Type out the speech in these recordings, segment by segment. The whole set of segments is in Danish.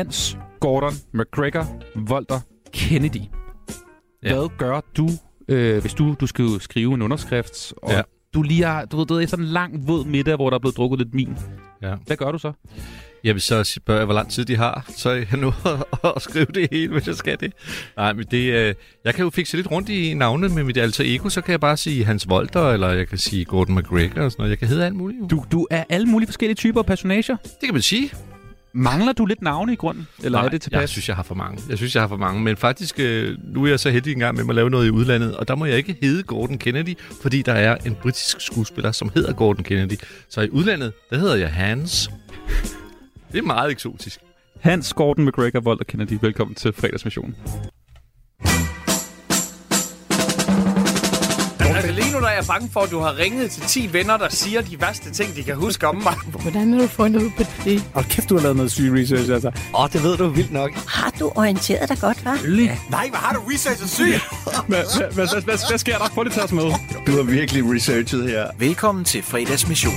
Hans Gordon McGregor Volter Kennedy. Ja. Hvad gør du, øh, hvis du, du skal jo skrive en underskrift, og Ja. du lige har, du ved, du ved, efter en lang våd middag, hvor der er blevet drukket lidt vin. Ja. Hvad gør du så? Vil så spørge, jeg, hvor lang tid de har, så jeg nu at skrive det hele, hvis jeg skal det. Nej, men det, øh, jeg kan jo fikse lidt rundt i navnet med mit alter ego, så kan jeg bare sige Hans Volter, eller jeg kan sige Gordon McGregor og sådan noget. Jeg kan hedde alt muligt. Jo. Du, du er alle mulige forskellige typer af personager. Det kan man sige. Mangler du lidt navne i grunden? Eller Nej, er det tilpas? Jeg synes, jeg har for mange. Jeg synes, jeg har for mange. Men faktisk, øh, nu er jeg så heldig engang med at lave noget i udlandet, og der må jeg ikke hedde Gordon Kennedy, fordi der er en britisk skuespiller, som hedder Gordon Kennedy. Så i udlandet, der hedder jeg Hans. Det er meget eksotisk. Hans Gordon McGregor Volter Kennedy, velkommen til fredagsmissionen. Lige nu der er jeg bange for, at du har ringet til 10 venner, der siger de værste ting, de kan huske om mig. Hvordan har du fundet ud på det? Og kæft, du har lavet noget syg research, altså. Åh, det ved du vildt nok. Har du orienteret dig godt, hva'? Nej, hvad har du researchet syg? Hvad, sker der? Prøv lige at tage os med. Du har virkelig researchet her. Velkommen til fredagsmission.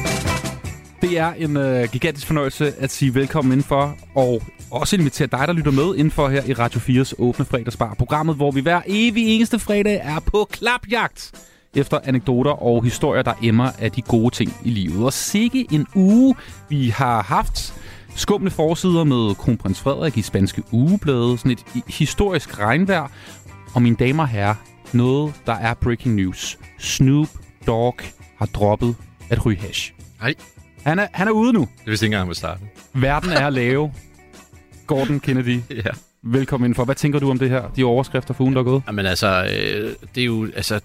Det er en øh, gigantisk fornøjelse at sige velkommen indenfor, og også invitere dig, der lytter med indenfor her i Radio 4's Åbne Fredagsbar. Programmet, hvor vi hver evig eneste fredag er på klapjagt efter anekdoter og historier, der emmer af de gode ting i livet. Og sikke en uge, vi har haft. Skumle forsider med kronprins Frederik i spanske ugeblade, sådan et historisk regnvejr. Og mine damer og herrer, noget, der er breaking news. Snoop Dogg har droppet at ryge hash. Nej, Han er, han er ude nu. det vidste ikke engang, hvor starten. Verden er lave. Gordon Kennedy, Ja. velkommen indenfor. Hvad tænker du om det her? De overskrifter for ugen, der er gået? Jamen altså, øh, det er jo, altså,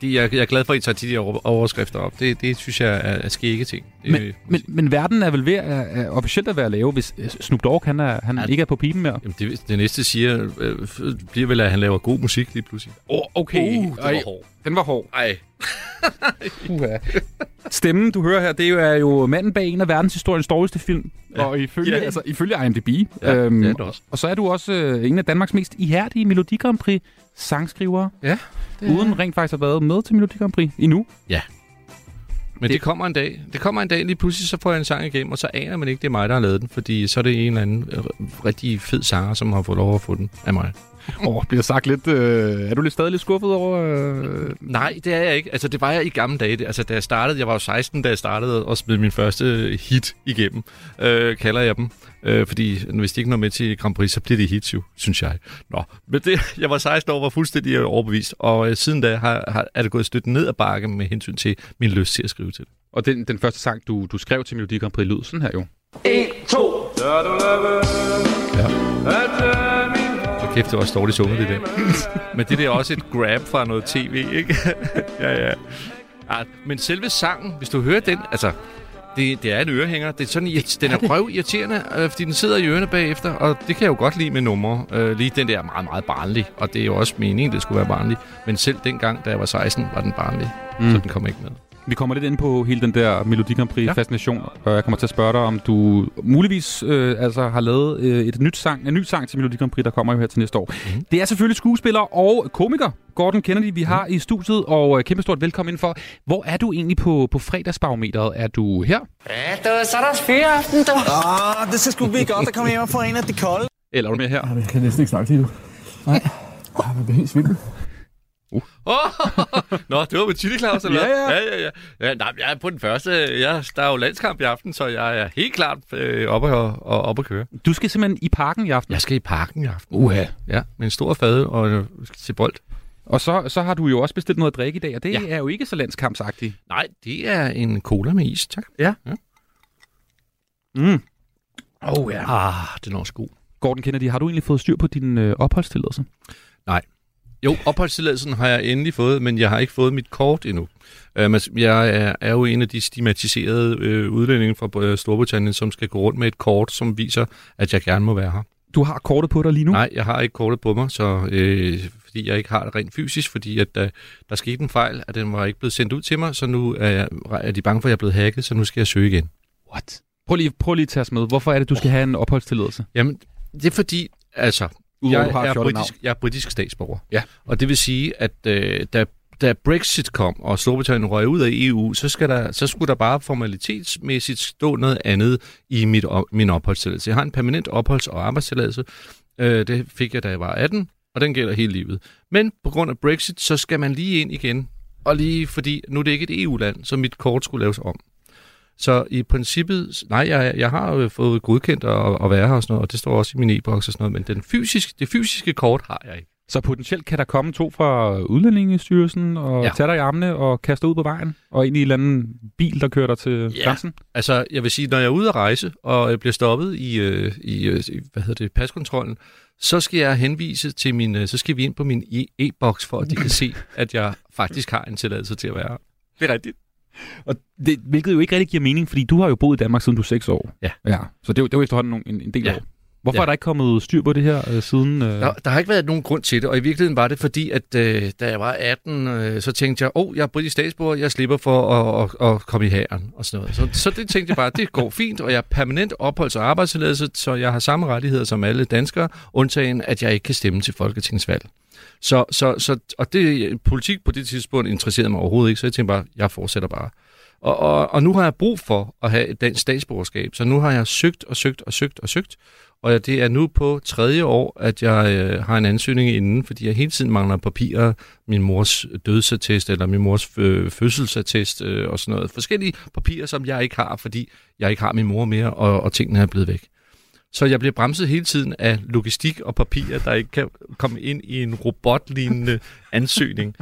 det, jeg, jeg er glad for, at I tager de der overskrifter op. Det, det synes jeg er, er skægge ting. Det, Men, men, men verden er vel ved at, at officielt at være lave, hvis øh, Snoop Dogg han er, han Ja. ikke er på pipen mere. Jamen, det, det næste siger, øh, bliver vel, at han laver god musik lige pludselig. Oh, okay. Uh, det var hård. Den var hård. Ej. Uha. Stemmen, du hører her, det er jo, er manden bag en af verdenshistoriens dårligste film. Ja. Ja. Og ifølge, Ja. altså, ifølge IMDb. Ja, øhm, det er det også. Og så er du også øh, en af Danmarks mest ihærdige Melodi Grand Prix sangskrivere. Ja. Uden rent faktisk at have været med til Melodi Grand Prix endnu. Men det, det kommer en dag. Det kommer en dag, lige pludselig så får jeg en sang igennem, og så aner man ikke, det er mig, der har lavet den, fordi så er det en eller anden øh, rigtig fed sanger, som har fået lov at få den af mig. Åh, bliver sagt lidt... Øh, er du lidt stadig lidt skuffet over... Øh, Nej, det er jeg ikke. Altså, det var jeg i gamle dage. Altså, da jeg startede, jeg var jo 16, da jeg startede og smed min første hit igennem, øh, kalder jeg dem. Øh, fordi hvis de ikke når med til Grand Prix, så bliver det hits jo, synes jeg. Nå, men det, jeg var 16 år, var fuldstændig overbevist, og øh, siden da har, har, er det gået stødt ned ad bakke med hensyn til min lyst til at skrive til det. og den, den første sang, du, du skrev til Melodi Grand Prix, lød sådan her jo. Og kæft, det var også dårligt sunget, det der. men det der er også et grab fra noget tv, ikke? ja, ja. ja. Men selve sangen, hvis du hører den, altså, det, det er en ørehænger. Det er sådan, irrit- den er røv irriterende, øh, fordi den sidder i ørerne bagefter, og det kan jeg jo godt lide med numre. Øh, lige den der er meget, meget barnlig, og det er jo også meningen, det skulle være barnlig. Men selv dengang, da jeg var 16, var den barnlig, mm. så den kom ikke med. Vi kommer lidt ind på hele den der Melodi Grand Prix Ja. fascination, og jeg kommer til at spørge dig, om du muligvis øh, altså har lavet øh, et nyt sang, en ny sang til Melodi Grand Prix, der kommer jo her til næste år. Mhm. Det er selvfølgelig skuespiller og komiker Gordon Kennedy, vi har i studiet, og øh, kæmpestort velkommen indenfor. Hvor er du egentlig på, på fredagsbarometeret? Er du her, Ja, du, så er der fyreaften, du. Åh, det skal sgu blive godt, at komme hjem og få en af de kolde. eller er du med her? Jeg kan næsten ikke snakke lige nu. Nej. Jeg bliver helt svimmel. Oh! Nå, det var med Chili Claus, eller? Ja, ja. ja, ja, ja. ja nej, jeg er på den første. Jeg, der er jo landskamp i aften, så jeg er helt klart øh, oppe og, og op at køre. Du skal simpelthen i parken i aften. Jeg skal i parken i aften. Uha. Ja, med en stor fad og øh, til bold. Og så, så har du jo også bestilt noget at drikke i dag, og det ja. Ja. er jo ikke så landskampsagtigt. Nej, det er en cola med is, tak. Mm. Oh ja. Ah, den er også god. Gordon Kennedy, har du egentlig fået styr på din øh, opholdstilladelse? Jo, opholdstilladelsen har jeg endelig fået, men jeg har ikke fået mit kort endnu. Uh, jeg er, er jo en af de stigmatiserede øh, udlændinge fra øh, Storbritannien, som skal gå rundt med et kort, som viser, at jeg gerne må være her. Du har kortet på dig lige nu? Nej, jeg har ikke kortet på mig, så øh, fordi jeg ikke har det rent fysisk, fordi at der, der skete en fejl, at den var ikke blevet sendt ud til mig, så nu er, jeg, er de bange for, at jeg er blevet hacket, så nu skal jeg søge igen. What? Prøv lige, prøv lige at tage os med. Hvorfor er det, du skal have en opholdstilladelse? Jamen, det er fordi, altså, Udover, jeg du har er, britisk, jeg er britisk statsborger. Ja. Og det vil sige, at øh, da da Brexit kom, og Storbritannien røg ud af EU, så, skal der, så skulle der bare formalitetsmæssigt stå noget andet i mit, op- min opholdstilladelse. Jeg har en permanent opholds- og arbejdstilladelse. Øh, det fik jeg, da jeg var 18, og den gælder hele livet. Men på grund af Brexit, så skal man lige ind igen. Og lige fordi, nu er det ikke et EU-land, så mit kort skulle laves om. Så i princippet, nej, jeg, jeg har jo fået godkendt at, at være her og sådan noget, og det står også i min e-boks og sådan noget, men den fysiske, det fysiske kort har jeg ikke. Så potentielt kan der komme to fra Udlændingestyrelsen og ja. Tage dig i armene og kaste dig ud på vejen og ind i en eller anden bil, der kører dig til Ja. grænsen? Altså, jeg vil sige, når jeg er ude at rejse, og jeg bliver stoppet i, øh, i, øh, i hvad hedder det, paskontrollen, så skal jeg henvise til min, øh, så skal vi ind på min e-boks, for at de kan se, at jeg faktisk har en tilladelse til at være her. Det er rigtigt. Og det, hvilket jo ikke rigtig giver mening, fordi du har jo boet i Danmark siden du er 6 år. Ja. ja. Så det er jo, det er jo efterhånden en, en del Ja. år. Hvorfor Ja. er der ikke kommet styr på det her øh, siden? Øh... Der, der har ikke været nogen grund til det, og i virkeligheden var det fordi, at øh, da jeg var 18, øh, så tænkte jeg, åh, oh, jeg er britisk statsborger, jeg slipper for at, at, at komme i hæren og sådan noget. Så, så det tænkte jeg bare, det går fint, og jeg er permanent opholds- og arbejdstilladelse, så jeg har samme rettigheder som alle danskere, undtagen at jeg ikke kan stemme til folketingsvalg. Så, så, så, og det, politik på det tidspunkt interesserede mig overhovedet ikke, så jeg tænkte bare, jeg fortsætter bare. Og, og, og nu har jeg brug for at have et dansk statsborgerskab, så nu har jeg søgt og søgt og søgt og søgt, og det er nu på tredje år, at jeg øh, har en ansøgning inden, fordi jeg hele tiden mangler papirer, min mors dødsattest eller min mors fø- fødselsattest øh, og sådan noget. Forskellige papirer, som jeg ikke har, fordi jeg ikke har min mor mere, og, og tingene er blevet væk. Så jeg bliver bremset hele tiden af logistik og papirer, der ikke kan komme ind i en robotlignende ansøgning.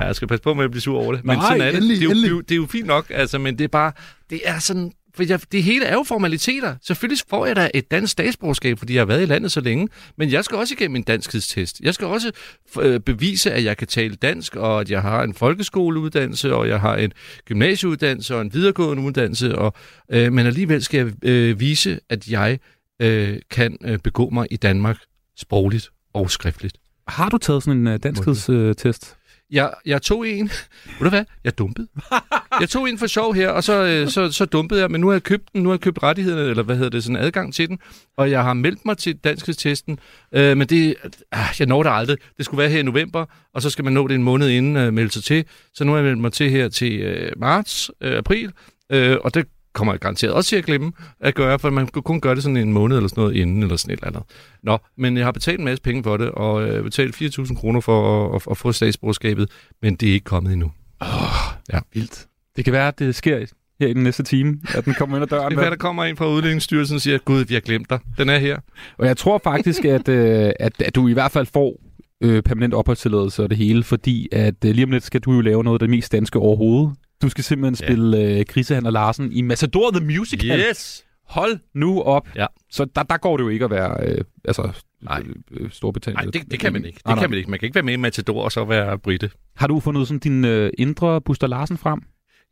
Ja, jeg skal passe på med at blive sur over det. Men Nej, sådan er det. endelig, det, er jo, endelig. det, er jo, det er jo fint nok, altså, men det er bare, det er sådan, for jeg, det hele er jo formaliteter. Selvfølgelig får jeg da et dansk statsborgerskab, fordi jeg har været i landet så længe, men jeg skal også igennem en danskhedstest. Jeg skal også øh, bevise, at jeg kan tale dansk, og at jeg har en folkeskoleuddannelse, og jeg har en gymnasieuddannelse og en videregående uddannelse, og, øh, men alligevel skal jeg øh, vise, at jeg øh, kan øh, begå mig i Danmark sprogligt og skriftligt. Har du taget sådan en uh, danskhedstest? Jeg, jeg tog en. Ved du hvad? Jeg dumpede. Jeg tog en for sjov her, og så, øh, så, så dumpede jeg. Men nu har jeg købt den. Nu har jeg købt rettighederne, eller hvad hedder det, sådan adgang til den. Og jeg har meldt mig til danskhedstesten. Øh, men det, ah, jeg når det aldrig. Det skulle være her i november, og så skal man nå det en måned inden øh, melde sig til. Så nu har jeg meldt mig til her til øh, marts, øh, april. Øh, og det kommer jeg garanteret også til at glemme at gøre, for man kan kun gøre det sådan en måned eller sådan noget inden, eller sådan et eller andet. Nå, men jeg har betalt en masse penge for det, og øh, betalt 4.000 kroner for at, at, at få statsborgerskabet, men det er ikke kommet endnu. Ja. Vildt. Det kan være, at det sker her i den næste time, at den kommer ind ad døren. Det er, hvad der kommer ind fra Udlændingsstyrelsen og siger, gud, vi har glemt dig. Den er her. Og jeg tror faktisk, at, øh, at, at du i hvert fald får øh, permanent opholdstilladelse og det hele, fordi at øh, lige om lidt skal du jo lave noget af det mest danske overhovedet. Du skal simpelthen Ja. spille øh, Grisehandler Larsen i Matador The Musical. Yes! Hold nu op. Ja. Så der, der går det jo ikke at være øh, altså, Nej. øh, Storbritannien. Nej, det, det kan man ikke. Det nej. kan man ikke. Man kan ikke være med i Matador og så være britte. Har du fundet sådan din øh, indre Buster Larsen frem?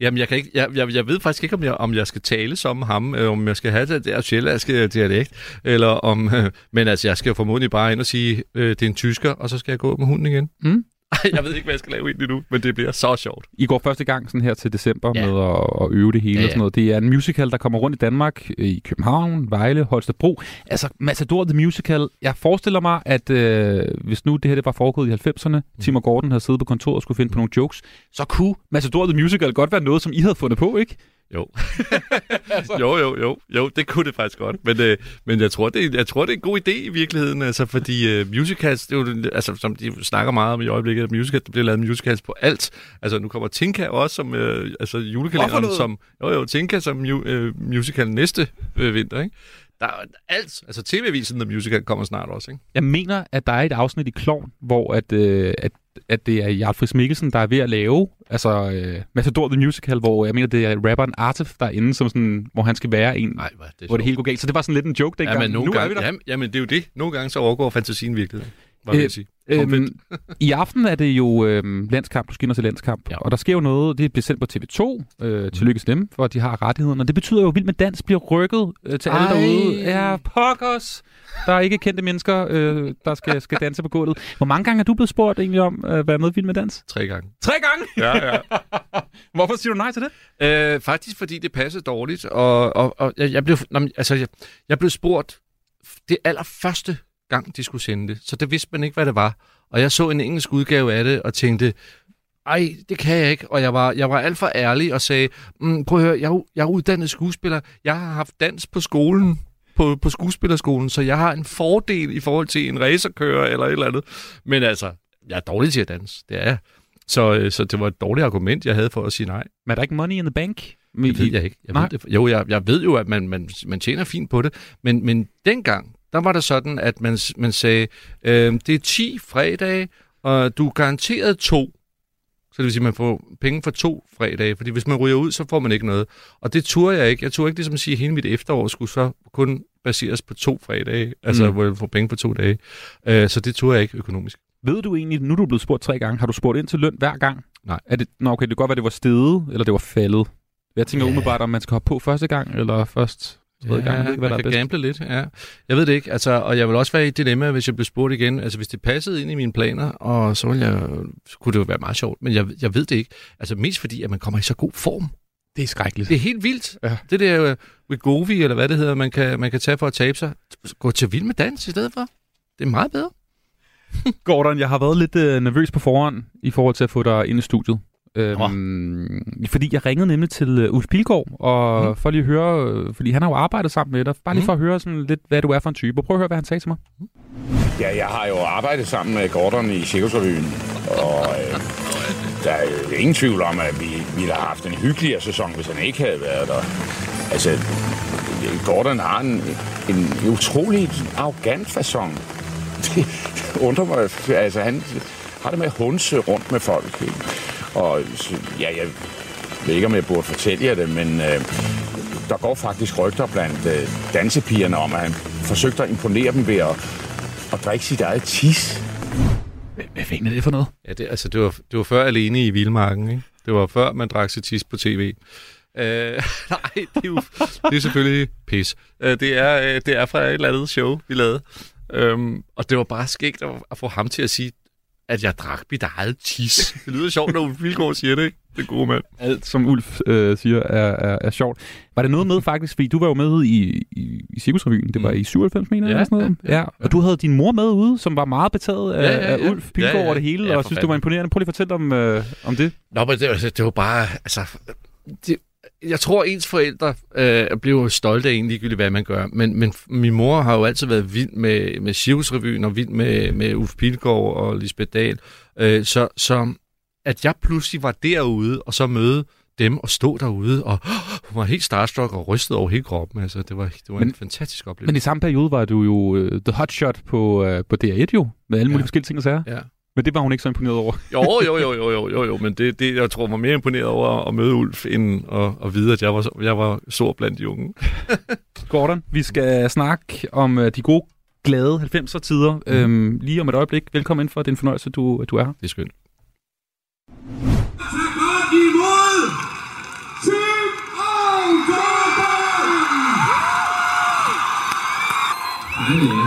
Jamen, jeg, kan ikke, jeg, jeg, jeg ved faktisk ikke, om jeg, om jeg skal tale som ham, øh, om jeg skal have det der sjællandske dialekt, eller om... Øh, men altså, jeg skal jo formodentlig bare ind og sige, øh, det er en tysker, og så skal jeg gå med hunden igen. Mm. Ej, jeg ved ikke, hvad jeg skal lave egentlig nu, men det bliver så sjovt. I går første gang sådan her til december Ja. med at, at øve det hele Ja, og sådan noget. Det er en musical, der kommer rundt i Danmark, øh, i København, Vejle, Holstebro. Altså, Matador The Musical. Jeg forestiller mig, at øh, hvis nu det her det var foregået i 90'erne, Mm. Tim og Gordon havde siddet på kontoret og skulle finde på nogle jokes, så kunne Matador The Musical godt være noget, som I havde fundet på, ikke? Jo. jo, jo, jo, jo, det kunne det faktisk godt. Men, øh, men jeg, tror, det, jeg tror, det er en god idé i virkeligheden, altså, fordi øh, musicals, det er jo, altså, som de snakker meget om i øjeblikket, at musicals, der bliver lavet musicals på alt. Altså, nu kommer Tinka også som øh, altså, julekalenderen, som, jo, jo, Tinka som mu, øh, musical næste øh, vinter, ikke? Der er alt, altså TV-avisen The Musical kommer snart også, ikke? Jeg mener, at der er et afsnit i Klovn, hvor at, øh, at, at det er Jarl Friis Mikkelsen, der er ved at lave altså, øh, Matador The Musical, hvor jeg mener, det er rapperen Artif, der er inde, som sådan, hvor han skal være en, Nej, det hvor det hele går galt. Så det var sådan lidt en joke dengang. Ja, men nogle nu er gange, vi der. jamen, jamen, det er jo det. Nogle gange så overgår fantasien virkeligheden. Hvad vil Øh, sige? Øhm. I aften er det jo øhm, landskamp, du og se landskamp, ja. Og der sker jo noget, det bliver sendt på TV2, øh, tillykke til dem, for at de har rettighederne, og det betyder jo, at Vild med Dans bliver rykket øh, til alle Ej. derude. Ja, pokkers! Der er ikke kendte mennesker, øh, der skal, skal danse på gulvet. Hvor mange gange er du blevet spurgt egentlig om øh, at være med i Vild med Dans? Tre gange. Tre gange! Ja, ja. Hvorfor siger du nej til det? Øh, faktisk fordi det passede dårligt, og, og, og jeg, jeg, blev, altså, jeg, jeg blev spurgt det allerførste gang, de skulle sende det, så det vidste man ikke, hvad det var. Og jeg så en engelsk udgave af det, og tænkte, ej, det kan jeg ikke. Og jeg var, jeg var alt for ærlig og sagde, mm, prøv at høre, jeg, jeg er uddannet skuespiller. Jeg har haft dans på skolen, på, på skuespillerskolen, så jeg har en fordel i forhold til en racerkører eller et eller andet. Men altså, jeg er dårlig til at danse, det er jeg. Så, øh, så det var et dårligt argument, jeg havde for at sige nej. Men er der ikke money in the bank? Det ved jeg ikke. Jeg Nej. ved det. Jo, jeg, jeg ved jo, at man, man, man tjener fint på det, men, men dengang, der var det sådan, at man, man sagde, øh, det er 10 fredage, og du er garanteret to. Så det vil sige, at man får penge for to fredage, fordi hvis man ryger ud, så får man ikke noget. Og det turde jeg ikke. Jeg turde ikke det som at sige, at hele mit efterår skulle så kun baseres på to fredage, altså Mm. hvor jeg får penge for to dage. Øh, så det turde jeg ikke økonomisk. Ved du egentlig, nu er du blevet spurgt tre gange, har du spurgt ind til løn hver gang? Nej. Er det, nå, okay, det kan godt være, det var steget, eller det var faldet. Jeg tænker ja. umiddelbart, om man skal hoppe på første gang, eller først tredje gang. Jeg ved ikke, hvad der man er kan bedst. gamble lidt, ja. Jeg ved det ikke, altså, og jeg vil også være i et dilemma, hvis jeg blev spurgt igen. Altså, hvis det passede ind i mine planer, og så, ville jeg, så kunne det jo være meget sjovt, men jeg, jeg ved det ikke. Altså, mest fordi, at man kommer i så god form. Det er skrækkeligt. Det er helt vildt. Ja. Det der uh, Wegovy, eller hvad det hedder, man kan, man kan tage for at tabe sig. Gå til vild med dans i stedet for. Det er meget bedre. Gordon, jeg har været lidt øh, nervøs på forhånd i forhold til at få dig ind i studiet. Øhm, fordi jeg ringede nemlig til øh, Ulf Pilgaard, og Mm. for lige at høre, øh, fordi han har jo arbejdet sammen med dig, bare lige Mm. for at høre sådan lidt, hvad du er for en type. Og prøv at høre, hvad han sagde til mig. Ja, jeg har jo arbejdet sammen med Gordon i Cirkusrevyen, og øh, der er jo ingen tvivl om, at vi ville have haft en hyggeligere sæson, hvis han ikke havde været der. Altså, Gordon har en, en utrolig arrogant façon. Det undrer mig. Altså, han har det med at hunse rundt med folk. ikke? Og ja, jeg ved ikke, om jeg burde fortælle jer det, men øh, der går faktisk rygter blandt øh, dansepigerne om, at han forsøgte at imponere dem ved at, at drikke sit eget tis. Hvad, hvad fanden er det for noget? Ja, det, altså, det, var, det var før alene i Vildmarken, ikke? Det var før, man drak sig tis på tv. Øh, nej, det er jo det er selvfølgelig pis. Øh, det, er, øh, det er fra et eller andet show, vi lavede. Øhm, og det var bare skægt at, at få ham til at sige, at jeg drak mit eget tis. Det lyder sjovt, når Ulf Vilgaard siger det, ikke? Det er gode mand. Alt, som Ulf øh, siger, er, er, er sjovt. Var det noget med faktisk, fordi du var jo med i, i, i Cirkusrevyen, det var Mm. i 97, mener jeg, Ja, eller sådan noget. ja, ja, Ja, Og du havde din mor med ude, som var meget betaget af, Ja, ja, af ja. Ulf Pilgaard Ja, ja. over det hele, Ja, og synes, det fanden. var imponerende. Prøv lige at fortælle om, øh, om det. Nå, men det, var- det var bare, altså... Det, jeg tror, ens forældre øh, bliver stolte af en ligegyldigt, hvad man gør. Men, men min mor har jo altid været vild med, med Cirkusrevyen og vild med, med Ulf Pilgaard og Lisbeth Dahl. Øh, så, så at jeg pludselig var derude, og så møde dem og stå derude, og hun var helt starstruck og rystet over hele kroppen. Altså, det var, det var men, en fantastisk oplevelse. Men i samme periode var du jo uh, the hotshot på, uh, på DR1 jo, med alle mulige Ja. forskellige ting og sager. Ja. Men det var hun ikke så imponeret over. Jo, jo, jo, jo, jo, jo, jo, men det, det, jeg tror, mig mere imponeret over at møde Ulf, end at, at vide, at jeg var, jeg var stor blandt de unge. Gordon, vi skal snakke om uh, de gode, glade 90'er tider mm. øhm, lige om et øjeblik. Velkommen ind for, det er en fornøjelse, du, at du er her. Det er skønt. godt imod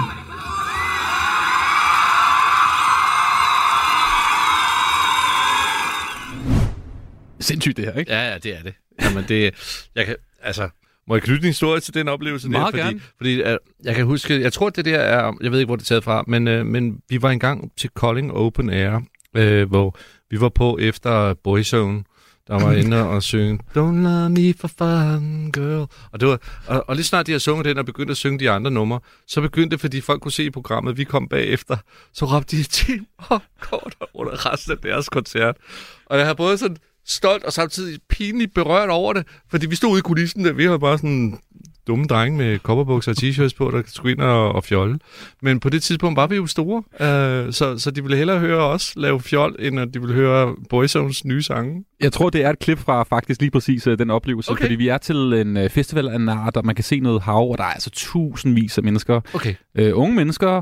Sindssygt det her, ikke? Ja, ja, det er det. Jamen, det, jeg kan, altså, må jeg knytte en historie til den oplevelse? Meget der? Fordi, fordi uh, jeg kan huske, jeg tror, det der er, jeg ved ikke, hvor det er taget fra, men, uh, men vi var engang til Kolding Open Air, uh, hvor vi var på efter Boyzone, der var inde og synge Don't love me for fun, girl. Og, det var, og, og lige snart de har sunget den og begyndte at synge de andre numre, så begyndte det, fordi folk kunne se i programmet, vi kom bagefter, så råbte de Tim og Gordon under resten af deres koncert. Og jeg har både sådan stolt og samtidig pinligt berørt over det, fordi vi stod ude i kulissen der, vi var bare sådan dumme drenge med kopperbukser og t-shirts på, der skulle ind og, og fjolle. Men på det tidspunkt var vi jo store, øh, så, så de ville hellere høre os lave fjol, end at de ville høre Boyzones nye sange. Jeg tror, det er et klip fra faktisk lige præcis uh, den oplevelse, Okay. fordi vi er til en uh, festival af en art, og man kan se noget hav, og der er altså tusindvis af mennesker. Okay. Uh, unge mennesker,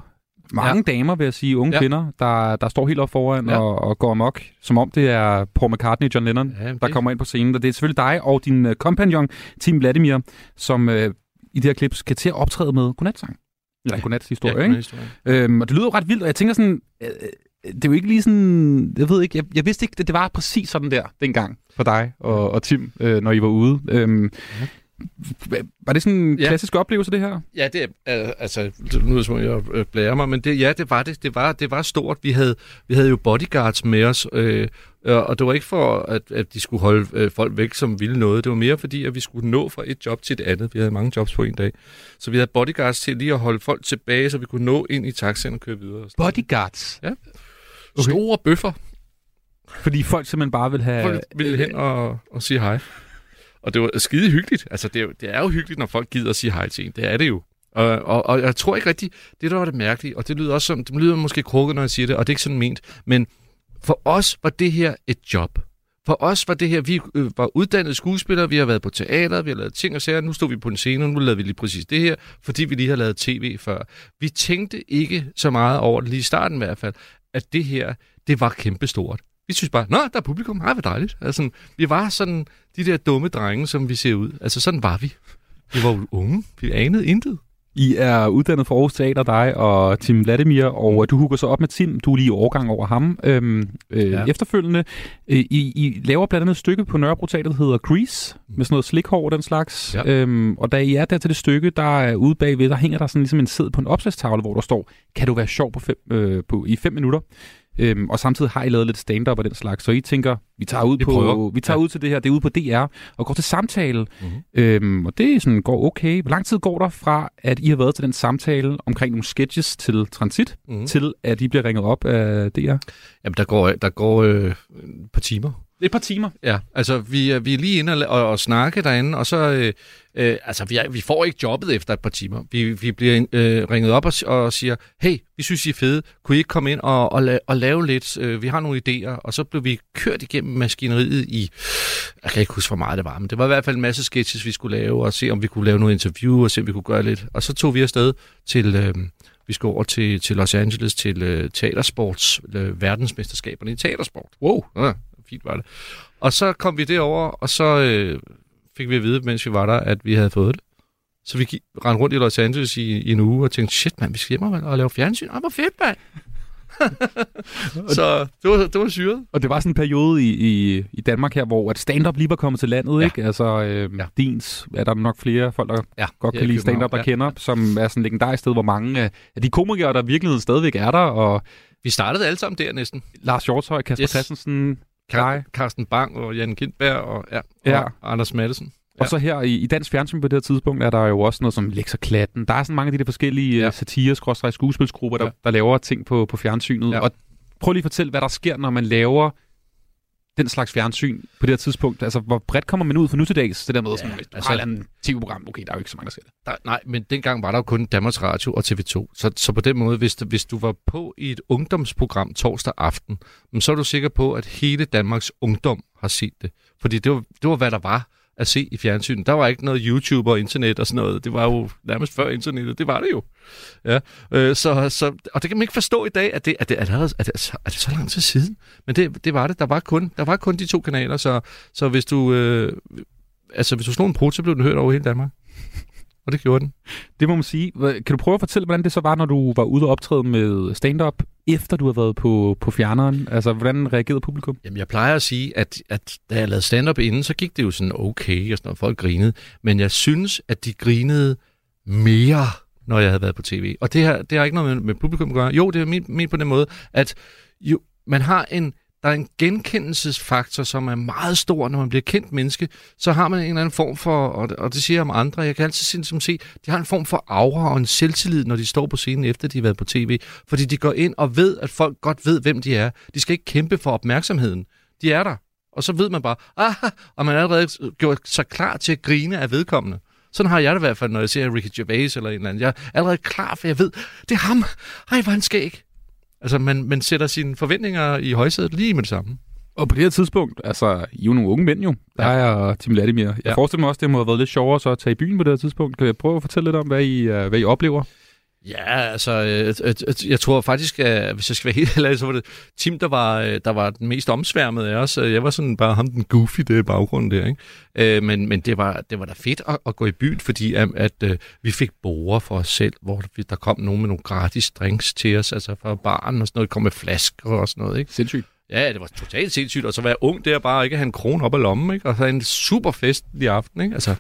mange ja. damer vil jeg sige, unge Ja. ja. kvinder, der, der står helt op foran Ja. ja. og, og går amok, som om det er Paul McCartney og John Lennon, Ja, der det- kommer ind på scenen. Og det er selvfølgelig dig og din uh, kompagnon, Tim Vladimir, som uh, i det her klip skal til at optræde med godnatsang. Eller en godnatshistorie, ja, ikke? Øhm, og det lyder jo ret vildt, og jeg tænker sådan, øh, øh, det er jo ikke lige sådan, jeg ved ikke, jeg, jeg vidste ikke, at det var præcis sådan der dengang for dig og, og Tim, øh, når I var ude. Øhm, Var det sådan en Ja. klassisk oplevelse, det her? Ja, det er, altså, nu er det som om, jeg øh, blærer mig, men det, ja, det var det. Det var, det var stort. Vi havde, vi havde jo bodyguards med os, øh, øh, og det var ikke for, at, at de skulle holde øh, folk væk, som ville noget. Det var mere fordi, at vi skulle nå fra et job til et andet. Vi havde mange jobs på en dag. Så vi havde bodyguards til lige at holde folk tilbage, så vi kunne nå ind i taxaen og køre videre. Bodyguards. Ja. Okay. Store bøffer. Fordi folk simpelthen bare vil have... Folk ville hen og, og sige hej. Og det var skide hyggeligt. Altså, det er, jo, det er jo hyggeligt, når folk gider at sige hej til en. Det er det jo. Og, og, og jeg tror ikke rigtigt, det der var det mærkelige, og det lyder også som, det lyder måske krukket, når jeg siger det, og det er ikke sådan ment, men for os var det her et job. For os var det her, vi øh, var uddannede skuespillere, vi har været på teater, vi har lavet ting og sager, nu stod vi på en scene, og nu lavede vi lige præcis det her, fordi vi lige har lavet tv før. Vi tænkte ikke så meget over det, lige i starten i hvert fald, at det her, det var kæmpestort. Vi synes bare, nå, der er publikum, ej, hvor dejligt. Altså, vi var sådan de der dumme drenge, som vi ser ud. Altså, sådan var vi. Vi var jo unge, vi anede intet. I er uddannet for Aarhus Teater, dig og Tim Vladimir, og du hugger så op med Tim. Du er lige i overgang over ham. Øhm, øh, ja. Ja. Efterfølgende, øh, I, I laver blandt andet et stykke på Nørrebro Teater, der hedder Grease, med sådan noget slikhår og den slags. Ja. Øhm, og da I er der til det stykke, der er ude bagved, der hænger der sådan ligesom en sæd på en opslagstavle, hvor der står, kan du være sjov på fem, øh, på, i fem minutter? Øhm, og samtidig har I lavet lidt stand-up og den slags, så I tænker, vi tager ud, Vi på, prøver. vi tager Ja. ud til det her, det er ude på DR, og går til samtale. Mhm. Øhm, og det sådan, går okay. Hvor lang tid går der fra, at I har været til den samtale omkring nogle sketches til Transit, Mhm. mm. til at I bliver ringet op af DR? Jamen, der går, der går øh, et par timer. Et par timer. Ja, altså vi er, vi er lige inde og, og, snakke derinde, og så, øh, øh, altså vi, er, vi får ikke jobbet efter et par timer. Vi, vi bliver øh, ringet op og, og siger, hey, vi synes I er fede, kunne I ikke komme ind og, og, la, og lave lidt, øh, vi har nogle idéer, og så blev vi kørt igennem maskineriet i, jeg kan ikke huske, hvor meget det var, men det var i hvert fald en masse sketches, vi skulle lave, og se om vi kunne lave noget interview, og se om vi kunne gøre lidt. Og så tog vi afsted til, øh, vi skulle over til, til Los Angeles til øh, teatersports, øh, verdensmesterskaberne i teatersport. Wow, ja, fint var det. Og så kom vi derover, og så øh, fik vi at vide, mens vi var der, at vi havde fået det. Så vi rendte rundt i Los Angeles i, i en uge og tænkte, shit mand, vi skal hjem og, og lave fjernsyn. Ej, hvor fedt, mand. så det var, det var syret. Og det var sådan en periode i, i, i Danmark her, hvor at stand-up lige var kommet til landet, Ja. ikke? Altså, øh, ja. Dins er der nok flere folk, der Ja, godt kan lide stand-up, der ja. kender, som er sådan et legendarisk sted, hvor mange af de komikere, der i virkeligheden stadigvæk er der, og Vi startede alle sammen der næsten. Lars Hjortøj, Kasper. Yes. Christensen, Kar- Carsten Bang og Jan Gindberg og, ja, Ja. og Anders Madsen. Og så her i, i Dansk Fjernsyn på det her tidspunkt, er der jo også noget som Lex og Klatten. Der er sådan mange af de der forskellige ja. Ja. satire skuespilsgrupper, der, ja. Ja. der laver ting på, på fjernsynet. Ja. Ja. Og prøv lige at fortælle, hvad der sker, når man laver den slags fjernsyn på det her tidspunkt. Altså, hvor bredt kommer man ud for nu til dags? Det der med, ja, sådan, hvis du altså- har et andet tv-program, okay, der er jo ikke så mange, der ser det. Der, nej, men dengang var der jo kun Danmarks Radio og TV2. Så, så på den måde, hvis, du- hvis du var på i et ungdomsprogram torsdag aften, så er du sikker på, at hele Danmarks ungdom har set det. Fordi det var, det var hvad der var at se i fjernsynet. Der var ikke noget YouTube og internet og sådan noget. Det var jo nærmest før internettet. Det var det jo. Ja. Øh, så, så, og det kan man ikke forstå i dag, at det, at det, er, det, er, det, er det så lang tid siden. Men det, det var det. Der var kun, der var kun de to kanaler, så, så hvis du... Øh, altså, hvis du slog en brud, så blev den hørt over hele Danmark. Og det gjorde den. Det må man sige. Kan du prøve at fortælle, hvordan det så var, når du var ude og optræde med stand-up, efter du har været på, på fjerneren? Altså, hvordan reagerede publikum? Jamen, jeg plejer at sige, at, at da jeg lavede stand-up inden, så gik det jo sådan okay, og sådan noget, folk grinede. Men jeg synes, at de grinede mere, når jeg havde været på tv. Og det, her, det har ikke noget med, med publikum at gøre. Jo, det er ment, ment på den måde, at jo, man har en, der er en genkendelsesfaktor, som er meget stor, når man bliver kendt menneske. Så har man en eller anden form for, og det, og det siger jeg om andre, jeg kan altid sige, som se, de har en form for aura og en selvtillid, når de står på scenen, efter de har været på tv. Fordi de går ind og ved, at folk godt ved, hvem de er. De skal ikke kæmpe for opmærksomheden. De er der. Og så ved man bare, ah, og man er allerede gjort sig klar til at grine af vedkommende. Sådan har jeg det i hvert fald, når jeg ser Ricky Gervais eller en eller anden. Jeg er allerede klar, for jeg ved, det er ham. Ej, hvor han han skæg. Altså, man, man sætter sine forventninger i højsædet lige med det samme. Og på det her tidspunkt, altså, I er jo nogle unge mænd jo, der Ja. er og Tim Vladimir. Jeg Ja. forestiller mig også, det må have været lidt sjovere så at tage i byen på det her tidspunkt. Kan jeg prøve at fortælle lidt om, hvad I, uh, hvad I oplever? Ja, altså, øh, øh, øh, jeg tror faktisk, at hvis jeg skal være helt ærlig, så var det Tim, der var, der var den mest omsværmede af os. Jeg var sådan bare ham, den goofy der i baggrunden der, ikke? Men men det, var, det var da fedt at, at gå i byen, fordi at, at vi fik borer for os selv, hvor der kom nogen med nogle gratis drinks til os, altså fra baren og sådan noget, kom med flasker og sådan noget, ikke? Sindssygt. Ja, det var totalt sindssygt, og så være ung der bare ikke have en krone op ad lommen, ikke? Og så en super festlig aften, ikke? Altså,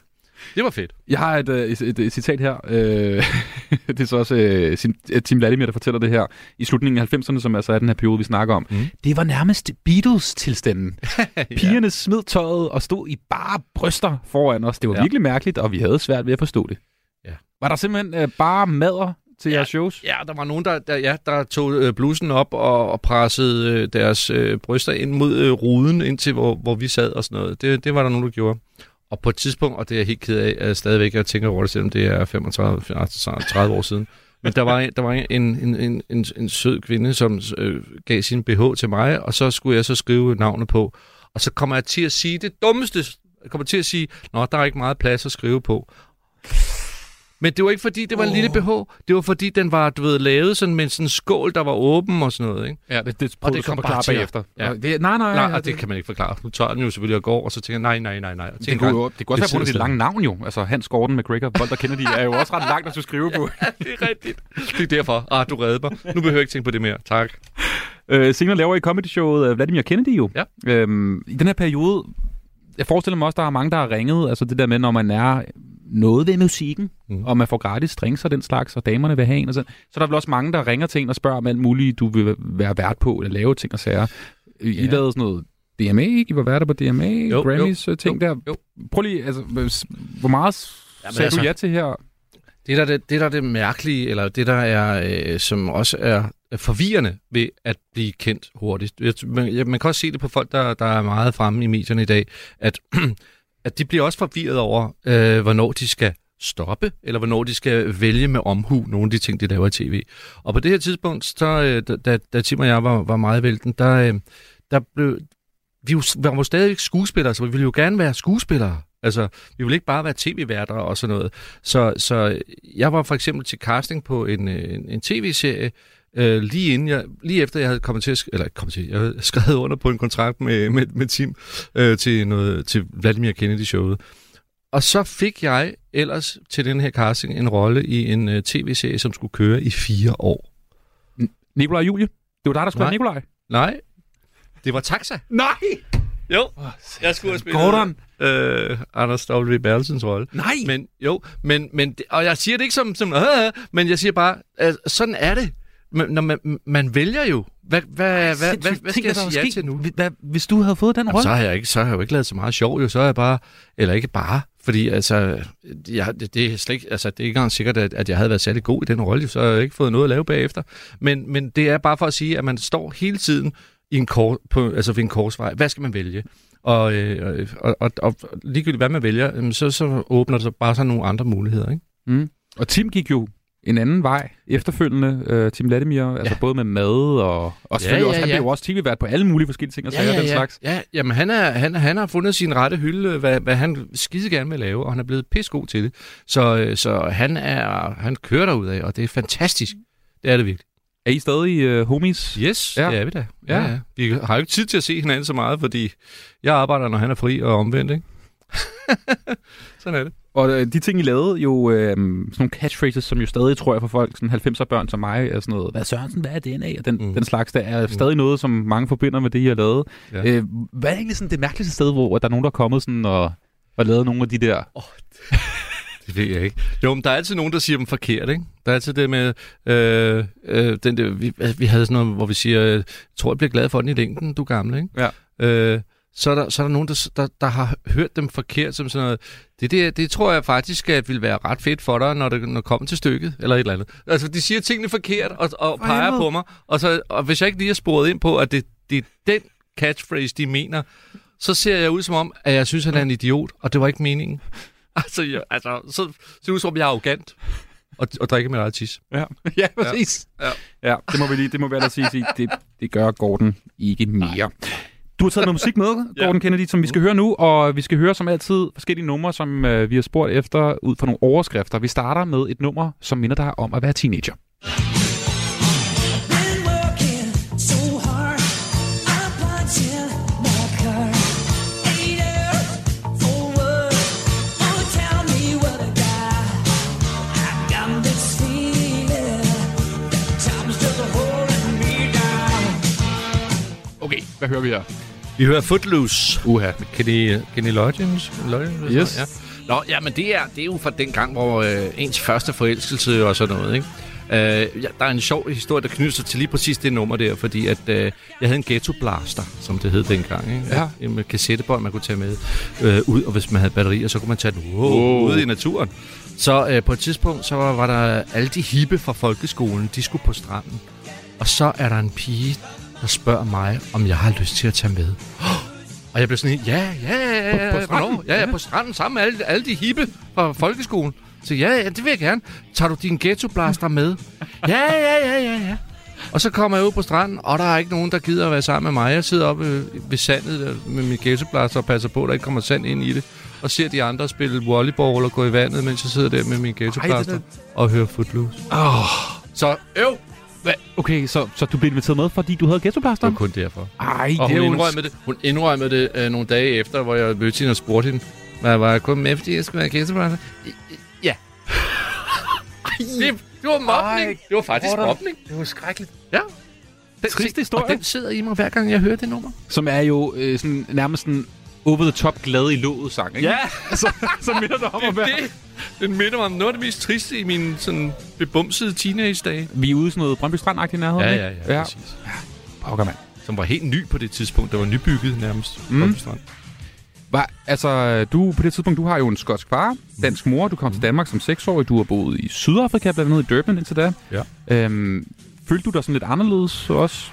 Det var fedt. Jeg har et, øh, et, et, et citat her. Øh, det er så også øh, øh, Tim Vladimir, der fortæller det her i slutningen af 90'erne, som altså er den her periode, vi snakker om. Mm. Det var nærmest Beatles-tilstanden. Pigerne smed tøjet og stod i bare bryster foran os. Det var Ja. ja. virkelig mærkeligt, og vi havde svært ved at forstå det. Ja. Var der simpelthen øh, bare madder til Ja. jeres shows? Ja, der var nogen, der, der, ja, der tog øh, blusen op og, og pressede øh, deres øh, bryster ind mod øh, ruden, indtil hvor, hvor vi sad og sådan noget. Det, det var der nogen, der gjorde. Og på et tidspunkt, og det er jeg helt ked af, at stadigvæk jeg tænker over det, selvom det er 35, 30 altså år siden. Men der var, en- der var en, en, en, en, en sød kvinde, som øh, gav sin BH til mig, og så skulle jeg så skrive navnet på. Og så kommer jeg til at sige det dummeste. Jeg kommer til at sige, nå, der er ikke meget plads at skrive på. Men det var ikke fordi, det var en lille BH. Det var fordi, den var, du ved, lavet sådan med sådan en skål, der var åben og sådan noget, ikke? Ja, det, det, Og det kom bare til bagefter. Ja. Det, nej, nej, Nej, nej og det kan man ikke forklare. Nu tager den jo selvfølgelig og går, og så tænker jeg, nej, nej, nej, nej. Det, tænker, kunne jo, det kunne også det være på grund af sidder dit lange navn jo. Altså Hans Gordon McGregor, Volter Kennedy, er jo også ret langt at skulle skrive på. det er rigtigt. Det er derfor. Ah, du redder mig. Nu behøver jeg ikke tænke på det mere. Tak. Øh, senere laver I comedy-showet øh, Vladimir Kennedy jo. Ja. Øhm, I den her periode, jeg forestiller mig også, der er mange, der har ringet. Altså det der med, når man er noget ved musikken, Mm. og man får gratis drinks og den slags, og damerne vil have en. Og så, så er der vel også mange, der ringer til en og spørger om alt muligt, du vil være vært på, eller lave ting og sager. I Ja. lavede sådan noget DMA, ikke? I var værter på DMA, Jo, Grammys jo, jo, ting jo, der. jo. Prøv lige, altså, hvor meget Jamen, sagde altså- du ja til her? Det der, det, det der er det mærkelige, eller det der er, øh, som også er Øh, forvirrende ved at blive kendt hurtigt. Man, man kan også se det på folk, der, der er meget fremme i medierne i dag, at, at de bliver også forvirret over, øh, hvornår de skal stoppe, eller hvornår de skal vælge med omhu nogle af de ting, de laver i tv. Og på det her tidspunkt, så, øh, da- da, Tim og jeg var, var meget vælten, der, øh, der blev... Vi var jo stadigvæk skuespillere, så vi ville jo gerne være skuespillere. Altså, vi ville ikke bare være tv-værter og sådan noget. Så, så jeg var for eksempel til casting på en, en, en tv-serie, øh, lige, inden jeg, lige efter jeg havde kommet til, at eller kommet til, jeg havde skrevet under på en kontrakt med, med, med Tim øh, til, noget, til Vladimir Kennedy-showet. Og så fik jeg ellers til den her casting en rolle i en øh, tv-serie, som skulle køre i fire år. Nikolaj og Julie? Det var dig, der skulle Nikolaj. Nej, det var Taxa. Nej! Jo, jeg skulle have spillet Gordon. øh, Anders W. Bertelsens rolle. Nej! Men jo, men, men, og jeg siger det ikke som, som øh, øh, men jeg siger bare, at sådan er det. Men, når man, man vælger jo. Hvad, hvad, hvad, hvad, hvad, hvad skal jeg sige ja til nu? Hvad, hvis du havde fået den Jamen, så har jeg ikke, så har jeg jo ikke lavet så meget sjov, jo. Så er jeg bare, eller ikke bare, fordi altså, jeg, det, det, er slet ikke, altså, det er ikke engang sikkert, at, at jeg havde været særlig god i den rolle, så har jeg ikke fået noget at lave bagefter. Men, men det er bare for at sige, at man står hele tiden i en kor, på, altså ved en korsvej. Hvad skal man vælge? Og, øh, og, og, og ligegyldigt hvad man vælger, så, så åbner der bare sådan nogle andre muligheder. Ikke? Mm. Og Tim gik jo en anden vej efterfølgende, øh, Tim Vladimir, ja. altså både med mad og, og Ja, selvfølgelig ja, også, han ja. blev jo også tv-vært på alle mulige forskellige ting og sager, den slags. Ja, jamen han, er, han, han har fundet sin rette hylde, hvad, hvad han skide gerne vil lave, og han er blevet pissegod til det. Så, øh, så han, er, han kører derud af, og det er fantastisk. Det er det virkelig. Er I stadig øh, homies? Yes, Ja. ja. det er vi da. Ja. Ja. Ja, ja. Vi har jo ikke tid til at se hinanden så meget, fordi jeg arbejder, når han er fri, og omvendt, ikke? Sådan er det. Og øh, de ting, I lavede, jo øh, sådan nogle catchphrases, som jo stadig, tror jeg, for folk, sådan 90'er børn som mig, er sådan noget, hvad Sørensen, hvad er den af? Og den, Mm. mm. den slags, der er stadig noget, som mange forbinder med det, I har lavet. Ja. Øh, hvad er egentlig sådan det mærkeligste sted, hvor der er nogen, der er kommet sådan og, og lavet nogle af de der... Det ved jeg ikke. Jo, men der er altid nogen, der siger dem forkert, ikke? Der er altid det med, øh, øh, den der, vi, vi havde sådan noget, hvor vi siger, øh, tror, jeg bliver glad for den i længden, du gammel, ikke? Ja. Øh, så er, der, så er der nogen, der, der, der har hørt dem forkert som sådan noget. Det, det, det tror jeg faktisk, at vil være ret fedt for dig, når det når det kommer til stykket, eller et eller andet. Altså, de siger tingene forkert, og, og For peger på mig, og, så, og hvis jeg ikke lige har sporet ind på, at det, det er den catchphrase, de mener, så ser jeg ud som om, at jeg synes, han er en idiot, og det var ikke meningen. Altså, jeg, altså så ser det ud som om, jeg er arrogant og, og drikker mit eget tis. Ja, ja præcis. Ja. ja det må vi lige, det må vi ellers sige, sige. Det, det gør Gordon ikke mere. Du har taget noget musik med, Gordon Kennedy, som vi skal høre nu, og vi skal høre som altid forskellige numre, som øh, vi har spurgt efter ud fra nogle overskrifter. Vi starter med et nummer, som minder dig om at være teenager. Okay, hvad hører vi her? Vi hører Footloose. Uha. Kenny, Kenny Loggins. Loggins Yes. Ja. Nå, ja, men det er, det er jo fra den gang, hvor øh, ens første forelskelse og sådan noget, ikke? Øh, ja, der er en sjov historie, der knytter sig til lige præcis det nummer der, fordi at øh, jeg havde en ghetto blaster, som det hed dengang. Ikke? Ja. En med kassettebånd, man kunne tage med øh, ud, og hvis man havde batterier, så kunne man tage den wow, Wow. ud i naturen. Så øh, på et tidspunkt, så var, var der alle de hippe fra folkeskolen, de skulle på stranden. Og så er der en pige, der spørger mig, om jeg har lyst til at tage med. Og jeg blev sådan helt, ja, ja, ja, ja, På- på stranden? hvornår? Ja, ja, på stranden sammen med alle, alle de hippe fra folkeskolen. Så ja, ja, det vil jeg gerne. Tager du din ghettoblaster med? ja, ja, ja, ja, ja. Og så kommer jeg ud på stranden, og der er ikke nogen, der gider at være sammen med mig. Jeg sidder oppe øh, ved sandet der med min ghettoblaster og passer på, at der ikke kommer sand ind i det. Og ser de andre spille volleyball og gå i vandet, mens jeg sidder der med min ghettoblaster og hører Footloose. Oh. Så øv, Hva? Okay, så, så du blev inviteret med, fordi du havde det ghettoplaster? var kun derfor. Ej, Og det hun indrømmede det, hun indrømmede det øh, nogle dage efter, hvor jeg mødte hende og spurgte hende, hvad var jeg kun med, fordi jeg skulle være gæstebrænder? Ja. det, det var mobning. Ej, det var faktisk Gordon. mobning. Det var skrækkeligt. Ja. Den, Trist historie. Og den sidder i mig hver gang, jeg hører det nummer. Som er jo øh, sådan, nærmest sådan over the top glad i låget sang, ikke? Ja, så, så minder det om at være... det, den minder mig om noget af det mest triste i mine sådan bebumsede teenage-dage. Vi er ude i sådan noget Brøndby Strand-agtigt nærhed, Ja, ikke? ja, ja, ja. præcis. Pokker, mand. Som var helt ny på det tidspunkt. Der var nybygget nærmest. Mm. Brøndby Strand. Var, altså, du, på det tidspunkt, du har jo en skotsk far, dansk mor, du kom til Danmark som seksårig, du har boet i Sydafrika, blandt andet i Durban indtil da. Ja. Øhm, følte du dig sådan lidt anderledes også?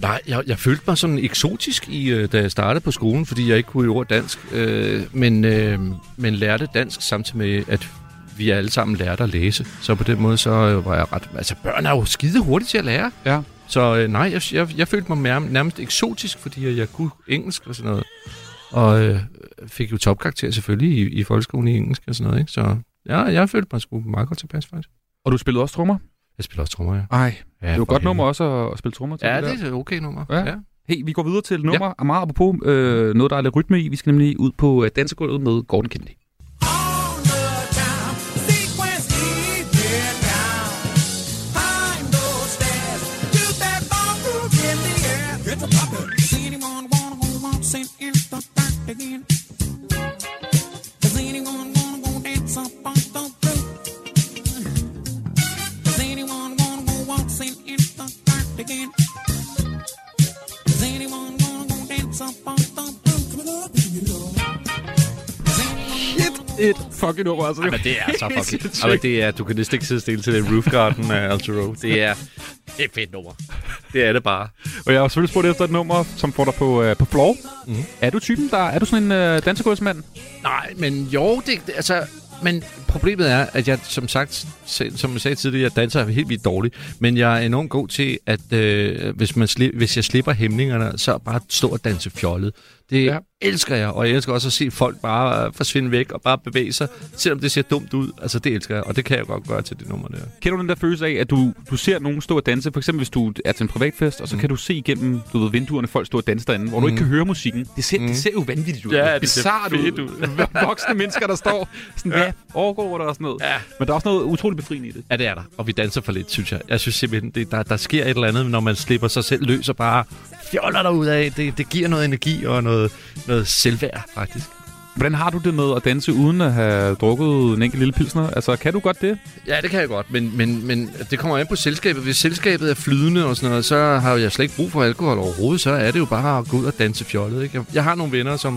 Nej, jeg, jeg følte mig sådan eksotisk, i, øh, da jeg startede på skolen, fordi jeg ikke kunne ord dansk. Øh, men, øh, men lærte dansk samtidig med, at vi alle sammen lærte at læse. Så på den måde, så øh, var jeg ret... Altså, børn er jo skide hurtigt til at lære. Ja. Så øh, nej, jeg, jeg, jeg følte mig nærmest, nærmest eksotisk, fordi jeg, jeg kunne engelsk og sådan noget. Og øh, fik jo topkarakter selvfølgelig i, i folkeskolen i engelsk og sådan noget. Ikke? Så ja, jeg følte mig sgu meget godt tilpas, faktisk. Og du spillede også trommer? Jeg spiller også trommer, ja. Ej, ja det er jo et godt helvede. nummer også at, at spille trommer til. Ja, der. det er et okay nummer. Ja. ja. Hey, vi går videre til et nummer, ja. meget apropos øh, noget, der er lidt rytme i. Vi skal nemlig ud på øh, dansegulvet med Gordon Kennedy. Et fucking nummer, altså. Ej, men det er så fucking... Men det er, du kan næsten ikke sidde stille til den Roof Garden af Alter Road. Det er et fedt nummer. Det er det bare. Og jeg har selvfølgelig spurgt efter et nummer, som får dig på, øh, på floor. Mm. Er du typen, der er du sådan en øh, dansegulvsmand? Nej, men jo, det, det altså... Men problemet er, at jeg som sagt, som jeg sagde tidligere, jeg danser helt vildt dårligt. Men jeg er enormt god til, at øh, hvis, man sli- hvis jeg slipper hæmningerne, så bare stå og danse fjollet. Det Ja ja. elsker jeg, og jeg elsker også at se folk bare øh, forsvinde væk og bare bevæge sig, selvom det ser dumt ud. Altså, det elsker jeg, og det kan jeg godt gøre til det nummer der. Kender du den der følelse af, at du, du ser nogen stå og danse? For eksempel hvis du er til en privatfest, og så mm. kan du se igennem du ved, vinduerne folk stå og danse derinde, hvor mm. du ikke kan høre musikken. Det ser, mm. det ser jo vanvittigt ud. Ja, det ser fedt ud. Voksne mennesker, der står sådan, hvad foregår der og sådan noget. Ja. Men der er også noget utroligt befriende i det. Ja, det er der. Og vi danser for lidt, synes jeg. Jeg synes simpelthen, det, der, der sker et eller andet, når man slipper sig selv løs og bare fjoller dig ud af. Det, det giver noget energi og noget, noget selvværd, faktisk. Hvordan har du det med at danse uden at have drukket en enkelt lille pilsner? Altså, kan du godt det? Ja, det kan jeg godt, men, men, men det kommer an på selskabet. Hvis selskabet er flydende og sådan noget, så har jeg slet ikke brug for alkohol overhovedet. Så er det jo bare at gå ud og danse fjollet. Ikke? Jeg- har nogle venner, som,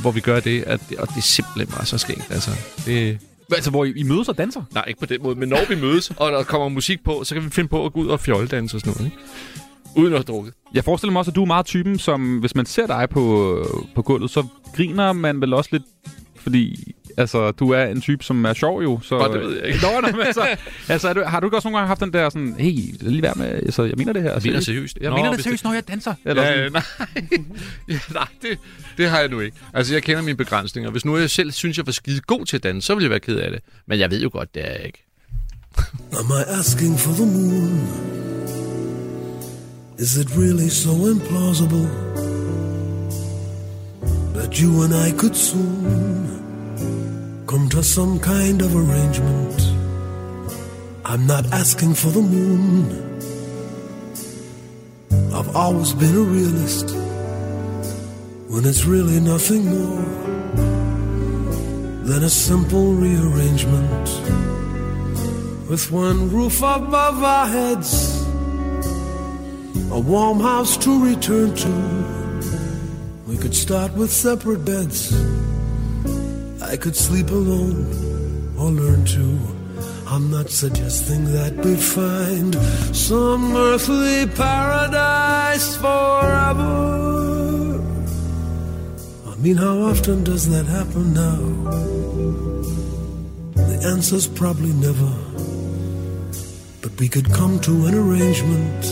hvor vi gør det, at, og det er simpelthen bare så skægt. Altså, det, Altså, hvor I, I mødes og danser? nej, ikke på den måde, men når vi mødes, og der kommer musik på, så kan vi finde på at gå ud og fjolledanse og sådan noget. Ikke? Uden at have drukket. Jeg forestiller mig også, at du er meget typen, som hvis man ser dig på, på gulvet, så griner man vel også lidt, fordi altså, du er en type, som er sjov jo. Så, Nå, det ved jeg ikke. Nå, nå, men altså, altså du, har du ikke også nogle gange haft den der sådan, hey, lige være med, altså, jeg mener det her. Jeg mener seriøst. Jeg Nå, mener det seriøst, når jeg danser. Eller Ja, sådan. nej. ja, nej, det, det har jeg nu ikke. Altså, jeg kender mine begrænsninger. Hvis nu jeg selv synes, jeg var skide god til at danse, så ville jeg være ked af det. Men jeg ved jo godt, det er jeg ikke. Am I asking for the moon? Is it really so implausible that you and I could soon come to some kind of arrangement? I'm not asking for the moon. I've always been a realist when it's really nothing more than a simple rearrangement. With one roof above our heads, a warm house to return to. We could start with separate beds. I could sleep alone or learn to. I'm not suggesting that we find some earthly paradise forever. I mean, how often does that happen now? The answer's probably never. But we could come to an arrangement,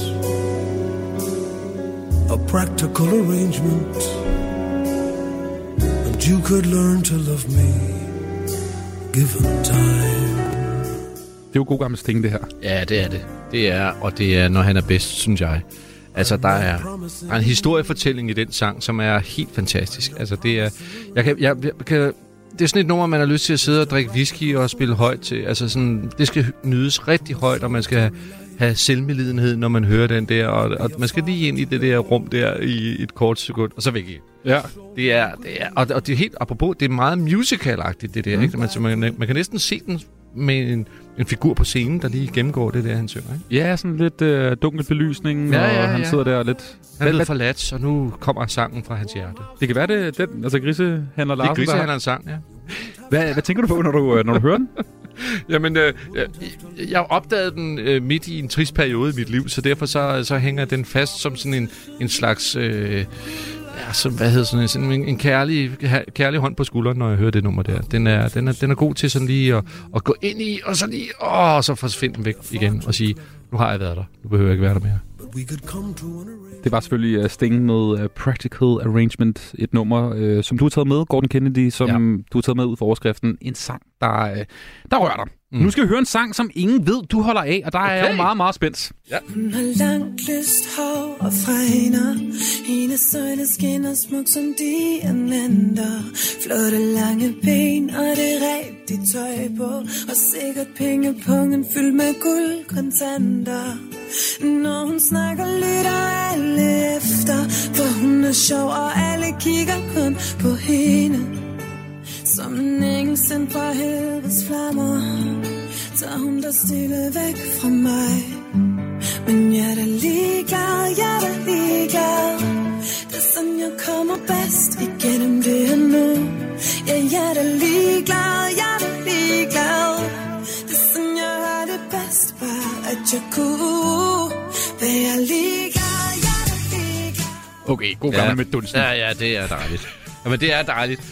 a practical arrangement. And you could learn to love me, given time. Det er jo god gammel sting, det her. Ja, det er det. Det er, og det er, når han er bedst, synes jeg. Altså, der er, der er en historiefortælling i den sang, som er helt fantastisk. Altså, det er... Jeg kan, jeg, jeg kan, det er sådan et nummer, man har lyst til at sidde og drikke whisky og spille højt til. Altså, sådan, det skal nydes rigtig højt, og man skal have, selvmelidenhed, når man hører den der. Og, og man skal lige ind i det der rum der i et kort sekund, og så væk igen. Ja. Det er, det er, og, og det er helt, apropos, det er meget musicalagtigt, det der. Mm. Ikke? Man, man, man kan næsten se den med en, en figur på scenen, der lige gennemgår det der, han synger. Ikke? Ja, sådan lidt øh, dunkel belysning, Ja, og ja, han ja. sidder der lidt... Han er blevet forladt, og nu kommer sangen fra hans hjerte. Det kan være, det den, altså grisehandler Det er Larsen, han er en sang, ja. Hvad, hvad tænker du på, når du, øh, når du hører den? Jamen, øh, jeg, jeg opdagede den øh, midt i en trist periode i mit liv, så derfor så, så hænger den fast som sådan en, en slags... Øh, ja, så, hvad hedder sådan, en- sådan en, en kærlig, kærlig hånd på skulderen, når jeg hører det nummer der. Den er, den er, den er god til sådan lige at, at gå ind i, og så lige, åh, og så forsvinde den væk igen, og sige, nu har jeg været der, nu behøver jeg ikke være der mere. But we could come to an arrangement. Det var selvfølgelig uh, Sting med uh, Practical Arrangement, et nummer, uh, som du har taget med, Gordon Kennedy, som Ja. du har taget med ud fra overskriften. En sang, der, uh, der rører dig. Mm. Nu skal vi høre en sang, som ingen ved, du holder af, og der okay. er jeg jo meget, meget spændt. Hun har langt lyst hår og fregner. Hendes øjne skinner smuk som diamanter Flotte lange ben og det rigtige tøj på. Og sikkert pengepungen fyldt med guldkontanter. Når hun snakker lytter alle efter. For hun er sjov og alle kigger kun på hende Som en engel sendt fra helvedes flammer Tager hun der stille væk fra mig men jeg er da ligeglad, jeg er da ligeglad Det er sådan, jeg kommer bedst igennem det her nu Ja, jeg er da ligeglad, jeg er da ligeglad Det er sådan, jeg har det bedst Bare at jeg kunne være ligeglad, jeg er da ligeglad Okay, god gammel med dunsten. Ja, ja, det er dejligt. Jamen, det er dejligt.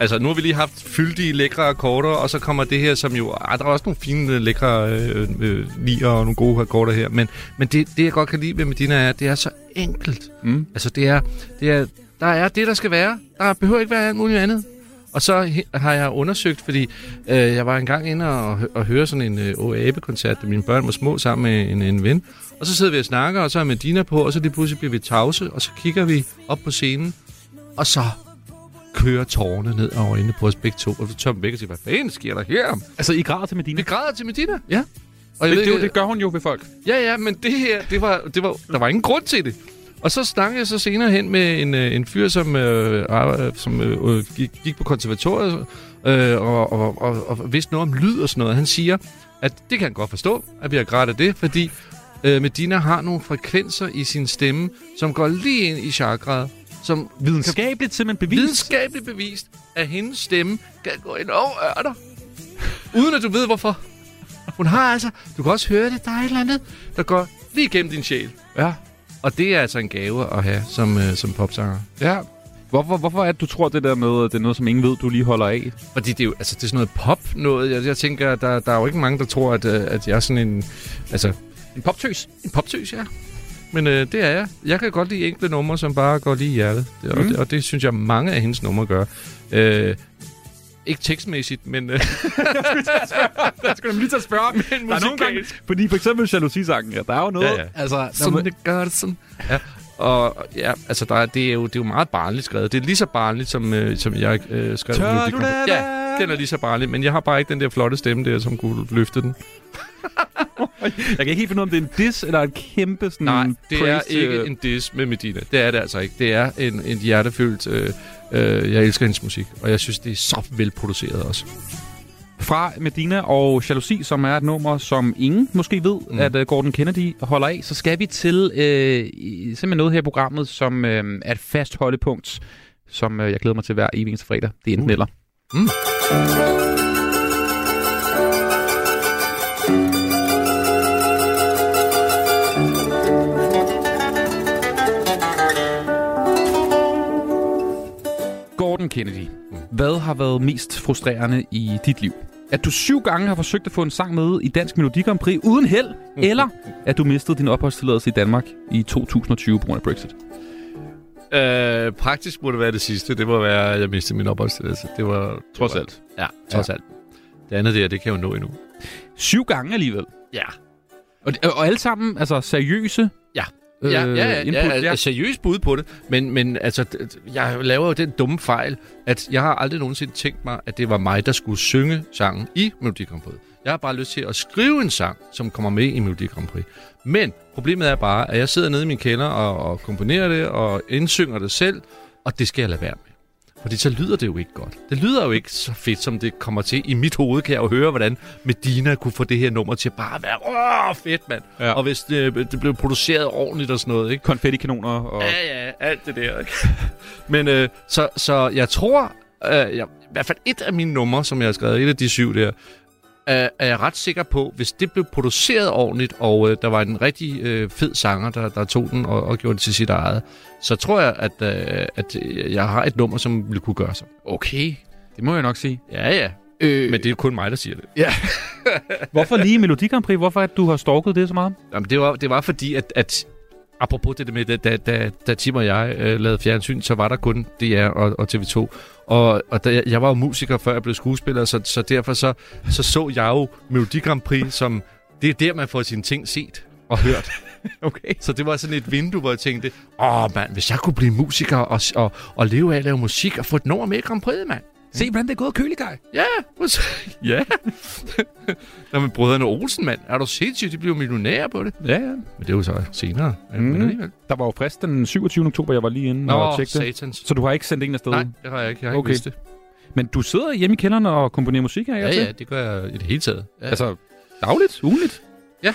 Altså, nu har vi lige haft fyldige, lækre akkorder, og så kommer det her, som jo... Ah, der er også nogle fine, øh, lækre øh, øh, nier og nogle gode akkorder her. Men, men det, det, jeg godt kan lide ved Medina, er, at det er så enkelt. Mm. Altså, det er, det er, der er det, der skal være. Der behøver ikke være alt muligt andet. Og så har jeg undersøgt, fordi øh, jeg var engang inde og, og høre sådan en øh, OAB-koncert, da mine børn var små sammen med en, en ven. Og så sidder vi og snakker, og så er Medina på, og så lige pludselig bliver vi tavse, og så kigger vi op på scenen, og så kører tårerne ned over inde på os begge to. Og vi tør dem begge og siger, hvad fanden sker der her? Altså, I græder til Medina? Vi græder til Medina, ja. Og Det, ved det, det gør hun jo ved folk. Ja, ja, men det her, det var, det var, der var ingen grund til det. Og så snakkede jeg så senere hen med en, øh, en fyr, som, øh, som øh, øh, gik, gik på konservatoriet øh, og, og, og, og vidste noget om lyd og sådan noget. Han siger, at det kan han godt forstå, at vi har grædt af det, fordi øh, Medina har nogle frekvenser i sin stemme, som går lige ind i chakraet, som Videnskabeligt simpelthen bevist. videnskabeligt bevist, at hendes stemme kan gå ind over ørter, uden at du ved hvorfor. Hun har altså, du kan også høre det, der er et eller andet, der går lige igennem din sjæl. Ja. Og det er altså en gave at have som, øh, som popsanger. ja. Hvorfor, hvorfor er det, du tror det der med, at det er noget, som ingen ved, du lige holder af? Fordi det er jo altså, det er sådan noget pop noget. Jeg, jeg tænker, der, der er jo ikke mange, der tror, at, øh, at jeg er sådan en... Altså, En poptøs. en poptøs, ja. Men øh, det er jeg. Jeg kan godt lide enkle numre, som bare går lige i hjertet. Det, og, Mm. det, og det synes jeg, mange af hendes numre gør. Øh, ikke tekstmæssigt, men... Øh, Jeg skulle nemlig til at spørge. men Der er nogle gange, fordi for eksempel jalousisangen, ja, der er jo noget, Ja, ja. altså... Sådan må- det gør det sådan. Ja. Og ja, altså, der er, det, er jo, det er jo meget barnligt skrevet. Det er lige så barnligt, som, øh, som jeg øh, skrev. Tør du Prix. Ja, den er lige så barnlig, men jeg har bare ikke den der flotte stemme der, som kunne løfte den. Jeg kan ikke helt finde ud om det er en diss eller en kæmpe sådan Nej, det er praise, ikke øh, en diss med Medina. Det er det altså ikke. Det er en, en hjertefyldt... Øh, øh, jeg elsker hendes musik, og jeg synes, det er så velproduceret også. Fra Medina og Jalousi, som er et nummer, som ingen måske ved, mm. At uh, Gordon Kennedy holder af, så skal vi til øh, simpelthen noget her i programmet, som øh, er et fast holdepunkt, som øh, jeg glæder mig til hver evig eneste fredag. Det er enten Uh. eller. Mm. Kennedy, hvad har været mest frustrerende i dit liv? At du syv gange har forsøgt at få en sang med i Dansk Melodi Grand Prix uden held, eller at du mistede din opholdstilladelse i Danmark i 2020 på grund af Brexit? Øh, praktisk må det være det sidste. Det må være, at jeg mistede min opholdstilladelse. Det var... det Trods var, alt. Ja, trods ja. alt. Det andet der, det kan jeg jo nå endnu. Syv gange alligevel. Ja. Og, og alle sammen altså seriøse Ja. Øh, Ja, ja, ja, input. ja, ja. seriøst bud på det. Men, men altså, jeg laver jo den dumme fejl, at jeg har aldrig nogensinde tænkt mig, at det var mig, der skulle synge sangen i Melodi Grand Prix. Jeg har bare lyst til at skrive en sang, som kommer med i Melodi Grand Prix. Men problemet er bare, at jeg sidder nede i min kælder og, og komponerer det og indsynger det selv, og det skal jeg lade være med. Fordi så lyder det jo ikke godt. Det lyder jo ikke så fedt, som det kommer til. I mit hoved kan jeg jo høre, hvordan Medina kunne få det her nummer til bare at være åh, fedt, mand. Ja. Og hvis det, det blev produceret ordentligt og sådan noget, ikke? Konfettikanoner og... Ja, ja, alt det der. Ikke? Men øh, så, så jeg tror, øh, jeg, i hvert fald et af mine numre, som jeg har skrevet, et af de syv der, øh, er jeg ret sikker på, hvis det blev produceret ordentligt, og øh, der var en rigtig øh, fed sanger, der, der tog den og, og gjorde det til sit eget, så tror jeg, at, øh, at jeg har et nummer, som ville kunne gøre sig. Okay, det må jeg nok sige. Ja, ja. Øh, Men det er kun mig, der siger det. hvorfor lige Melodi Grand Prix? Hvorfor at du har stalket det så meget? Jamen, det, var, det var fordi, at, at apropos det der med, da, da, da, da Tim og jeg øh, lavede fjernsyn, så var der kun DR og, og TV2. Og, og da, jeg- jeg var jo musiker, før jeg blev skuespiller, så, så derfor så, så så jeg jo Melodi Grand Prix som... Det er der, man får sine ting set og hørt. Okay. Så det var sådan et vindue, hvor jeg tænkte, åh mand, hvis jeg kunne blive musiker og, og, og leve af at lave musik og få et nummer med i Grand Prix, mand. Se, hvordan det er gået køligej. Ja, ja. Nå, men brødrene Olsen, mand. Er du sindssygt? De blev millionærer på det. Ja, ja. Men det er jo så senere. Mm. Men alligevel. Der var jo frist den 27. oktober, jeg var lige inde og Nå, tjekke det. satans. Så du har ikke sendt en afsted? Nej, det har jeg ikke. Jeg har Okay. ikke vidst det. Men du sidder hjemme i kælderen og komponerer musik, her Ja, ja, det gør jeg i det hele taget. Ja. Altså, dagligt? Ugenligt? ja,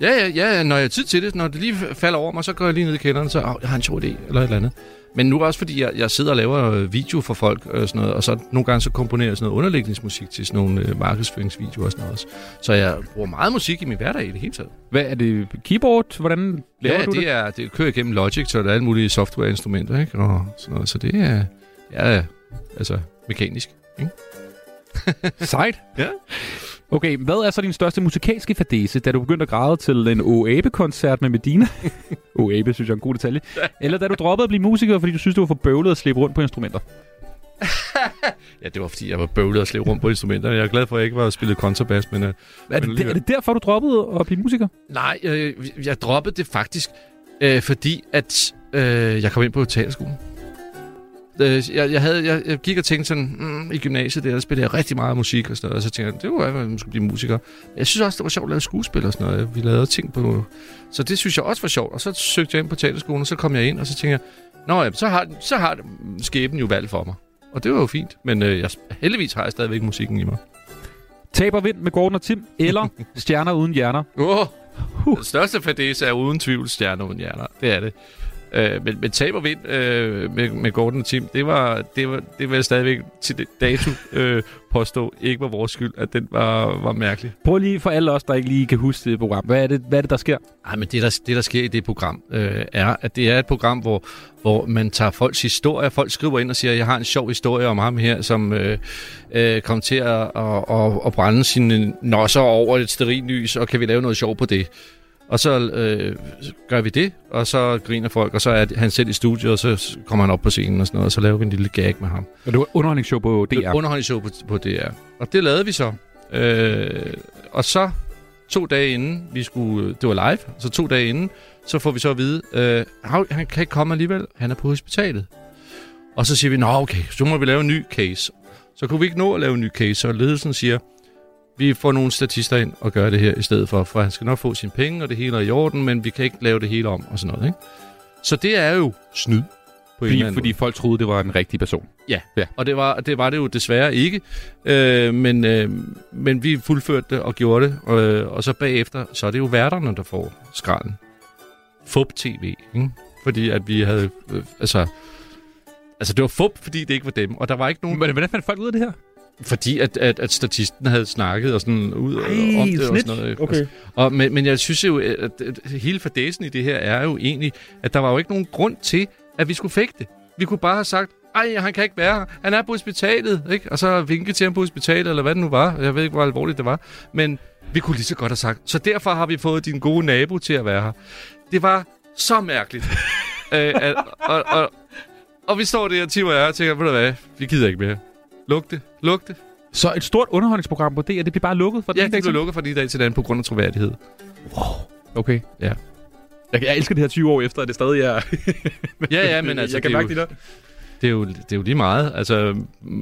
ja, ja, når jeg har tid til det, når det lige falder over mig, så går jeg lige ned i kælderen, så oh, jeg har en sjov idé, eller et eller andet. Men nu også fordi, jeg, jeg sidder og laver øh, video for folk og sådan noget, og så nogle gange så komponerer jeg sådan noget underlægningsmusik til sådan nogle øh, markedsføringsvideoer og sådan noget også. Så jeg bruger meget musik i min hverdag i det hele taget. Hvad er det? Keyboard? Hvordan laver ja, du det, det? Er, det kører igennem Logic, så der er alle mulige softwareinstrumenter, ikke? Og sådan noget. Så det er, ja, altså mekanisk. Sejt. Ja. Okay, hvad er så din største musikalske fadese, da du begyndte at græde til en O-Abe-koncert med Medina? O-Abe, synes jeg er en god detalje. Eller da du droppede at blive musiker, fordi du synes, det var for bøvlet at slippe rundt på instrumenter? Ja, det var fordi, jeg var bøvlet og slæve rundt på instrumenter. Jeg er glad for, at jeg ikke var spillet kontrabas, men... Uh, Er Men det, alligevel. er det derfor, du droppede at blive musiker? Nej, øh, jeg droppede det faktisk, øh, fordi at øh, jeg kom ind på teaterskolen. Øh, jeg, jeg, havde, jeg, jeg gik og tænkte sådan, mm, i gymnasiet der, der spillede jeg rigtig meget musik og sådan noget, og så tænkte jeg, det var jeg, jeg skulle blive musiker. Jeg synes også, det var sjovt at lave skuespil og sådan noget. Vi lavede ting på... Så det synes jeg også var sjovt. Og så søgte jeg ind på teaterskolen, og så kom jeg ind, og så tænkte jeg, Nå ja, så har, så har skæbnen jo valgt for mig. Og det var jo fint, men øh, jeg, heldigvis har jeg stadigvæk musikken i mig. Taber vind med Gordon og Tim, eller stjerner uden hjerner? Oh, den største fadese er uden tvivl stjerner uden hjerner. Det er det. Øh, men, men tab og vind øh, med, med Gordon og Tim, det var, det var, det var stadigvæk til dato øh, påstå, ikke var vores skyld, at den var, var mærkelig. Prøv lige for alle os, der ikke lige kan huske det program. Hvad er det, hvad er det der sker? Nej, men det der, det, der sker i det program, øh, er, at det er et program, hvor, hvor man tager folks historier. Folk skriver ind og siger, jeg har en sjov historie om ham her, som øh, øh, kom til at, at, at, at brænde sine nosser over et sterinlys, og kan vi lave noget sjov på det? Og så øh, gør vi det, og så griner folk, og så er han selv i studiet, og så kommer han op på scenen og sådan noget, og så laver vi en lille gag med ham. Og det var underholdningsshow på DR. Det underholdningsshow på, på DR. Og det lavede vi så. Øh, og så to dage inden, vi skulle, det var live, så to dage inden, så får vi så at vide, øh, "Hav, han kan ikke komme alligevel, han er på hospitalet. Og så siger vi, nå okay, så må vi lave en ny case. Så kunne vi ikke nå at lave en ny case, så ledelsen siger, vi får nogle statister ind og gør det her i stedet for, for han skal nok få sine penge, og det hele er i orden, men vi kan ikke lave det hele om og sådan noget. Ikke? Så det er jo snyd. På en eller Fordi, anden fordi folk troede, det var en rigtig person. Ja, Ja. og det var, det var det jo desværre ikke. Øh, men, øh, men vi fuldførte det og gjorde det. Øh, og så bagefter, så er det jo værterne, der får skralden. Fup TV, ikke? Fordi at vi havde... Øh, altså, altså, det var fup, fordi det ikke var dem. Og der var ikke nogen... Men hvordan fandt folk ud af det her? Fordi at, at, at statisten havde snakket og sådan ud Ej, om det og snitch. sådan noget. Okay. Og, men, men jeg synes jo, at, at hele fordæsen i det her er jo egentlig, at der var jo ikke nogen grund til, at vi skulle fægte. Vi kunne bare have sagt, ej, han kan ikke være her. Han er på hospitalet, ikke? Og så vinke til ham på hospitalet, eller hvad det nu var. Jeg ved ikke, hvor alvorligt det var. Men vi kunne lige så godt have sagt. Så derfor har vi fået din gode nabo til at være her. Det var så mærkeligt. øh, at, og, og, og vi står der, Tim og jeg, og tænker, ved du hvad, vi gider ikke mere. Luk det. Så et stort underholdningsprogram på det, det bliver bare lukket for den Ja, ene dag det blev til- lukket fra den dag til den på grund af troværdighed. Okay. Ja. Jeg, jeg elsker det her 20 år efter, at det stadig er... Ja, ja, men altså, jeg kan det, mærke det der. det, er jo, det er jo lige meget. Altså,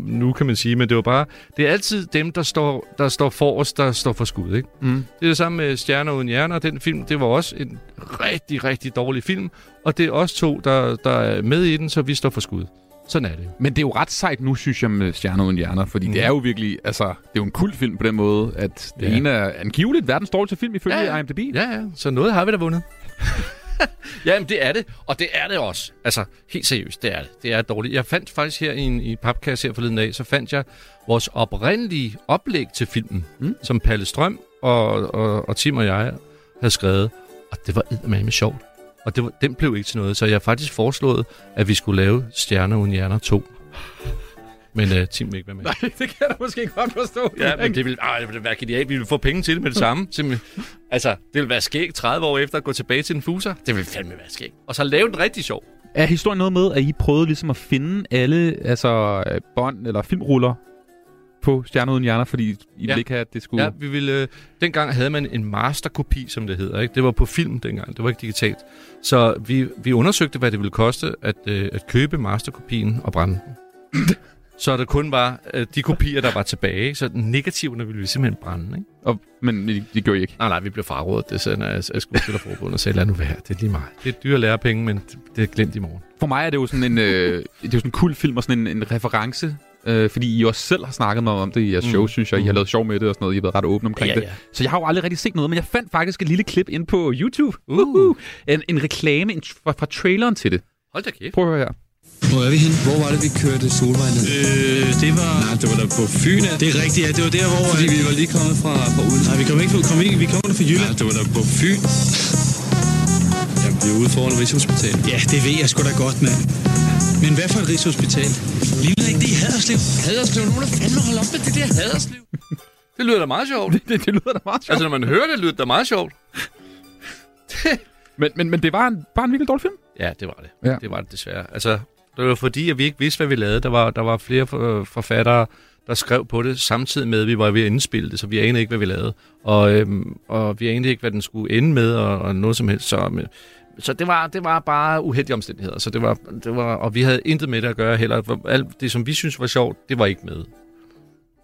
nu kan man sige, men det er jo bare... Det er altid dem, der står, der står forrest, der står for skud, ikke? Mm. Det er det samme med Stjerner uden hjerner. Den film, det var også en rigtig, rigtig dårlig film. Og det er os to, der, der er med i den, så vi står for skud. Sådan er det. Men det er jo ret sejt nu, synes jeg, med Stjerner uden hjerner. Fordi mm. det er jo virkelig... Altså, det er jo en kultfilm på den måde, at det Ja. ene er angiveligt verdens dårligste film ifølge Ja, ja. IMDb. Ja, ja. Så noget har vi da vundet. Jamen, det er det. Og det er det også. Altså, helt seriøst, det er det. Det er dårligt. Jeg fandt faktisk her i en i papkasse her forleden dag, så fandt jeg vores oprindelige oplæg til filmen, mm. som Palle Strøm og, og, og Tim og jeg havde skrevet. Og det var eddermame sjovt. Og det var, den blev ikke til noget, så jeg har faktisk foreslået, at vi skulle lave Stjerner uden hjerner 2. Men uh, Tim vil ikke være med. Nej, det kan jeg da måske godt forstå. Ja, men det ville, ah, det ville være genialt. Vi ville få penge til det med det samme. Simpelthen. Altså, det ville være skægt 30 år efter at gå tilbage til en fuser. Det ville fandme være skægt. Og så lave den rigtig sjov. Er historien noget med, at I prøvede ligesom at finde alle altså, bånd eller filmruller på Stjerner uden hjerner, fordi I ja. ville ikke have, at det skulle... Ja, vi ville, øh, dengang havde man en masterkopi, som det hedder. Ikke? Det var på film dengang, det var ikke digitalt. Så vi, vi undersøgte, hvad det ville koste at, øh, at købe masterkopien og brænde den. så der kun var øh, de kopier, der var tilbage. ikke? Så negativerne ville vi simpelthen brænde. Ikke? Og, men det, det gjorde I ikke. Nej, nej, vi blev frarådet det sådan af, af skuespillerforbundet og sagde, lad nu være, det er lige meget. Det er dyre lærepenge, men det- det er glemt i morgen. For mig er det jo sådan en, øh, det er jo sådan en kul film og sådan en, en reference, øh, fordi I også selv har snakket med om det i jeres Mm. show, synes jeg. I har Mm. lavet sjov med det og sådan noget. I har været ret åbne omkring Ja, det. ja. Så jeg har jo aldrig rigtig set noget, men jeg fandt faktisk et lille klip ind på YouTube. Uh. En, en reklame en, fra, fra traileren til det. Hold da kæft. Prøv at høre her. Hvor er vi hen? Hvor var det, vi kørte solvej ned? Øh, det var... Nej, det var der på Fyn. Det er rigtigt, ja. Det var der, hvor... Fordi vi var lige kommet fra, fra Odense. Nej, vi kom ikke fra, kom ikke, vi kom der fra Jylland. Ja, det var der på Fyn. Vi er ude foran Rigshospitalet. Ja, det ved jeg sgu da godt, mand. Men hvad for et Rigshospital? Lille ikke det i Haderslev. Haderslev, nu må du fandme holde op med det der Haderslev. Det lyder da meget sjovt. Det, det, det lyder da meget sjovt. altså, når man hører det, lyder det da meget sjovt. Men, men, men det var en, bare en virkelig dårlig film. Ja, det var det. Ja. Det var det desværre. Altså, det var fordi, at vi ikke vidste, hvad vi lavede. Der var, der var flere for- forfattere, der skrev på det, samtidig med, at vi var ved at indspille det, så vi anede ikke, hvad vi lavede. Og, øhm, og vi anede ikke, hvad den skulle ende med, og, og noget som helst. Så, men, så det, var, det var bare uheldige omstændigheder. Så det var, det var, og vi havde intet med det at gøre heller. Alt det, som vi synes var sjovt, det var ikke med.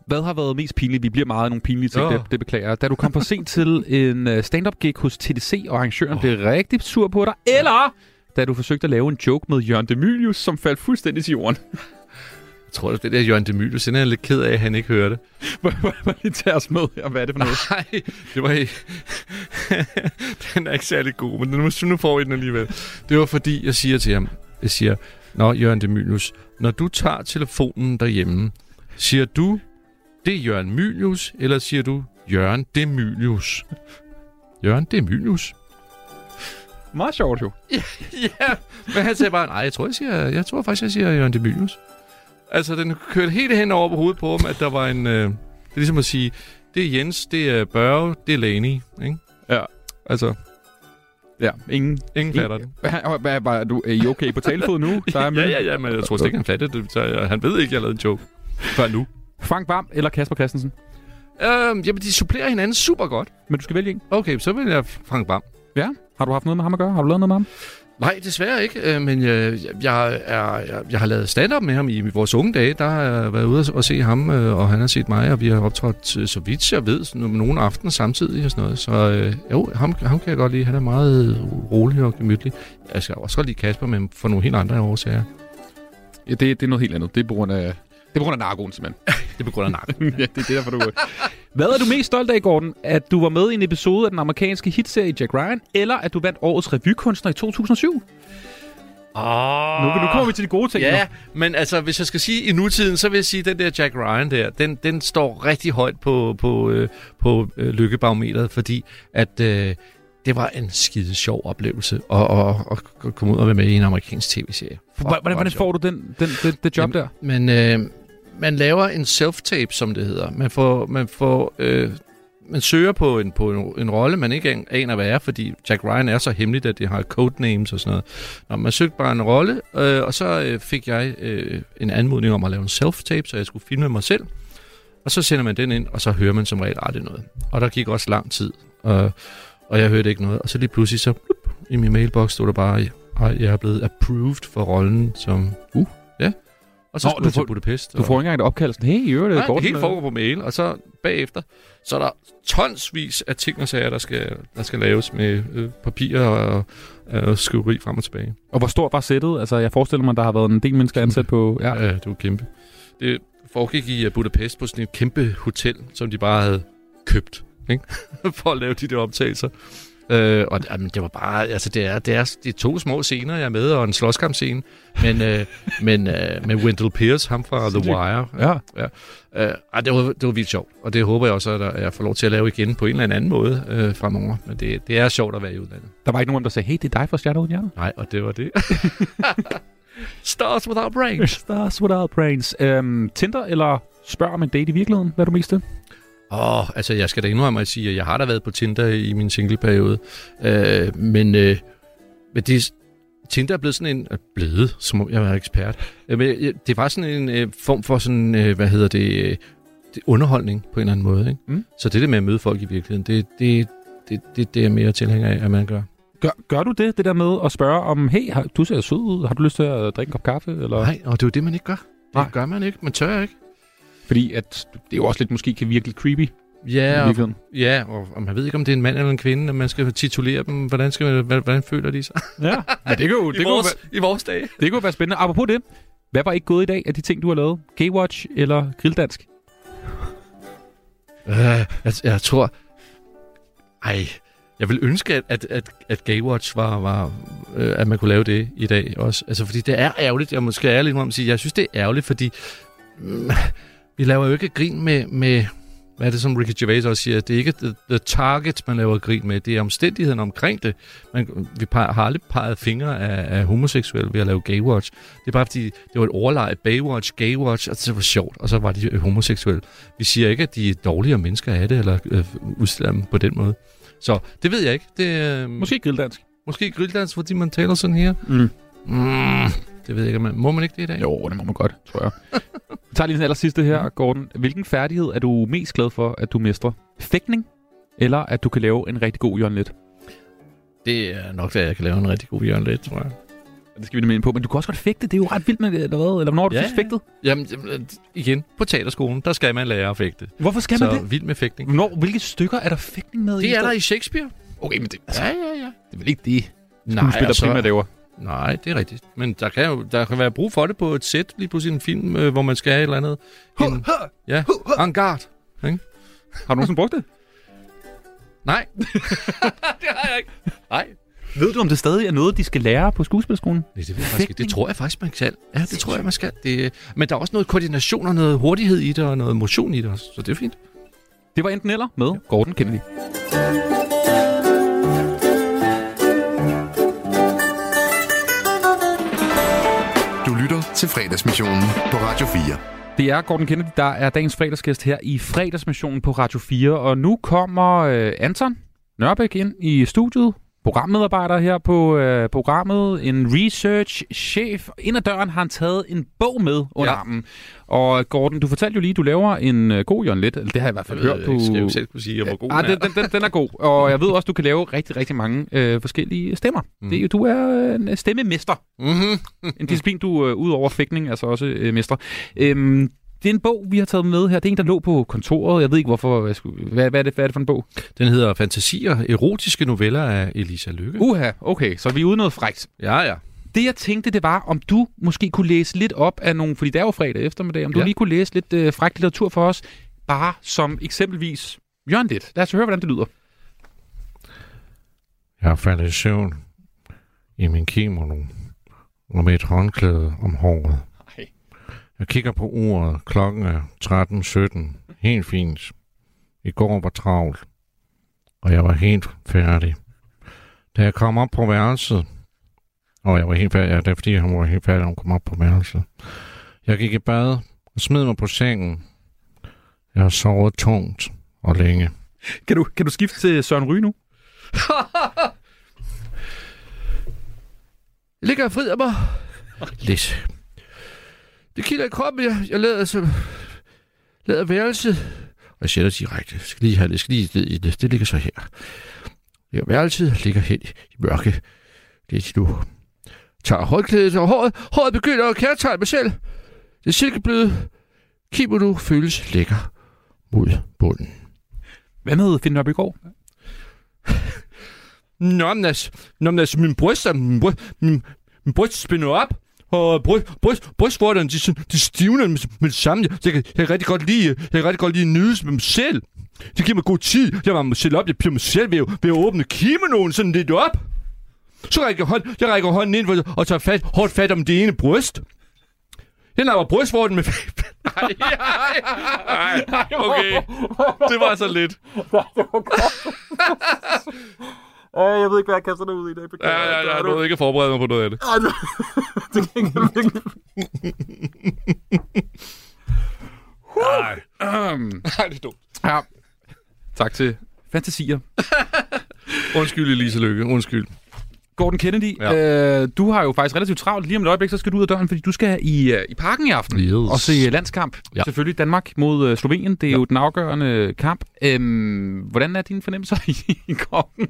Hvad har været mest pinligt? Vi bliver meget af nogle pinlige ting, Åh. det, det beklager jeg. Da du kom for sent til en øh, stand-up gig hos TDC, og arrangøren oh. blev rigtig sur på dig, eller da du forsøgte at lave en joke med Jørgen Demilius, som faldt fuldstændig til jorden. Jeg tror, det der Jørgen Demilius, den er jeg lidt ked af, at han ikke hørte. Må må lige tage os med her, hvad er det for noget? Nej, det var ikke... den er ikke særlig god, men nu, nu får vi den alligevel. Det var fordi, jeg siger til ham, jeg siger, Nå, Jørgen Demilius, når du tager telefonen derhjemme, siger du, det er Jørgen Mylius, eller siger du, Jørgen Demilius? Jørgen Demilius? Meget sjovt jo. ja, men han sagde bare, nej, jeg tror, jeg, siger, jeg tror faktisk, jeg siger Jørgen Demilius. Altså, den kørte helt hen over på hovedet på ham, at der var en... Øh, det er ligesom at sige, det er Jens, det er Børge, det er Lani, ikke? Ja. Altså, Ja, ingen... ingen fatter det. Hvad, er, du, er I okay på talefod nu? Der er Ja, ja, ja, men jeg tror slet ikke, han fattede det. Så jeg, han ved ikke, jeg lavede en joke. Før nu. Frank Vam eller Kasper Christensen? Øhm, jamen, de supplerer hinanden super godt. Men du skal vælge en. Okay, så vil jeg Frank Bam. Ja. Har du haft noget med ham at gøre? Har du lavet noget med ham? Nej, desværre ikke, øh, men jeg, jeg, er, jeg, jeg har lavet stand-up med ham i vores unge dage. Der har jeg været ude og se ham, øh, og han har set mig, og vi har optrådt, øh, så vidt jeg ved, nogle aftener samtidig og sådan noget. Så øh, jo, ham, ham kan jeg godt lide. Han er meget rolig og gemytlig. Jeg skal også godt lide Kasper, men for nogle helt andre årsager. Ja, det, det er noget helt andet. Det er på grund af, det er på grund af narkoen, simpelthen. Det er på grund af narko. ja, det er derfor, du... Hvad er du mest stolt af, Gordon? At du var med i en episode af den amerikanske hitserie Jack Ryan, eller at du vandt årets revykunstner i 2007? Oh. Nu, nu kommer vi til de gode ting. Ja, nu. men altså, hvis jeg skal sige i nutiden, så vil jeg sige, at den der Jack Ryan der, den, den står rigtig højt på, på, øh, på øh, lykkebarometeret, fordi at øh, det var en skide sjov oplevelse at, at, at, at komme ud og være med i en amerikansk tv-serie. Hvordan, hvor hvordan får du den, den, det, det job der? Men øh, man laver en self-tape, som det hedder. Man får, man får øh, man søger på en, på en, en rolle, man ikke aner, hvad er, fordi Jack Ryan er så hemmelig, at det har codenames og sådan noget. Nå, man søgte bare en rolle, øh, og så øh, fik jeg øh, en anmodning om at lave en self-tape, så jeg skulle filme mig selv. Og så sender man den ind, og så hører man som regel aldrig noget. Og der gik også lang tid, og, og jeg hørte ikke noget. Og så lige pludselig, så blup, i min mailbox stod der bare, at jeg er blevet approved for rollen som... Uh. Og så Nå, skulle du jeg til får- Budapest. Du får ikke engang et opkald sådan, hey, i øvrigt, Nej, Gordon, det hele øh, foregår på mail, og så bagefter, så er der tonsvis af ting og sager, der skal, der skal laves med øh, papir og, og skriveri frem og tilbage. Og hvor stort var sættet? Altså, jeg forestiller mig, der har været en del mennesker ansat på... Ja. Ja, det var kæmpe. Det foregik i øh, Budapest på sådan et kæmpe hotel, som de bare havde købt, ikke? for at lave de der optagelser. Øh, og jamen, det var bare, altså det er, det, er, det er to små scener, jeg er med, og en slåskampscene. Men, øh, men øh, med Wendell Pierce, ham fra The Wire. Ja. ja. Øh, ej, det, var, det var vildt sjovt, og det håber jeg også, at jeg får lov til at lave igen på en eller anden måde øh, fremover. Men det, det er sjovt at være i udlandet. Der var ikke nogen, der sagde, hey, det er dig fra Shadow Uden. Nej, og det var det. Stars without brains. Stars without brains. Øhm, Tinder eller spørg om en date i virkeligheden? Hvad er du mest til? Åh, oh, altså jeg skal da indrømme at sige, at jeg har da været på Tinder i min singleperiode. Øh, men, øh, men det, Tinder er blevet sådan en... øh, Blevet, som om jeg var ekspert. Øh, men øh, det var sådan en øh, form for sådan, øh, hvad hedder det, øh, det, underholdning på en eller anden måde. Ikke? Mm. Så det der med at møde folk i virkeligheden, det, det, det, det, det er mere tilhænger af, at man gør. Gør, gør du det, det der med at spørge om, hey, har, du ser sød ud, har du lyst til at drikke en kop kaffe? Eller? Nej, og det er jo det, man ikke gør. Det Nej. gør man ikke. Man tør ikke. Fordi at det er jo også lidt måske kan virke lidt creepy i Ja, og, ja og, og man ved ikke, om det er en mand eller en kvinde, og man skal titulere dem. Hvordan, skal man, hvordan, føler de sig? Ja, men det kan jo, I, det kunne, vores, være, I vores dage. det kunne være spændende. Apropos det, hvad var ikke gået i dag af de ting, du har lavet? Gaywatch eller grilldansk? Øh, jeg, jeg tror... Ej, jeg vil ønske, at, at, at, at Gaywatch var, var øh, at man kunne lave det i dag også. Altså, fordi det er ærgerligt. Jeg måske ærligt om at sige, jeg synes, det er ærgerligt, fordi mm, vi laver jo ikke grin med, med, hvad er det, som Ricky Gervais også siger, det er ikke the, the target, man laver grin med, det er omstændigheden omkring det. Man, vi peger, har aldrig peget fingre af, af homoseksuelle ved at lave Gaywatch. Det er bare fordi, det var et overleje, Baywatch, Gaywatch, og det var sjovt, og så var de homoseksuelle. Vi siger ikke, at de er dårligere mennesker af det, eller øh, udstiller dem på den måde. Så det ved jeg ikke. Det, øh, Måske grilldansk. måske grilldans, fordi man taler sådan her. Mm. Mm, det ved jeg ikke, man, må man ikke det i dag? Jo, det må man godt, tror jeg. Vi tager lige den aller sidste her, Gordon. Hvilken færdighed er du mest glad for, at du mestrer? Fægtning? Eller at du kan lave en rigtig god Jørgen Let? Det er nok, at jeg kan lave en rigtig god Jørgen Let, tror jeg. Det skal vi nemlig ind på. Men du kan også godt fægte. Det er jo ret vildt med det, eller hvad? Eller hvornår har du Ja, fægtet? Jamen, igen, på teaterskolen, der skal man lære at fægte. Hvorfor skal så man det? vild med fægtning. Hvornår, hvilke stykker er der fægtning med i? Det er der i Shakespeare. Okay, men det, altså, Ja, ja, ja. det er vel ikke det, Nej, skuespiller altså- primært laver. Nej, det er rigtigt. Men der kan jo der kan være brug for det på et sæt, lige på sin film, øh, hvor man skal have et eller andet. En, ja, en guard. Ikke? Har du nogensinde brugt det? Nej. det har jeg ikke. Nej. Ved du, om det stadig er noget, de skal lære på skuespilskolen? Nej, det, ved jeg faktisk, ikke. det tror jeg faktisk, man skal. Ja, det tror jeg, man skal. Det, men der er også noget koordination og noget hurtighed i det, og noget motion i det også, så det er fint. Det var enten eller med Gordon Kennedy. Til fredagsmissionen på Radio 4. Det er Gordon Kennedy, der er dagens fredagsgæst her i fredagsmissionen på Radio 4. Og nu kommer øh, Anton Nørbæk ind i studiet programmedarbejder her på øh, programmet, en research-chef. Ind ad døren har han taget en bog med under Ja. armen. Og Gordon, du fortalte jo lige, du laver en øh, god Jørgen Let. Det har jeg i hvert fald Jeg ved, hørt. jeg Du... ikke skal jo selv kunne sige, jeg var god Ah, den, den, den, den er god, og jeg ved også, du kan lave rigtig, rigtig mange øh, forskellige stemmer. Mm. Det, er jo- du er en stemmemester. Mm-hmm. En disciplin, du øh, ud over fægtning, altså også øh, mester. Øhm, det er en bog, vi har taget med her. Det er en, der lå på kontoret. Jeg ved ikke, hvorfor. Jeg skulle... hvad, hvad, er det, hvad er det for en bog? Den hedder Fantasier, erotiske noveller af Elisa Lykke. Uha, okay, så vi er ude noget frækt. Ja, ja. Det, jeg tænkte, det var, om du måske kunne læse lidt op af nogle... Fordi det er jo fredag eftermiddag. Om du Ja. lige kunne læse lidt øh, frækt litteratur for os. Bare som eksempelvis Jørgen Lidt. Lad os høre, hvordan det lyder. Jeg faldet i søvn i min kimono og med et håndklæde om håret. Jeg kigger på uret. Klokken er 13.17. Helt fint. I går var travlt, og jeg var helt færdig. Da jeg kom op på værelset, og jeg var helt færdig, ja, det er fordi, han var helt færdig, hun kom op på værelset. Jeg gik i bad og smed mig på sengen. Jeg har sovet tungt og længe. Kan du, kan du skifte til Søren Ryge nu? Ligger og frider mig. Lidt. Det kilder i kroppen, jeg, jeg lader, så, lader værelset. Og jeg sætter direkte. Jeg skal lige have jeg skal lige ned i det. Det ligger så her. Ligger værelset, ligger hen i mørke. Lidt nu. Tager håndklædet og håret. Håret begynder at kærtegne mig selv. Det silkebløde kimono føles lækker mod bunden. Hvad med Finn Nørbegaard? Nå, men altså, nå, men altså min bryst, min, bryst, min, min bryst spænder op, og bryst, bryst, brystvorterne, de, de stivner med, med det samme. Jeg, kan, jeg kan rigtig godt lide, jeg kan rigtig godt lide nydes med mig selv. Det giver mig god tid. Jeg varmer mig selv op, jeg piger mig selv ved, at- ved at åbne kimonoen sådan lidt op. Så rækker jeg, hånd, jeg rækker hånden ind og- og tager fat, hårdt fat om det ene bryst. Jeg napper brystvorten med... Nej, nej, nej, okay. Det var så lidt. Jeg ved ikke, hvad jeg kaster dig ud i dag. Ja, ja, ja, jeg nåede ikke at forberede mig på noget af det. Nej. Um, Nej, det er dumt. ja. Tak til Fantasier. Undskyld, Elisa Lykke. Undskyld. Gordon Kennedy, Ja. øh, du har jo faktisk relativt travlt. Lige om et øjeblik, så skal du ud af døren, fordi du skal i, øh, i parken i aften Yes. og se landskamp. Ja. Selvfølgelig Danmark mod øh, Slovenien. Det er ja. jo den afgørende kamp. Øhm, hvordan er dine fornemmelser i, i kroppen?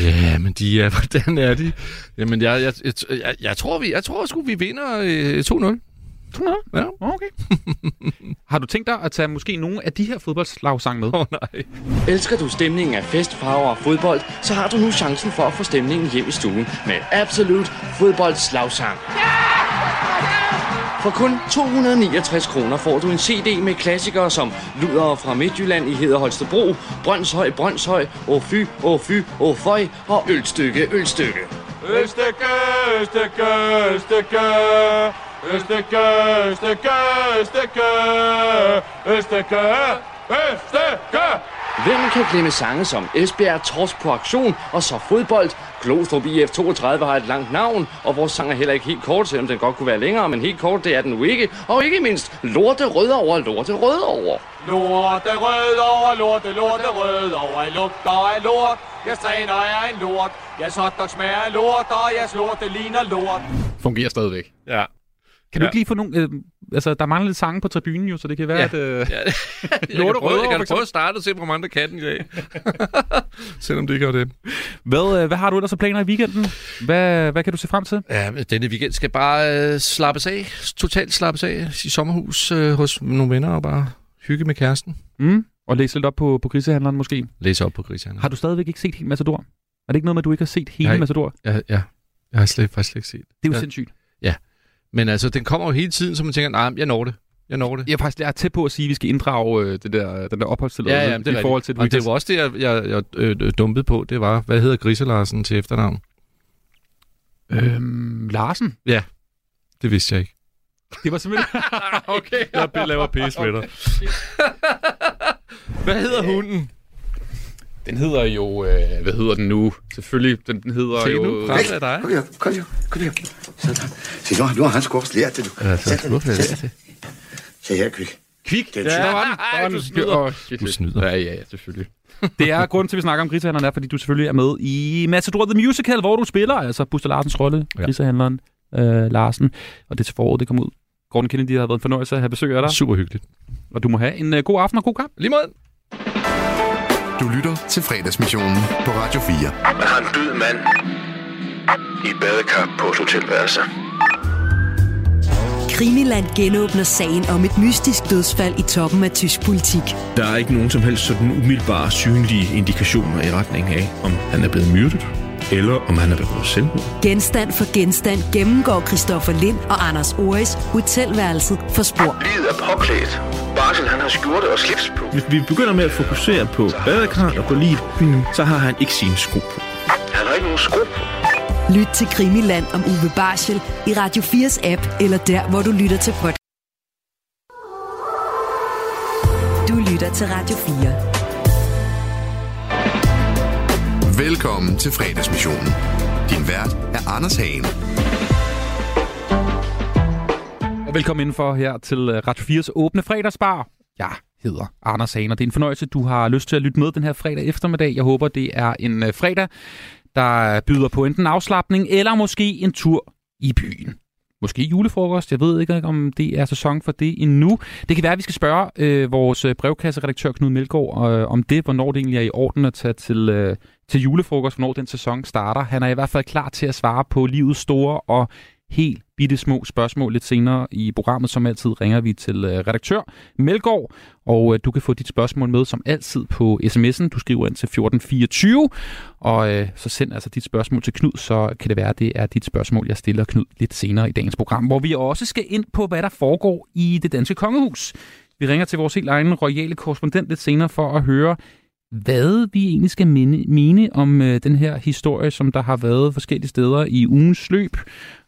Ja, men de er, hvordan er de? Jamen, jeg, jeg, jeg, jeg, jeg tror, vi, jeg tror sgu, vi vinder øh, 2-0. 200? Ja. Okay. har du tænkt dig at tage måske nogle af de her fodboldslagsange med? Åh, oh, nej. Elsker du stemningen af fest, farver og fodbold, så har du nu chancen for at få stemningen hjem i stuen med Absolut Fodboldslagsang. For kun 269 kroner får du en CD med klassikere som Luder fra Midtjylland i Heder Holstebro, Brøndshøj, Brøndshøj, Åh fy, åh fy, åh føj og Ølstykke, Ølstykke. Østeke, østeke, østeke. Østeke, østeke, østeke. Østeke, østeke. Hvem kan glemme sange som Esbjerg Torsk på aktion og så fodbold? Glostrup IF 32 har et langt navn, og vores sang er heller ikke helt kort, selvom den godt kunne være længere, men helt kort det er den nu ikke. Og ikke mindst Lorte Rødovre, Lorte Rødovre. Lorte rød over, lorte, lorte rød over. Jeg lugter af lort. Jeg træner af en lort. Jeg hotdog smager af lort, og jeg lorte ligner lort. Fungerer stadigvæk. Ja. Kan du Ja. ikke lige få nogle... Øh, altså, der mangler lidt sange på tribunen jo, så det kan være, Ja. at... Øh, Ja. Jeg kan prøve, jeg kan prøve at starte og se, hvor mange der kan den i dag. Selvom det ikke er det. hvad, øh, hvad har du ellers af planer i weekenden? Hvad, hvad kan du se frem til? Ja, denne weekend skal bare øh, slappes af. Totalt slappes af i sommerhus øh, hos nogle venner og bare hygge med kæresten. Mm? Og læse lidt op på, på grisehandleren måske. Læse op på griserne. Har du stadigvæk ikke set hele Matador? Er det ikke noget med, at du ikke har set hele Nej. Matador? Ja, ja. Jeg har slet, faktisk slet ikke set. Det er jo ja. sindssygt. Men altså, den kommer jo hele tiden, så man tænker, nej, jeg når det. Jeg når det. Jeg er faktisk jeg er tæt på at sige, at vi skal inddrage øh, det der, den der opholdstilladelse Ja, ja, det er i forhold til, og det var også det, jeg, jeg, jeg øh, dumpede på. Det var, hvad hedder Griselarsen til efternavn? Øhm, Larsen? Ja, det vidste jeg ikke. Det var simpelthen... okay. Jeg laver pis med dig. Hvad hedder hunden? Den hedder jo... Øh, hvad hedder den nu? Selvfølgelig, den, den hedder Se jo... nu, pres af dig. Kom her, kom her, kom her. Så der. Se, nu har, nu har han sgu også lært det, du. Ja, så Sæt har dig sæt dig. Se her, Kvik. Kvik! Ja, der var den. Der var den. du snyder. Åh, shit, Du shit. snyder. Ja, ja, ja, selvfølgelig. Det er grunden til, at vi snakker om grisehandleren, er, fordi du selvfølgelig er med i Matador The Musical, hvor du spiller, altså Buster Larsens rolle, ja. grisehandleren øh, Larsen. Og det er til foråret, det kommer ud. Gordon Kennedy har været en fornøjelse at have besøg af dig. Super hyggeligt. Og du må have en uh, god aften og god kamp. Lige måde. Du lytter til fredagsmissionen på Radio 4. Man har en død mand i et badekar på et hotelværelse. Krimiland genåbner sagen om et mystisk dødsfald i toppen af tysk politik. Der er ikke nogen som helst sådan umiddelbare synlige indikationer i retning af, om han er blevet myrdet, eller om han er begået selvmord. Genstand for genstand gennemgår Christoffer Lind og Anders Oris hotelværelset for spor. Livet er påklædt. Barsel, han har skjorte og slips på. Hvis vi begynder med at fokusere på badekarret og på livet, så har han ikke sine sko på. Han har ikke nogen sko på. Lyt til Krimiland om Uwe Barschel i Radio 4's app, eller der, hvor du lytter til podcast. Du lytter til Radio 4. Velkommen til fredagsmissionen. Din vært er Anders Hagen. Og velkommen indenfor her til øh, Radio 4's åbne fredagsbar. Ja, hedder Anders Hagen, og det er en fornøjelse, du har lyst til at lytte med den her fredag eftermiddag. Jeg håber, det er en øh, fredag, der byder på enten afslappning eller måske en tur i byen. Måske julefrokost. Jeg ved ikke, om det er sæson for det endnu. Det kan være, at vi skal spørge øh, vores brevkasseredaktør Knud Melgaard øh, om det, hvornår det egentlig er i orden at tage til, øh, til julefrokost, hvornår den sæson starter. Han er i hvert fald klar til at svare på livets store og helt bitte små spørgsmål lidt senere i programmet. Som altid ringer vi til øh, redaktør Melgaard, og øh, du kan få dit spørgsmål med som altid på sms'en. Du skriver ind til 1424, og øh, så send altså dit spørgsmål til Knud, så kan det være, at det er dit spørgsmål, jeg stiller Knud lidt senere i dagens program, hvor vi også skal ind på, hvad der foregår i det danske kongehus. Vi ringer til vores helt egen royale korrespondent lidt senere for at høre, hvad vi egentlig skal mene, mene om øh, den her historie, som der har været forskellige steder i ugens løb,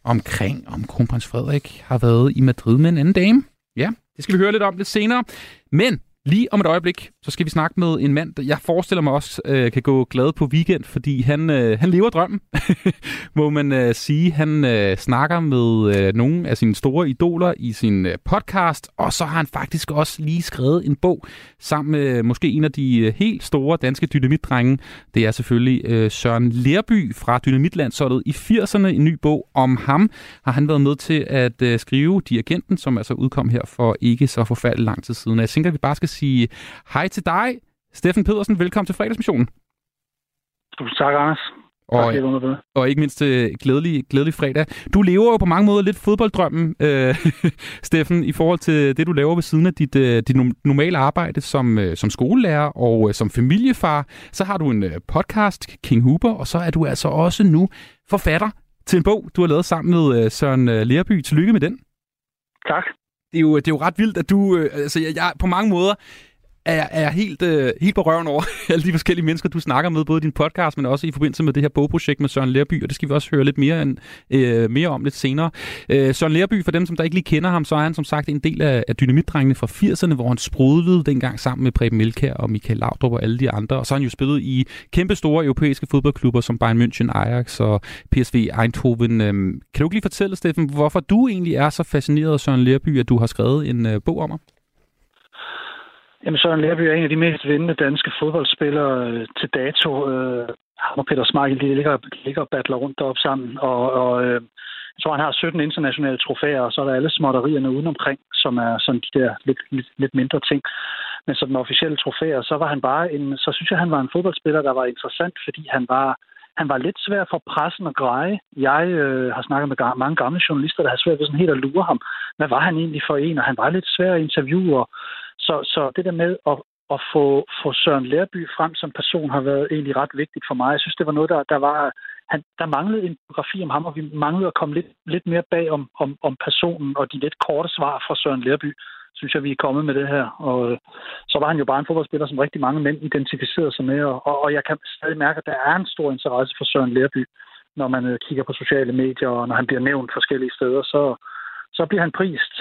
omkring om kronprins Frederik har været i Madrid med en anden dame. Ja, det skal vi høre lidt om lidt senere. Men lige om et øjeblik, så skal vi snakke med en mand, der jeg forestiller mig også øh, kan gå glad på weekend, fordi han, øh, han lever drømmen, må man øh, sige. Han øh, snakker med øh, nogle af sine store idoler i sin øh, podcast, og så har han faktisk også lige skrevet en bog sammen med øh, måske en af de øh, helt store danske dynamitdrenge. Det er selvfølgelig øh, Søren Lerby fra Dynamitlandsholdet i 80'erne. En ny bog om ham har han været med til at øh, skrive Dirigenten, som altså udkom her for ikke så forfærdeligt lang tid siden. Jeg tænker, at vi bare skal sige hej til dig, Steffen Pedersen. Velkommen til fredagsmissionen. Tusind tak, Anders. Og, tak, og ikke mindst øh, glædelig, glædelig fredag. Du lever jo på mange måder lidt fodbolddrømmen, øh, Steffen, i forhold til det, du laver ved siden af dit, øh, dit normale arbejde som, øh, som skolelærer og øh, som familiefar. Så har du en øh, podcast, King Huber, og så er du altså også nu forfatter til en bog, du har lavet sammen med øh, Søren øh, Lerby. Tillykke med den. Tak. Det er jo, det er jo ret vildt, at du... Øh, altså, jeg, jeg, på mange måder er, er helt, øh, helt på røven over alle de forskellige mennesker, du snakker med, både i din podcast, men også i forbindelse med det her bogprojekt med Søren Lerby, og det skal vi også høre lidt mere, end, øh, mere om lidt senere. Øh, Søren Lerby, for dem, som der ikke lige kender ham, så er han som sagt en del af, af dynamitdrengene fra 80'erne, hvor han sprudlede dengang sammen med Preben Melkær og Michael Laudrup og alle de andre, og så har han jo spillet i kæmpe store europæiske fodboldklubber som Bayern München, Ajax og PSV Eindhoven. Øh, kan du ikke lige fortælle, Steffen, hvorfor du egentlig er så fascineret af Søren Lerby, at du har skrevet en øh, bog om ham? Jamen, Søren Lærby er en af de mest vindende danske fodboldspillere øh, til dato. Øh, ham og Peter Smeichel, de ligger, ligger og battler rundt deroppe sammen. Og, og øh, jeg tror, han har 17 internationale trofæer, og så er der alle småtterierne udenomkring, som er sådan de der lidt, lidt, lidt mindre ting. Men som officielle trofæer, så var han bare en, så synes jeg, han var en fodboldspiller, der var interessant, fordi han var, han var lidt svær for pressen at greje. Jeg øh, har snakket med mange gamle journalister, der har svært ved sådan helt at lure ham. Hvad var han egentlig for en? Og han var lidt svær at interviewe, og så, så det der med at, at få, få Søren Lærby frem som person har været egentlig ret vigtigt for mig. Jeg synes, det var noget, der, der var... Han, der manglede en biografi om ham, og vi manglede at komme lidt, lidt mere bag om, om, om personen og de lidt korte svar fra Søren Lærby synes jeg, vi er kommet med det her. Og øh, så var han jo bare en fodboldspiller, som rigtig mange mænd identificerede sig med, og, og jeg kan stadig mærke, at der er en stor interesse for Søren Lærby, når man øh, kigger på sociale medier, og når han bliver nævnt forskellige steder, så, så bliver han prist.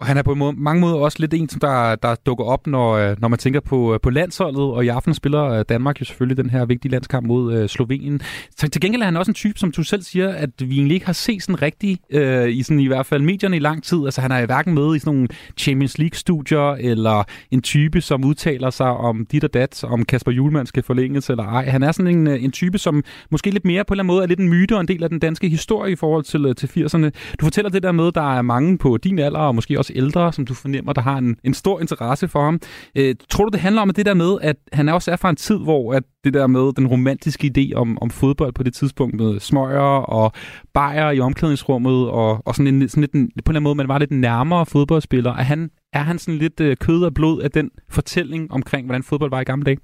Og han er på mange måder også lidt en, som der, der dukker op, når, øh, når man tænker på, øh, på landsholdet, og i aften spiller øh, Danmark jo selvfølgelig den her vigtige landskamp mod øh, Slovenien. Så til gengæld er han også en type, som du selv siger, at vi egentlig ikke har set sådan rigtig, øh, i, sådan, i hvert fald medierne i lang tid. Altså han er hverken med i sådan nogle Champions League-studier, eller en type, som udtaler sig om dit og dat, om Kasper Julemand skal forlænges eller ej. Han er sådan en, en type, som måske lidt mere på en eller anden måde er lidt en myte og en del af den danske historie i forhold til, til 80'erne. Du fortæller det der med, at der er mange på din alder, og måske også ældre, som du fornemmer, der har en, en stor interesse for ham. Øh, tror du, det handler om det der med, at han også er fra en tid, hvor at det der med den romantiske idé om, om fodbold på det tidspunkt med smøger og bajer i omklædningsrummet, og, og sådan, en, sådan lidt, en, på en eller anden måde, man var lidt nærmere fodboldspiller. Er han, er han sådan lidt øh, kød og blod af den fortælling omkring, hvordan fodbold var i gamle dage?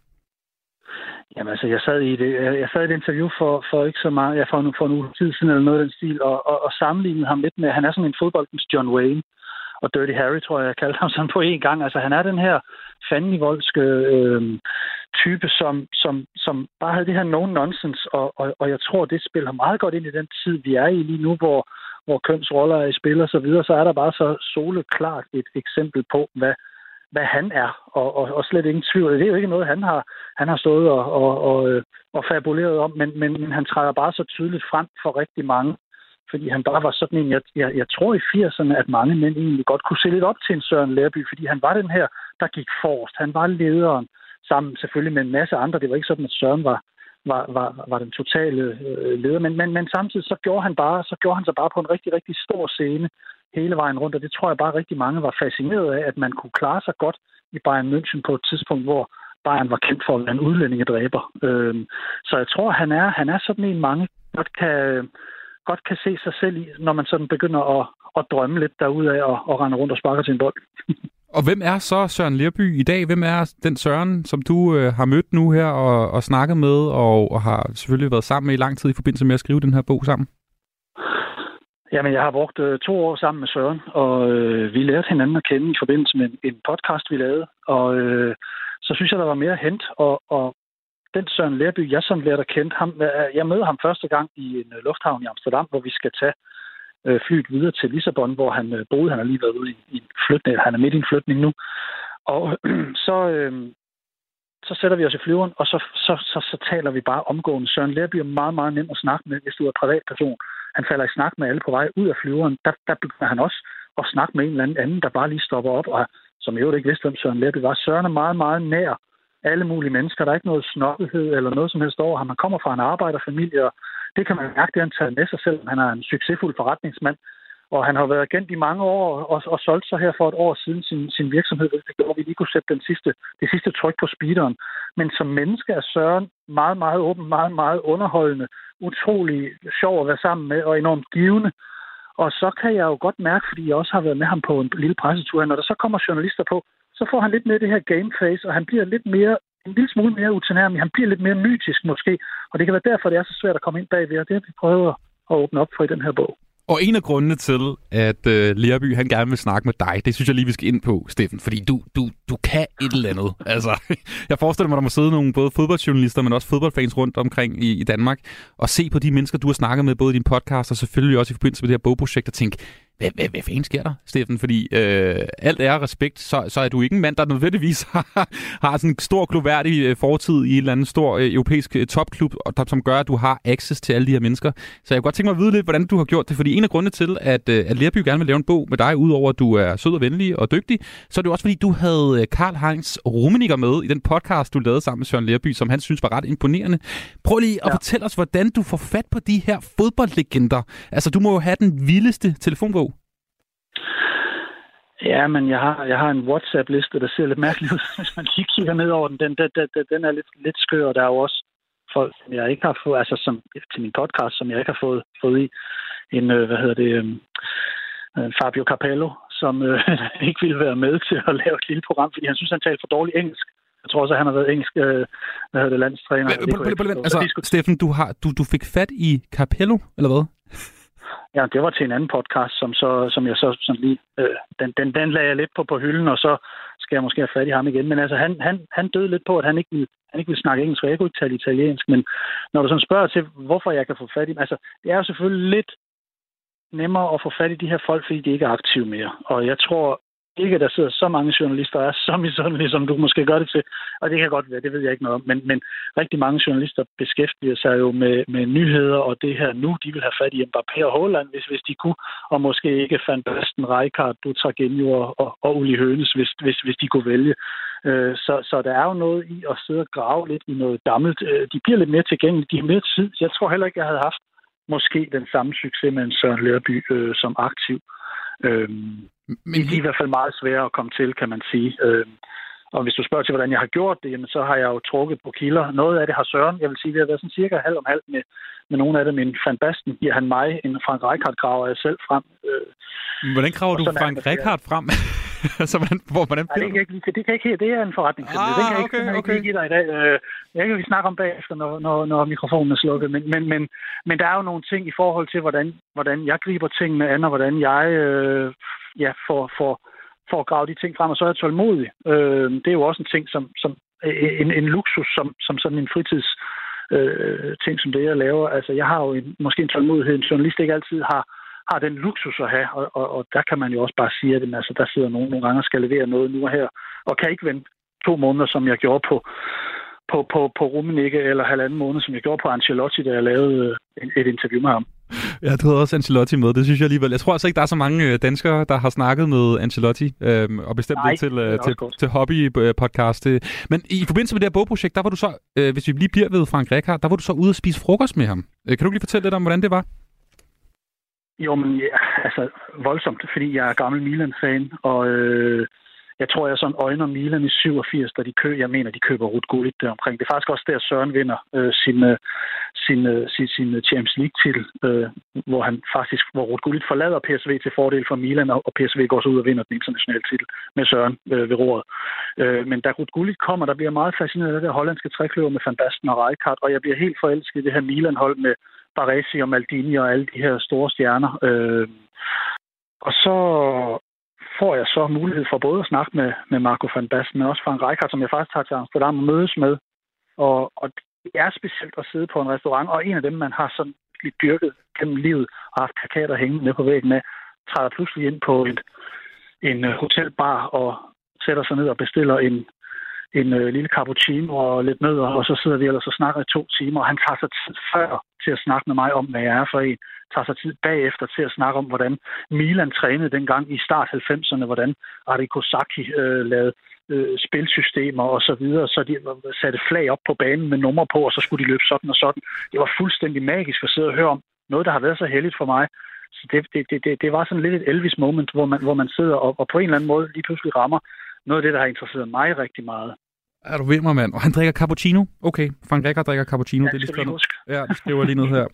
Jamen altså, jeg sad i det, jeg sad i et interview for, for ikke så meget, jeg for, nu, for en uge tid siden eller noget af den stil, og, og, og sammenlignede ham lidt med, han er sådan en fodboldens John Wayne, og Dirty Harry, tror jeg, jeg kaldte ham sådan på en gang. Altså, han er den her fandenivoldske øh, type, som, som, som bare havde det her no-nonsense, og, og, og jeg tror, det spiller meget godt ind i den tid, vi er i lige nu, hvor, hvor kønsroller er i spil og så videre, så er der bare så soleklart et eksempel på, hvad, hvad han er, og, og, og slet ingen tvivl. Det er jo ikke noget, han har, han har stået og, og, og, øh, og fabuleret om, men, men, men han træder bare så tydeligt frem for rigtig mange, fordi han bare var sådan en, jeg, jeg, jeg tror i 80'erne, at mange mænd egentlig godt kunne se lidt op til en Søren Lærby, fordi han var den her, der gik forrest. Han var lederen, sammen selvfølgelig med en masse andre. Det var ikke sådan, at Søren var, var, var, var den totale øh, leder, men, men, men samtidig så gjorde han bare, så gjorde han sig bare på en rigtig, rigtig stor scene hele vejen rundt, og det tror jeg bare rigtig mange var fascineret af, at man kunne klare sig godt i Bayern München på et tidspunkt, hvor Bayern var kendt for at være en udlændingedræber. Øh, så jeg tror, han er, han er sådan en, mange godt kan, godt kan se sig selv i, når man sådan begynder at, at drømme lidt derude af og, og rende rundt og sparke til en bold. Og hvem er så Søren Lerby i dag? Hvem er den Søren, som du øh, har mødt nu her og, og snakket med, og, og har selvfølgelig været sammen med i lang tid i forbindelse med at skrive den her bog sammen? Jamen, jeg har brugt øh, to år sammen med Søren, og øh, vi lærte hinanden at kende i forbindelse med en, en podcast, vi lavede. Og øh, så synes jeg, der var mere hent, og, og den Søren Lerby, jeg som lærte at kende ham, øh, jeg mødte ham første gang i en øh, lufthavn i Amsterdam, hvor vi skal tage øh, flyet videre til Lissabon, hvor han boede. Han har lige været ude i, en flytning, han er midt i en flytning nu. Og så, øh, så sætter vi os i flyveren, og så, så, så, så taler vi bare omgående. Søren Lerby er meget, meget nem at snakke med, hvis du er privatperson. Han falder i snak med alle på vej ud af flyveren. Der, der begynder han også at snakke med en eller anden der bare lige stopper op, og som jo ikke vidste, hvem Søren Lerby var. Søren er meget, meget nær alle mulige mennesker. Der er ikke noget snobbethed eller noget som helst over ham. Han kommer fra en arbejderfamilie, og det kan man mærke, det han tager med sig selv. Han er en succesfuld forretningsmand, og han har været agent i mange år og, og solgt sig her for et år siden sin, sin virksomhed. Det gjorde, vi lige kunne sætte den sidste, det sidste tryk på speederen. Men som menneske er Søren meget, meget åben, meget, meget underholdende, utrolig sjov at være sammen med og enormt givende. Og så kan jeg jo godt mærke, fordi jeg også har været med ham på en lille pressetur, når der så kommer journalister på, så får han lidt mere det her game face, og han bliver lidt mere en lille smule mere utilnærmelig. Han bliver lidt mere mytisk måske, og det kan være derfor, det er så svært at komme ind bagved, og det har vi prøvet at åbne op for i den her bog. Og en af grundene til, at øh, Lerby han gerne vil snakke med dig, det synes jeg lige, vi skal ind på, Steffen. Fordi du, du, du kan et eller andet. Altså, jeg forestiller mig, at der må sidde nogle både fodboldjournalister, men også fodboldfans rundt omkring i, i Danmark, og se på de mennesker, du har snakket med, både i din podcast og selvfølgelig også i forbindelse med det her bogprojekt, og tænke, hvad, hvad, hvad fanden sker der, Steffen? Fordi øh, alt er respekt, så, så er du ikke en mand, der nødvendigvis har, har sådan en stor gloværdig øh, fortid i en eller anden stor øh, europæisk øh, topklub, som gør, at du har access til alle de her mennesker. Så jeg kunne godt tænke mig at vide lidt, hvordan du har gjort det, fordi en af grundene til, at, øh, at Lerby gerne vil lave en bog med dig, udover at du er sød og venlig og dygtig, så er det også, fordi du havde Karl Heinz Rummenigger med i den podcast, du lavede sammen med Søren Lerby, som han synes var ret imponerende. Prøv lige at ja. fortælle os, hvordan du får fat på de her fodboldlegender. Altså, du må jo have den vildeste telefonbog. Ja, men jeg har, jeg har en WhatsApp-liste, der ser lidt mærkeligt ud, hvis man lige kigger ned over den. Den, den, den, den er lidt, lidt skør, og der er jo også folk, som jeg ikke har fået, altså som, til min podcast, som jeg ikke har fået, fået i. En, øh, hvad hedder det, øh, Fabio Capello, som øh, ikke ville være med til at lave et lille program, fordi han synes, han talte for dårligt engelsk. Jeg tror også, at han har været engelsk øh, hvad hedder det, landstræner. Men, prøv, altså, Steffen, du, har, du, du fik fat i Capello, eller hvad? Ja, det var til en anden podcast, som, så, som jeg så sådan lige... Øh, den, den, den lagde jeg lidt på på hylden, og så skal jeg måske have fat i ham igen. Men altså, han, han, han døde lidt på, at han ikke ville, han ikke ville snakke engelsk, og jeg kunne ikke tale italiensk. Men når du sådan spørger til, hvorfor jeg kan få fat i dem... Altså, det er jo selvfølgelig lidt nemmere at få fat i de her folk, fordi de ikke er aktive mere. Og jeg tror, ikke, der sidder så mange journalister og er så misundelige, som du måske gør det til. Og det kan godt være, det ved jeg ikke noget om. Men, men rigtig mange journalister beskæftiger sig jo med, med nyheder, og det her nu, de vil have fat i Mbappé og Haaland, hvis, hvis de kunne, og måske ikke Van Basten, Rijkaard, Butragenio og, og, og Uli Hønes, hvis, hvis, hvis de kunne vælge. Øh, så, så der er jo noget i at sidde og grave lidt i noget gammelt. Øh, De bliver lidt mere tilgængelige, de har mere tid. Jeg tror heller ikke, jeg havde haft måske den samme succes med en Søren Lørby øh, som aktiv. Øhm, men de er i hvert fald meget svære at komme til, kan man sige. Øhm, og hvis du spørger til, hvordan jeg har gjort det, jamen, så har jeg jo trukket på kilder. Noget af det har Søren, jeg vil sige, det har været sådan cirka halv om halv med, med nogle af dem. En Van Basten giver han mig, en Frank Rijkaard graver jeg selv frem. Øh, Hvordan graver du Frank. Rijkaard frem? så hvordan, hvor, hvordan Nej, det kan jeg ikke, det kan jeg ikke. Det er en forretning. Ah, den kan jeg ikke, okay, jeg ikke okay. dig i dag. Øh, Jeg kan vi snakke om bagefter, når, når, når mikrofonen er slukket. Men, men, men, men der er jo nogle ting i forhold til, hvordan, hvordan jeg griber tingene an, og hvordan jeg øh, ja, får, får, får gravet de ting frem, og så er jeg tålmodig. Øh, det er jo også en ting, som, som en, en luksus, som, som sådan en fritids øh, ting, som det jeg laver. Altså, jeg har jo en, måske en tålmodighed, en journalist ikke altid har, har den luksus at have, og, og, og der kan man jo også bare sige, at jamen, altså, der sidder nogen nogle gange og skal levere noget nu og her, og kan ikke vente to måneder, som jeg gjorde på, på, på, på Rummenigge, eller halvanden måned, som jeg gjorde på Ancelotti, da jeg lavede øh, et, interview med ham. Ja, du havde også Ancelotti med, det synes jeg alligevel. Jeg tror altså ikke, der er så mange øh, danskere, der har snakket med Ancelotti, øhm, og bestemt Nej, ikke til, øh, til, godt. til hobby-podcast. Øh, Men i forbindelse med det her bogprojekt, der var du så, øh, hvis vi lige bliver ved Frank Rijkaard, der var du så ude og spise frokost med ham. Kan du lige fortælle lidt om, hvordan det var? Jo, men ja, altså voldsomt, fordi jeg er gammel Milan-fan, og øh, jeg tror, jeg sådan øjner Milan i 87, da de kø, jeg mener, de køber Ruth Gullit der omkring. Det er faktisk også der, Søren vinder øh, sin, øh, sin, øh, sin, sin Champions League-titel, øh, hvor han faktisk, hvor Ruth Gullit forlader PSV til fordel for Milan, og PSV går så ud og vinder den internationale titel med Søren øh, ved roret. Øh, men da Ruth Gullit kommer, der bliver jeg meget fascineret af det der hollandske trækløver med Van Basten og Rijkaard, og jeg bliver helt forelsket i det her Milan-hold med Baresi og Maldini og alle de her store stjerner. Øh, og så får jeg så mulighed for både at snakke med, med Marco van Basten, men også Frank Rijkaard, som jeg faktisk tager til Amsterdam og mødes med. Og, og det er specielt at sidde på en restaurant, og en af dem, man har sådan virkelig dyrket gennem livet og haft plakater hængende med på væggen af, træder pludselig ind på et, en hotelbar og sætter sig ned og bestiller en, en øh, lille cappuccino og lidt nødder, og så sidder vi ellers og snakker i to timer, og han tager sig tid før til at snakke med mig om, hvad jeg er for en, tager sig tid bagefter til at snakke om, hvordan Milan trænede dengang i start 90'erne, hvordan Arrigo Sacchi øh, lavede øh, spilsystemer og så videre, så de satte flag op på banen med numre på, og så skulle de løbe sådan og sådan. Det var fuldstændig magisk at sidde og høre om noget, der har været så heldigt for mig. Så det, det, det, det, det var sådan lidt et Elvis-moment, hvor man, hvor man sidder og, og på en eller anden måde lige pludselig rammer noget af det, der har interesseret mig rigtig meget. Er du ved mig, mand? Og han drikker cappuccino? Okay, Frank Rijkaard drikker cappuccino. Ja, det er lige. Ja, det skriver lige ned her.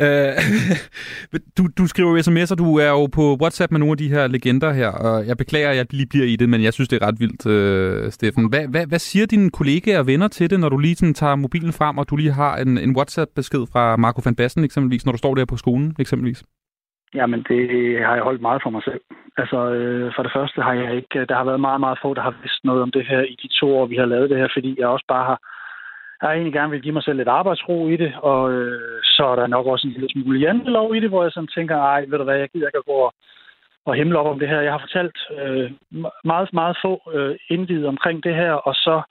Øh, du, du skriver sms'er, du er jo på WhatsApp med nogle af de her legender her, og jeg beklager, at jeg lige bliver i det, men jeg synes, det er ret vildt, øh, Steffen. Hvad, hvad, hvad siger dine kollegaer og venner til det, når du lige sådan tager mobilen frem, og du lige har en, en WhatsApp-besked fra Marco van Basten eksempelvis, når du står der på skolen eksempelvis? Jamen, det har jeg holdt meget for mig selv. Altså, øh, for det første har jeg ikke... Øh, der har været meget, meget få, der har vidst noget om det her i de to år, vi har lavet det her, fordi jeg også bare har... Jeg har egentlig gerne vil give mig selv lidt arbejdsro i det, og øh, så er der nok også en lille smule jantelov i det, hvor jeg sådan tænker, ej, ved du hvad, jeg gider ikke at gå og, og himle op om det her. Jeg har fortalt øh, meget, meget få øh, indvidet omkring det her, og så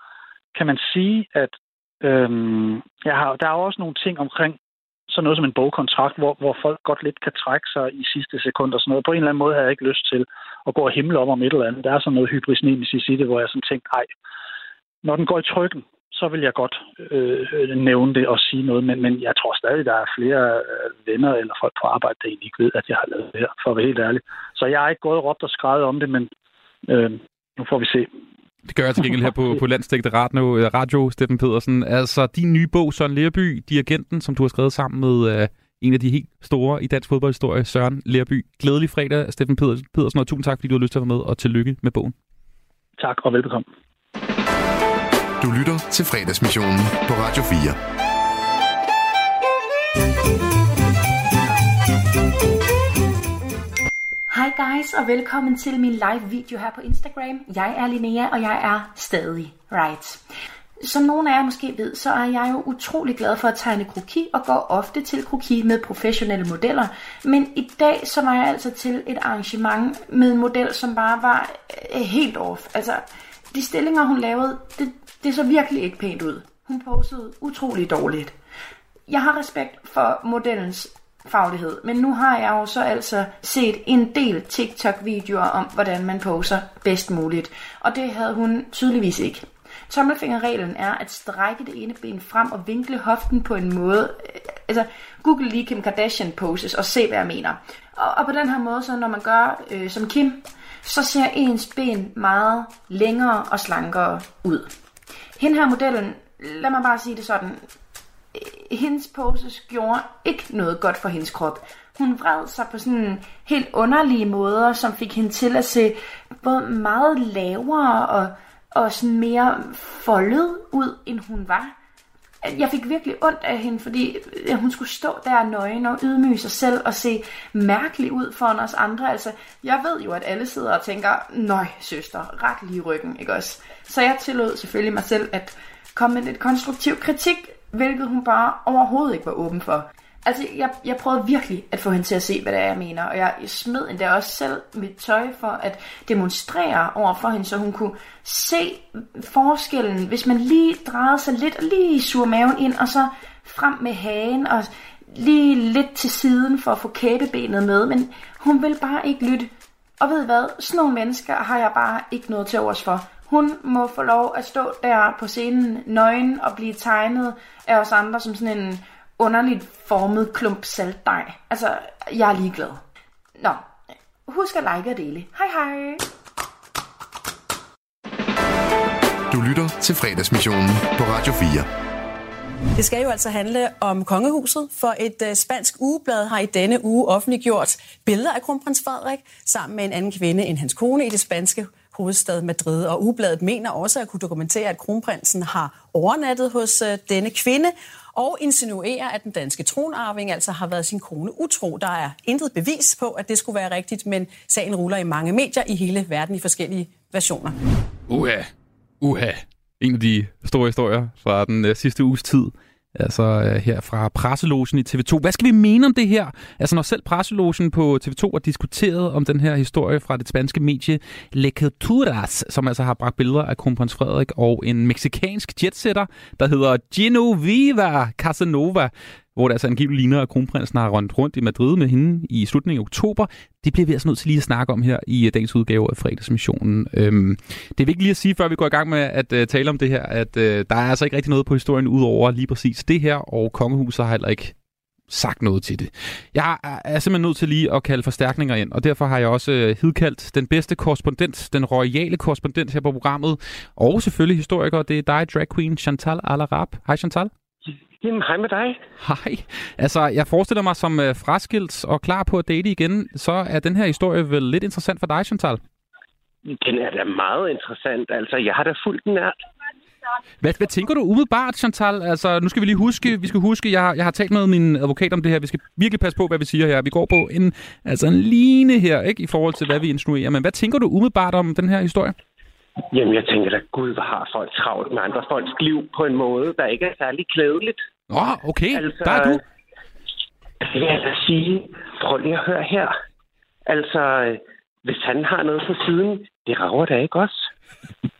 kan man sige, at øh, jeg har, der er også nogle ting omkring sådan noget som en bogkontrakt, hvor, hvor folk godt lidt kan trække sig i sidste sekund og sådan noget. På en eller anden måde har jeg ikke lyst til at gå og himle op om et eller andet. Der er sådan noget hybrisnemesis i det, hvor jeg sådan tænkte, ej, når den går i trykken, så vil jeg godt øh, øh nævne det og sige noget, men, men jeg tror stadig, der er flere øh, venner eller folk på arbejde, der egentlig ikke ved, at jeg har lavet det her, for at være helt ærlig. Så jeg har ikke gået og råbt og skrevet om det, men øh, nu får vi se. Det gør jeg til gengæld her på, på Landstægte Radio, øh, Radio, Steffen Pedersen. Altså, din nye bog, Søren Lerby, Dirigenten, som du har skrevet sammen med øh, en af de helt store i dansk fodboldhistorie, Søren Lerby. Glædelig fredag, Steffen Pedersen, Pedersen, og tusind tak, fordi du har lyst til at være med, og tillykke med bogen. Tak, og velbekomme. Du lytter til fredagsmissionen på Radio 4. Hej guys, og velkommen til min live video her på Instagram. Jeg er Linnea, og jeg er stadig right. som nogle af jer måske ved, så er jeg jo utrolig glad for at tegne kroki og går ofte til kroki med professionelle modeller. Men i dag så var jeg altså til et arrangement med en model, som bare var øh, helt off. Altså, de stillinger hun lavede, det, det så virkelig ikke pænt ud. Hun posede utrolig dårligt. Jeg har respekt for modellens faglighed, men nu har jeg jo så altså set en del TikTok-videoer om, hvordan man poser bedst muligt, og det havde hun tydeligvis ikke. Tommelfingerreglen er at strække det ene ben frem og vinkle hoften på en måde, øh, altså google lige Kim Kardashian poses og se hvad jeg mener. Og, og på den her måde, så når man gør øh, som Kim, så ser ens ben meget længere og slankere ud. Hende her modellen, lad mig bare sige det sådan, hendes poses gjorde ikke noget godt for hendes krop. Hun vred sig på sådan helt underlige måder, som fik hende til at se både meget lavere og, og sådan mere foldet ud, end hun var. Jeg fik virkelig ondt af hende, fordi øh, hun skulle stå der nøgen og ydmyge sig selv og se mærkelig ud foran os andre. Altså, jeg ved jo, at alle sidder og tænker, nøj søster, ret lige ryggen, ikke også? Så jeg tillod selvfølgelig mig selv at komme med lidt konstruktiv kritik, hvilket hun bare overhovedet ikke var åben for. Altså, jeg, jeg prøvede virkelig at få hende til at se, hvad det er, jeg mener, og jeg smed endda også selv mit tøj for at demonstrere over for hende, så hun kunne se forskellen, hvis man lige drejede sig lidt, og lige sur maven ind, og så frem med hagen, og lige lidt til siden for at få kæbebenet med, men hun vil bare ikke lytte. Og ved I hvad, sådan nogle mennesker har jeg bare ikke noget til overs for. Hun må få lov at stå der på scenen nøgen og blive tegnet af os andre som sådan en underligt formet klump saltdej. Altså, jeg er ligeglad. Nå, husk at like og dele. Hej hej! Du lytter til fredagsmissionen på Radio 4. Det skal jo altså handle om kongehuset, for et uh, spansk ugeblad har i denne uge offentliggjort billeder af kronprins Frederik sammen med en anden kvinde end hans kone i det spanske hovedstad Madrid. Og Ubladet mener også at kunne dokumentere, at kronprinsen har overnattet hos øh, denne kvinde, og insinuerer, at den danske tronarving altså har været sin kone utro. Der er intet bevis på, at det skulle være rigtigt, men sagen ruller i mange medier i hele verden i forskellige versioner. Uha, uha. En af de store historier fra den uh, sidste uges tid. Altså øh, her fra presselogen i TV2. Hvad skal vi mene om det her? Altså når selv presselogen på TV2 har diskuteret om den her historie fra det spanske medie Le Culturas, som altså har bragt billeder af kronprins Frederik og en meksikansk jetsetter, der hedder Genoveva Casanova, hvor det altså angiveligt ligner, at kronprinsen har rundt rundt i Madrid med hende i slutningen af oktober. Det bliver vi altså nødt til lige at snakke om her i øh, dagens udgave af fredagsmissionen. Øhm, det er vigtigt lige at sige, før vi går i gang med at uh, tale om det her, at uh, der er altså ikke rigtig noget på historien udover lige præcis det her, og kongehuset har heller ikke sagt noget til det. Jeg er simpelthen nødt til lige at kalde forstærkninger ind, og derfor har jeg også øh, hidkaldt den bedste korrespondent, den royale korrespondent her på programmet, og selvfølgelig historiker, det er dig, drag queen Chantal Alarab. Hej Chantal. Jamen, hej med dig. Hej. Altså, jeg forestiller mig som uh, fraskilt og klar på at date igen, så er den her historie vel lidt interessant for dig, Chantal? Den er da meget interessant. Altså, jeg har da fulgt den nært. Hvad, hvad tænker du umiddelbart, Chantal? Altså, nu skal vi lige huske, vi skal huske, jeg har, jeg har talt med min advokat om det her. Vi skal virkelig passe på, hvad vi siger her. Vi går på en, altså en line her, ikke, i forhold til, hvad vi insinuerer. Men hvad tænker du umiddelbart om den her historie? Jamen, jeg tænker da, gud, hvor har folk travlt med andre folks liv på en måde, der ikke er særlig klædeligt. Oh, okay. Altså, der er du. Det vil jeg da sige. Prøv lige at høre her. Altså, hvis han har noget på siden, det rager da ikke os.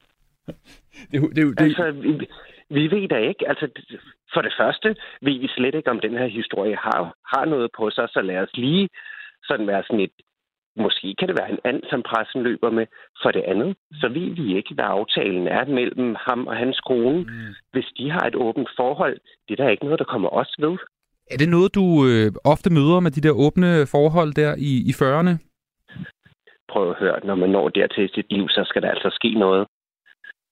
det, det, det, altså, vi, vi ved da ikke. Altså, for det første ved vi slet ikke, om den her historie har, har noget på sig, så lad os lige sådan være sådan et Måske kan det være en and, som pressen løber med. For det andet, så ved vi ikke, hvad aftalen er mellem ham og hans kone. Mm. Hvis de har et åbent forhold, det er der ikke noget, der kommer os ved. Er det noget, du øh, ofte møder med de der åbne forhold der i, i 40'erne? Prøv at høre, når man når dertil sit liv, så skal der altså ske noget.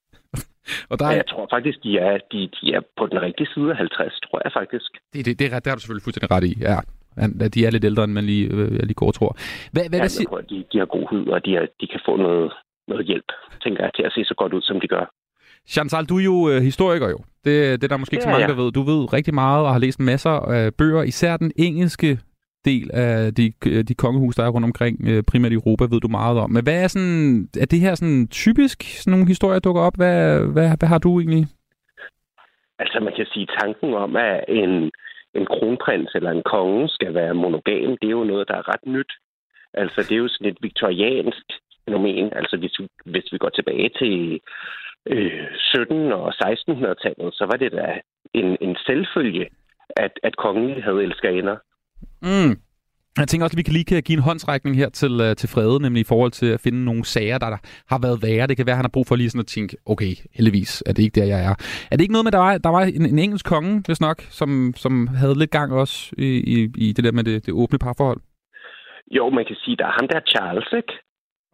og der er... Jeg tror faktisk, de er, de, de er på den rigtige side af 50, tror jeg faktisk. Det, det, det, er det har du selvfølgelig fuldstændig ret i, ja. De er lidt ældre, end man lige, øh, jeg lige går tror. Hvad, hvad, ja, hvad siger... tror, de, de har god hud, og de, er, de kan få noget, noget hjælp, tænker jeg, til at se så godt ud, som de gør. Chantal, du er jo øh, historiker jo. Det, det er der måske ikke så mange, der ved. Du ved rigtig meget og har læst masser af bøger, især den engelske del af de, de kongehus, der er rundt omkring, øh, primært i Europa, ved du meget om. Men hvad er sådan, er det her sådan typisk, sådan nogle historier dukker op? Hvad, hvad, hvad har du egentlig Altså man kan sige, tanken om, at en, en kronprins eller en konge skal være monogam, det er jo noget, der er ret nyt. Altså det er jo sådan et viktoriansk fænomen. Altså hvis, vi- hvis vi går tilbage til øh, 17- og 1600-tallet, så var det da en, en selvfølge, at, at kongen havde elskerinder. Mm. Jeg tænker også, at vi kan lige kan give en håndsrækning her til, øh, til Frede, nemlig i forhold til at finde nogle sager, der, der har været værre. Det kan være, at han har brug for lige sådan at tænke, okay, heldigvis er det ikke der, jeg er. Er det ikke noget med, at der var, der var en, en engelsk konge, hvis nok, som, som havde lidt gang også i, i, i det der med det, det åbne parforhold? Jo, man kan sige, der er ham der Charles, ikke?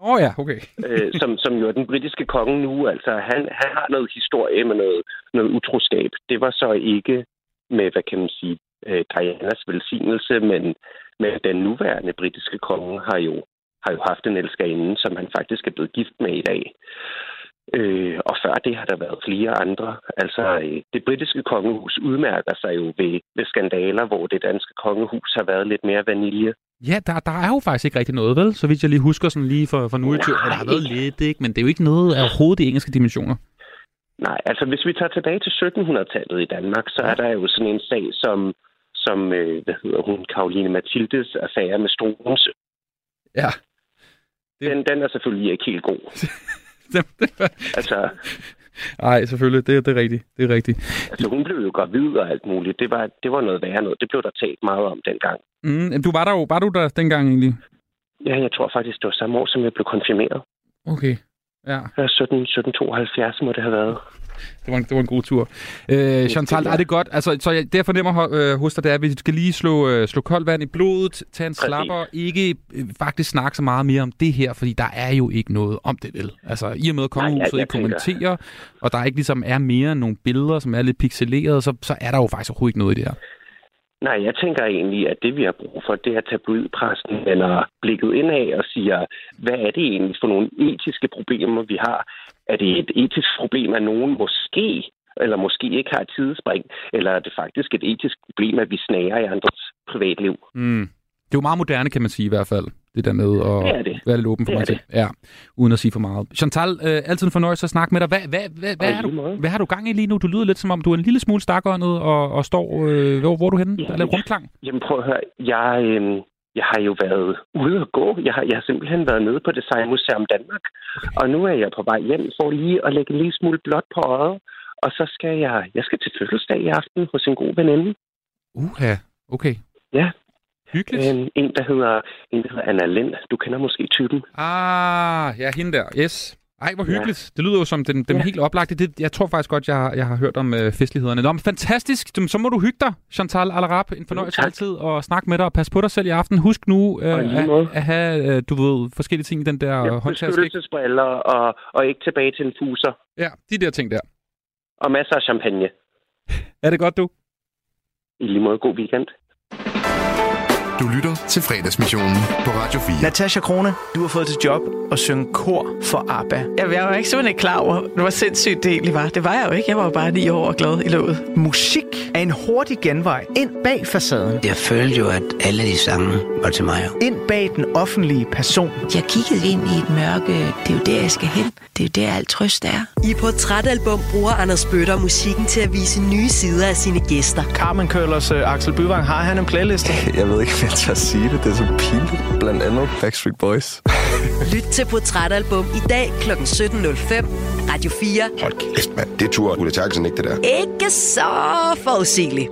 Åh oh, ja, okay. øh, som, som jo er den britiske konge nu. Altså, han, han har noget historie med noget, noget utroskab. Det var så ikke med, hvad kan man sige, øh, Dianas velsignelse, men, men den nuværende britiske konge har jo, har jo haft en elskerinde, som han faktisk er blevet gift med i dag. Øh, og før det har der været flere andre. Altså, øh, det britiske kongehus udmærker sig jo ved, ved skandaler, hvor det danske kongehus har været lidt mere vanilje. Ja, der, der er jo faktisk ikke rigtig noget, vel? Så vidt jeg lige husker sådan lige for, for nu i tur. Der har været lidt, ikke? Men det er jo ikke noget af overhovedet i engelske dimensioner. Nej, altså hvis vi tager tilbage til 1700-tallet i Danmark, så er der jo sådan en sag som, som øh, hvad hedder hun, Karoline Mathildes affære med Struense. Ja. Den, den er selvfølgelig ikke helt god. altså, Nej, selvfølgelig. Det, det er rigtigt. Det er rigtigt. altså, hun blev jo gravid og alt muligt. Det var, det var noget værre noget. Det blev der talt meget om dengang. Mm, du var der jo, var du der dengang egentlig? Ja, jeg tror faktisk, det var samme år, som jeg blev konfirmeret. Okay. Ja. Ja, 17, 1772 må det have været. Det var en, det var en god tur. Øh, Chantal, er det godt? Altså, så jeg, det jeg fornemmer øh, hos dig, det er, at vi skal lige slå, øh, slå koldt vand i blodet, tage en slapper, ikke øh, faktisk snakke så meget mere om det her, fordi der er jo ikke noget om det, vel? Altså, i og med at kongehuset jeg ikke kommenterer, og der ikke ligesom er mere nogle billeder, som er lidt pixelerede, så, så er der jo faktisk overhovedet ikke noget i det her. Nej, jeg tænker egentlig, at det vi har brug for, det er at tabloidpressen eller blikket indad og siger, hvad er det egentlig for nogle etiske problemer, vi har? Er det et etisk problem, at nogen måske eller måske ikke har et tidsspring, eller er det faktisk et etisk problem, at vi snager i andres privatliv? Mm. Det er jo meget moderne, kan man sige i hvert fald. Det der med at Det det. være lidt åben for mange ting. Ja, uden at sige for meget. Chantal, øh, altid en fornøjelse at snakke med dig. Hvad, hvad, hvad, hvad, er du, hvad har du gang i lige nu? Du lyder lidt som om, du er en lille smule stakåndet og, og står... Øh, hvor, hvor er du henne? Der er lidt rumklang. Jamen prøv at høre, jeg, øh, jeg har jo været ude at gå. Jeg har, jeg har simpelthen været nede på Designmuseum Danmark, og nu er jeg på vej hjem for lige at lægge en lille smule blåt på øjet. Og så skal jeg, jeg skal til fødselsdag i aften hos en god veninde. Uha, okay. Ja. Hyggeligt. En, en, der hedder, en, der hedder Anna Lind. Du kender måske typen. Ah, ja, hende der. Yes. Ej, hvor hyggeligt. Det lyder jo som den, den ja. helt oplagte. Det, jeg tror faktisk godt, jeg, har- jeg har hørt om øh, festlighederne. Nå, men fantastisk. Så må du hygge dig, Chantal Alarab. En fornøjelse tak. altid at snakke med dig og passe på dig selv i aften. Husk nu øh, at, at have, øh, du ved, forskellige ting i den der ja, håndtaske. Beskyttelsesbriller og, og ikke tilbage til en fuser. Ja, de der ting der. Og masser af champagne. Er det godt, du? I lige måde god weekend. Du lytter til fredagsmissionen på Radio 4. Natasha Krone, du har fået til job at synge kor for ABBA. Jeg, jeg var ikke simpelthen ikke klar over, hvor sindssygt det egentlig var. Det var jeg jo ikke. Jeg var jo bare ni år og glad i låget. Musik er en hurtig genvej ind bag facaden. Jeg følte jo, at alle de sange var til mig. Ind bag den offentlige person. Jeg kiggede ind i et mørke. Det er jo der, jeg skal hen. Det er jo der, alt trøst er. I Portrætalbum bruger Anders Bøtter musikken til at vise nye sider af sine gæster. Carmen Køllers uh, Axel Byvang, har han en playlist? Jeg ved ikke, jeg tør sige det. Det er så pinligt. Blandt andet Backstreet Boys. Lyt til Portrætalbum i dag kl. 17.05. Radio 4. Hold kæft, mand. Det tror Ulla Terkelsen ikke, det der. Ikke så forudsigeligt.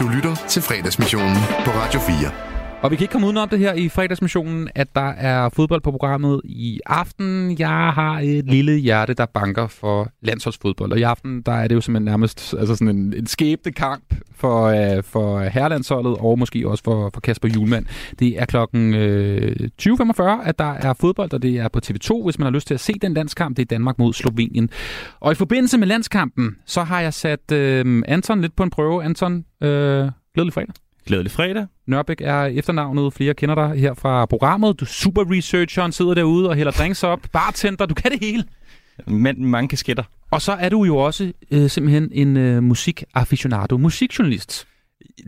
Du lytter til fredagsmissionen på Radio 4. Og vi kan ikke komme udenom det her i fredagsmissionen, at der er fodbold på programmet i aften. Jeg har et lille hjerte, der banker for landsholdsfodbold. Og i aften, der er det jo simpelthen nærmest altså sådan en, en skæbte kamp for, øh, for herrelandsholdet, og måske også for, for Kasper Julemand. Det er klokken øh, 20.45, at der er fodbold, og det er på TV2, hvis man har lyst til at se den landskamp. Det er Danmark mod Slovenien. Og i forbindelse med landskampen, så har jeg sat øh, Anton lidt på en prøve. Anton, øh, glædelig fredag. Glædelig fredag. Nørbæk er efternavnet. Flere kender dig her fra programmet. Du er super researcheren, sidder derude og hælder drinks op. Bartender, du kan det hele. Men mange kasketter. Og så er du jo også øh, simpelthen en øh, musikaficionado, musikjournalist.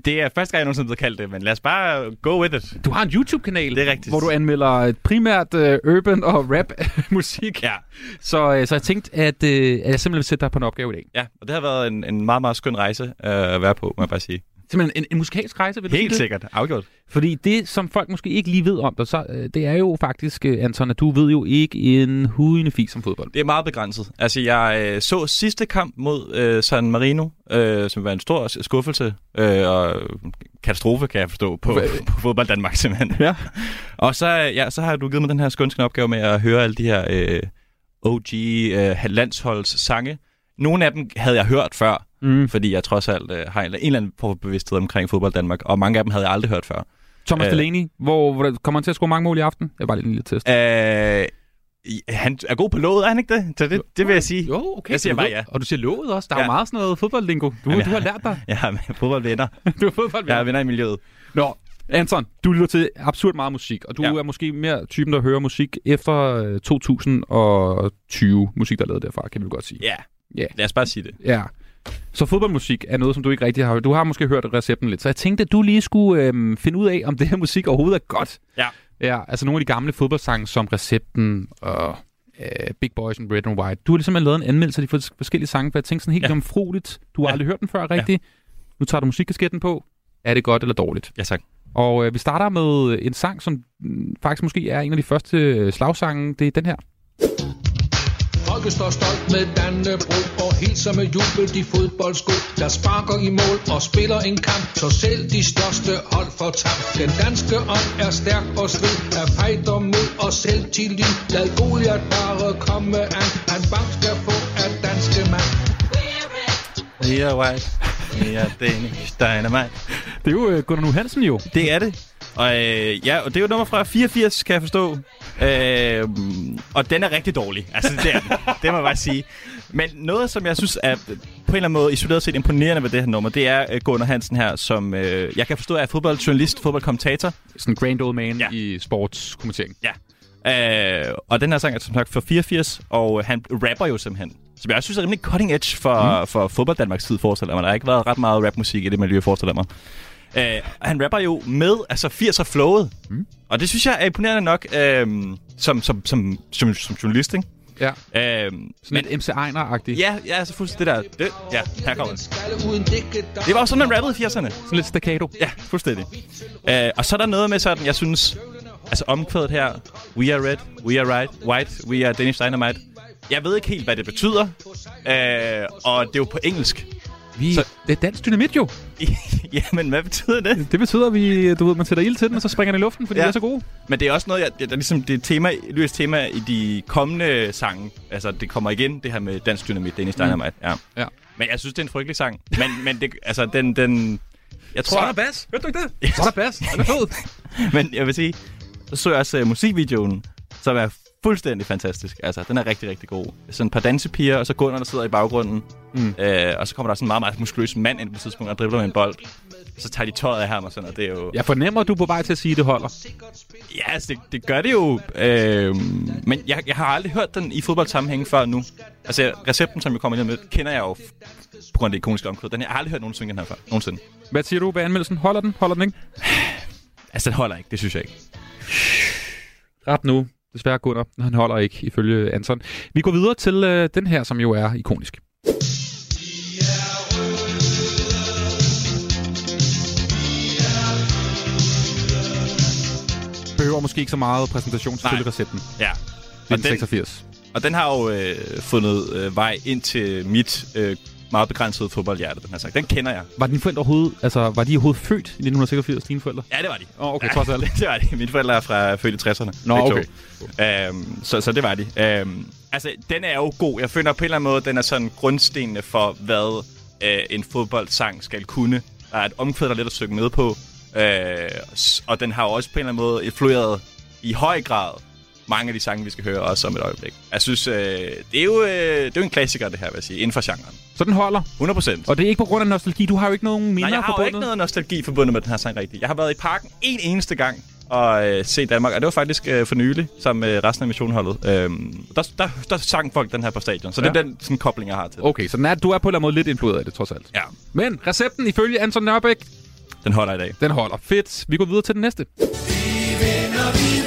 Det er første gang, jeg nogensinde blevet kaldt det, men lad os bare go with it. Du har en YouTube-kanal, Det er rigtigt. hvor du anmelder primært uh, urban og rap-musik. Ja. Så, uh, så jeg tænkte, at, uh, at jeg simpelthen vil sætte dig på en opgave i dag. Ja, og det har været en, en meget, meget skøn rejse øh, at være på, må jeg bare sige. Simpelthen en, en musikalsk rejse, vil du sige Helt det? sikkert. Afgjort. Fordi det, som folk måske ikke lige ved om dig, så, øh, det er jo faktisk, øh, Anton, at du ved jo ikke en hudende fis om fodbold. Det er meget begrænset. Altså, jeg øh, så sidste kamp mod øh, San Marino, øh, som var en stor skuffelse øh, og katastrofe, kan jeg forstå, på, på fodbold Danmark simpelthen. Ja. og så, ja, så har du givet mig den her skønske opgave med at høre alle de her øh, OG øh, landsholds sange. Nogle af dem havde jeg hørt før, mm. fordi jeg trods alt øh, har en, en eller anden for bevidsthed omkring fodbold Danmark, og mange af dem havde jeg aldrig hørt før. Thomas Øh, Delaney, hvor, hvor kommer han til at score mange mål i aften? Jeg er bare lige en lille test. Øh, han er god på låget, er han ikke det? Så det, det vil jeg sige. Jo, okay. Jeg siger bare ja. Og du siger låget også. Der er Ja. jo meget sådan noget fodboldlingo. Du, Jamen, du har lært dig. Jeg har fodboldvenner. du er fodboldvenner. Jeg har venner i miljøet. Nå, Anton, du lytter til absurd meget musik, og du Ja. er måske mere typen, der hører musik efter øh, 2020. Musik, der er lavet derfra, kan vi godt sige. Ja. Ja. Lad os bare sige det. Ja. Så fodboldmusik er noget, som du ikke rigtig har Du har måske hørt recepten lidt. Så jeg tænkte, at du lige skulle øhm, finde ud af, om det her musik overhovedet er godt. Ja. Ja, altså nogle af de gamle fodboldsange som Recepten og øh, Big Boys and Red and White. Du har ligesom lavet en anmeldelse af de fors- forskellige sange, for jeg tænkte sådan helt Ja. ja. jomfrueligt. Du har Ja. aldrig hørt den før rigtigt. Nu tager du musikkasketten på. Er det godt eller dårligt? Ja, tak. Og øh, vi starter med en sang, som mm, faktisk måske er en af de første øh, slagsange. Det er den her. Folket står stolt med Dannebro og hilser med jubel de fodboldsko, der sparker i mål og spiller en kamp, så selv de største hold får tabt. Den danske ånd er stærk og strid, er fighter mod og selvtillid. Lad Goliath bare komme an, han bank skal få af danske mand. We are white. We are Danish Dynamite. Det er jo øh, Gunnar Nu Hansen jo. Det er det. Og, øh, ja, og det er jo nummer fra 84, kan jeg forstå. Øh, og den er rigtig dårlig. Altså, det er den. Det må jeg bare sige. Men noget, som jeg synes er på en eller anden måde isoleret set imponerende ved det her nummer, det er øh, Gunnar Hansen her, som øh, jeg kan forstå er fodboldjournalist, fodboldkommentator. Sådan en grand old man ja. i sportskommentering. Ja. Øh, og den her sang er som sagt fra 84, og han rapper jo simpelthen. Som jeg også synes er rimelig cutting edge for, mm. for fodbold Danmarks tid, forestiller mig. Der har ikke været ret meget rapmusik i det miljø, forestiller mig. Øh, han rapper jo med altså 80'er flowet. Mm. Og det synes jeg er imponerende nok øh, som, som, som, som, som journalist, ikke? Ja. Øh, Sådan men, lidt MC Ejner-agtigt. Ja, ja, altså fuldstændig det der. Det, ja, her kommer der Det var også sådan, man rappede i 80'erne. Sådan lidt staccato. Ja, fuldstændig. Øh, og så er der noget med sådan, jeg synes, altså omkvædet her, we are red, we are right, white, we are Danish Dynamite. Jeg ved ikke helt, hvad det betyder, øh, og det er jo på engelsk. Vi, så, det er dansk dynamit jo. Jamen, hvad betyder det? Det betyder, at vi, du ved, man sætter ild til den, og så springer den i luften, fordi ja. de er så gode. Men det er også noget, jeg, det er ligesom det er tema, løst tema i de kommende sange. Altså, det kommer igen, det her med dansk dynamit, Danish Dynamite. Ja. ja. Men jeg synes, det er en frygtelig sang. Men, men det, altså, den, den... Jeg tror, Så er der bas. Hørte du ikke det? Så er der bas. Den er fed. Men jeg vil sige, så så jeg også uh, musikvideoen, som er fuldstændig fantastisk. Altså, den er rigtig, rigtig god. Sådan et par dansepiger, og så Gunnar, der sidder i baggrunden. Mm. Øh, og så kommer der sådan en meget, meget muskuløs mand ind på et tidspunkt og dribler med en bold. Så tager de tøjet af ham og sådan, og det er jo... Jeg fornemmer, at du er på vej til at sige, at det holder. Ja, altså, det, det gør det jo. Øh, men jeg, jeg har aldrig hørt den i fodboldsammenhæng før nu. Altså, recepten, som jeg kommer ind med, kender jeg jo på grund af det ikoniske omkvæd. Den har jeg aldrig hørt nogen synge den her før. Nogensinde. Hvad siger du ved anmeldelsen? Holder den? Holder den ikke? Altså, den holder ikke. Det synes jeg ikke. Ret nu. Desværre Gunnar. Han holder ikke, ifølge Anton. Vi går videre til øh, den her, som jo er ikonisk. Behøver måske ikke så meget præsentation til recepten. Ja. Og 86. Og den har jo øh, fundet øh, vej ind til mit øh, meget begrænsede fodboldhjerte, den her sang. Den kender jeg. Var dine forældre overhovedet, altså, var de overhovedet født i 1986, dine forældre? Ja, det var de. Åh, oh, okay, ja, trods alt. det var de. Mine forældre er fra født i 60'erne. Nå, begge to. Øhm, så, så det var de. Øhm, altså, den er jo god. Jeg føler på en eller anden måde, den er sådan grundstenene for, hvad øh, en fodboldsang skal kunne. Der er et omkvæd, der er lidt at synge med på. Øh, og den har også på en eller anden måde influeret i høj grad mange af de sange, vi skal høre også om et øjeblik. Jeg synes, øh, det, er jo, øh, det er jo en klassiker, det her, vil jeg sige, inden for genren. Så den holder? 100 procent. Og det er ikke på grund af nostalgi. Du har jo ikke nogen minder Nej, jeg har jo forbundet. ikke noget nostalgi forbundet med den her sang rigtigt. Jeg har været i parken en eneste gang og øh, set Danmark, og det var faktisk øh, for nylig, sammen med resten af missionholdet. Øhm, der, der, der sang folk den her på stadion, så ja. det er den sådan, kobling, jeg har til det. Okay, så den er, du er på en eller anden måde lidt influeret af det, trods alt. Ja. Men recepten ifølge Anton Nørbæk, Den holder i dag. Den holder. Fedt. Vi går videre til den næste. Vi vinder, vi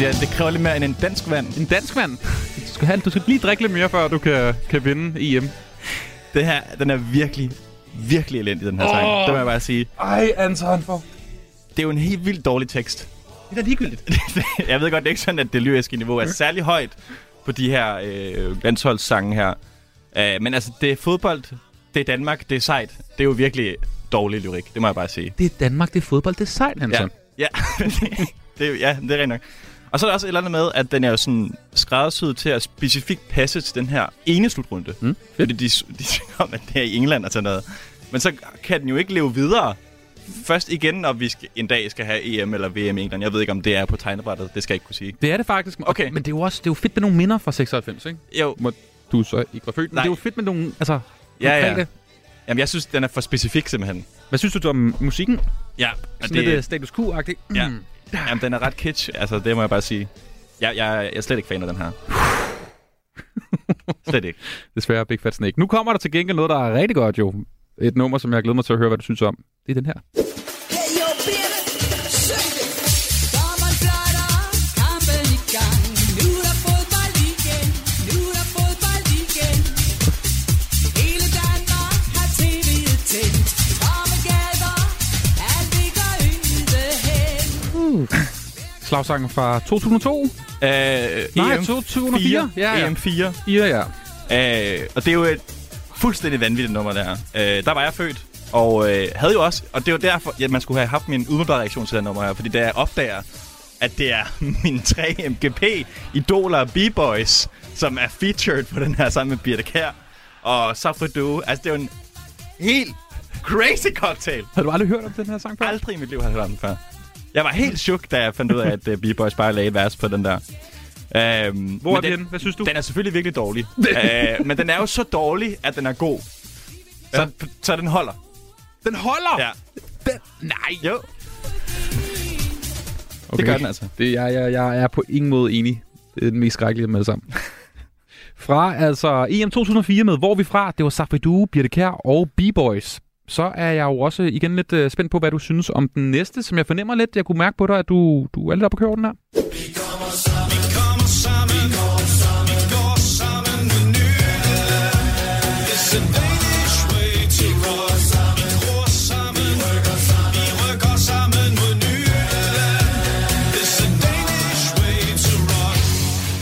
siger, det kræver lidt mere end en dansk vand. En dansk vand? Du skal, have, du skal lige drikke lidt mere, før du kan, kan vinde EM. Det her, den er virkelig, virkelig elendig, den her oh. sang. Det må jeg bare sige. Ej, Anton, for... Det er jo en helt vildt dårlig tekst. Det er da ligegyldigt. jeg ved godt, det er ikke sådan, at det lyriske niveau er særlig højt på de her øh, landsholdssange her. Uh, men altså, det er fodbold, det er Danmark, det er sejt. Det er jo virkelig dårlig lyrik, det må jeg bare sige. Det er Danmark, det er fodbold, det er sejt, Anton. Ja, ja. det, er, ja, det er rent nok. Og så er der også et eller andet med, at den er jo sådan skræddersyet til at specifikt passe til den her ene slutrunde. Mm, fordi de, de om, at det er i England og sådan noget. Men så kan den jo ikke leve videre. Først igen, når vi skal, en dag skal have EM eller VM i England. Jeg ved ikke, om det er på tegnebrættet. Det skal jeg ikke kunne sige. Det er det faktisk. Okay. Men det er jo også det er jo fedt med nogle minder fra 96, ikke? Jo. Må du så ikke var født. Men Nej. det er jo fedt med nogle, altså, Ja, ja. konkrete- Jamen, jeg synes, den er for specifik simpelthen. Hvad synes du om musikken? Ja. Sådan lidt øh, status quo-agtigt. Ja. Mm. Jamen, den er ret kitsch. Altså, det må jeg bare sige. Jeg, jeg, jeg er slet ikke fan af den her. slet ikke. Desværre Big Fat Snake. Nu kommer der til gengæld noget, der er rigtig godt jo. Et nummer, som jeg glæder mig til at høre, hvad du synes om. Det er den her. Slagsangen fra 2002? Øh, Nej, 2004. Ja, ja. EM4. 4, ja. Øh, og det er jo et fuldstændig vanvittigt nummer, der. Øh, der var jeg født, og øh, havde jo også... Og det var derfor, at man skulle have haft min umiddelbare reaktion til det nummer her. Fordi da jeg opdager, at det er mine tre MGP idoler og B-boys, som er featured på den her sammen med Birte Kær og Safri Duo. Altså, det er jo en helt crazy cocktail. Har du aldrig hørt om den her sang før? Aldrig i mit liv har jeg hørt om den før. Jeg var helt chok, da jeg fandt ud af, at uh, B-Boys bare lagde et vers på den der. Øhm, Hvor er den henne? Hvad synes du? Den er selvfølgelig virkelig dårlig. uh, men den er jo så dårlig, at den er god. Så, så den holder. Den holder? Ja. Den, nej. Jo. Okay. Det gør den altså. Det, jeg, jeg, jeg er på ingen måde enig. Det er den mest skrækkelige med det sammen. fra altså EM 2004 med Hvor vi fra? Det var Safri Duo, Birte Kjær og B-Boys. Så er jeg jo også igen lidt uh, spændt på, hvad du synes om den næste, som jeg fornemmer lidt. Jeg kunne mærke på dig, at du, du er lidt oppe at køre den her.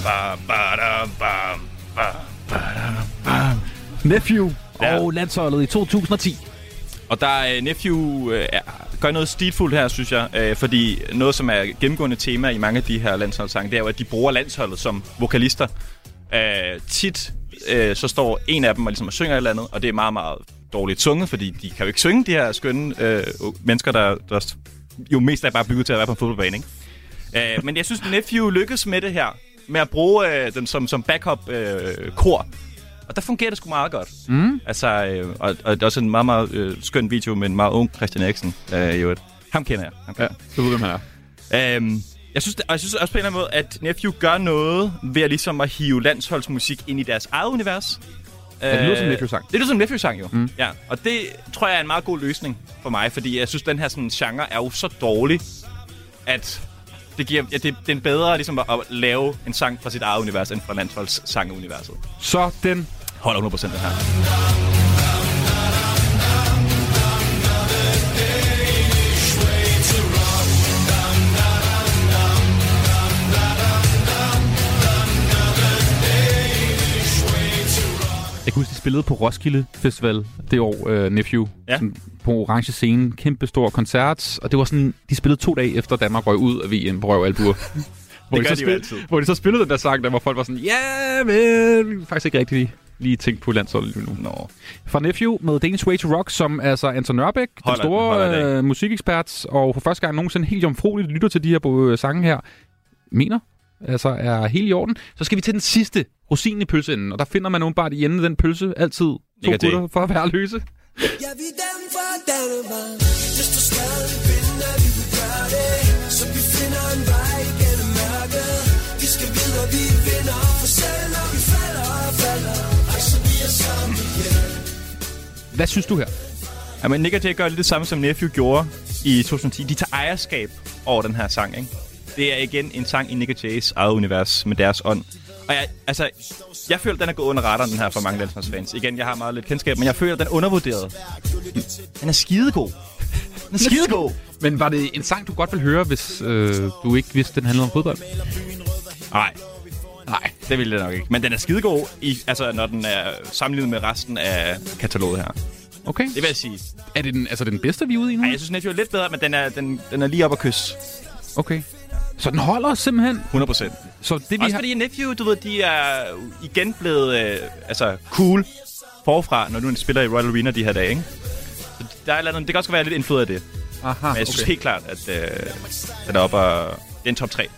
Bam, badam, bam, bam, badam, bam. Nephew og landsholdet i 2010. Og der er øh, Nephew øh, er, gør noget stilfuldt her, synes jeg. Øh, fordi noget, som er gennemgående tema i mange af de her landsholdssange, det er jo, at de bruger landsholdet som vokalister. Øh, tit øh, så står en af dem og, ligesom, og synger et eller andet, og det er meget, meget dårligt sunget, fordi de kan jo ikke synge, de her skønne øh, mennesker, der, der jo mest er bare bygget til at være på en fodboldbane. Ikke? Øh, men jeg synes, Nephew lykkes med det her, med at bruge øh, dem som, som backup øh, kor. Og der fungerer det sgu meget godt. Mm. Altså, øh, og, og det er også en meget, meget øh, skøn video med en meget ung Christian Eriksen. Øh, i øvrigt. Ham kender jeg. Ham kender. Ja, du ved, hvem han er. Øhm, jeg synes, og jeg synes også på en eller anden måde, at Nephew gør noget ved at, ligesom at hive landsholdsmusik ind i deres eget univers. Ja, det lyder som Øh, Nephew-sang. Det lyder som Nephew-sang, jo. Mm. Ja, og det tror jeg er en meget god løsning for mig, fordi jeg synes, den her sådan, genre er jo så dårlig, at det, giver, ja, det, det er en bedre ligesom, at, at lave en sang fra sit eget univers, end fra landsholdssangeuniverset. Så den holder 100% den her. Jeg kan huske, de spillede på Roskilde Festival det år, uh, Nephew. Ja. På orange scene. Kæmpe stor koncert. Og det var sådan, de spillede to dage efter Danmark røg ud af VM på Røv Albuer. hvor, gør så de jo spil- altid. hvor de så spillede den der sang, der hvor folk var sådan, ja, men faktisk ikke rigtig lige tænkt på landsholdet lige nu. Nå. Fra Nephew med Danish Way to Rock, som altså Anton Nørbæk, den store den. øh, musikekspert, og for første gang nogensinde helt jomfrueligt lytter til de her øh, sange her. mener, altså er helt i orden. Så skal vi til den sidste rosin i pølseenden, og der finder man åbenbart i enden den pølse altid to Negativ. gutter for at være løse. Ja, vi dem fra Danemark Hvis du stadig vinder, vi vil gøre det Så vi finder en vej igennem mørket Vi skal videre, vi vinder For selv Hvad synes du her? Jamen, Nick og Jay gør lidt det samme, som Nephew gjorde i 2010. De tager ejerskab over den her sang, ikke? Det er igen en sang i Nick og Jays eget univers med deres ånd. Og jeg, altså, jeg føler, den er gået under radaren, den her for mange landsholdsfans. Igen, jeg har meget lidt kendskab, men jeg føler, den er undervurderet. Den er skidegod. Den er skidegod. Men var det en sang, du godt ville høre, hvis øh, du ikke vidste, den handlede om fodbold? Nej. Nej, det ville det nok ikke. Men den er skidegod, i, altså, når den er sammenlignet med resten af kataloget her. Okay. Det vil jeg sige. Er det den, altså den bedste, vi er ude i nu? Nej, jeg synes, Nephew er lidt bedre, men den er, den, den er lige op at kysse. Okay. Så den holder simpelthen? 100 procent. Så det, vi Også har... fordi Nephew, du ved, de er igen blevet øh, altså cool forfra, når nu de spiller i Royal Arena de her dage, ikke? Så der er andet, det kan også være lidt indflydret af det. Aha, Men jeg synes okay. helt klart, at øh, den er oppe og... Det er en top 3.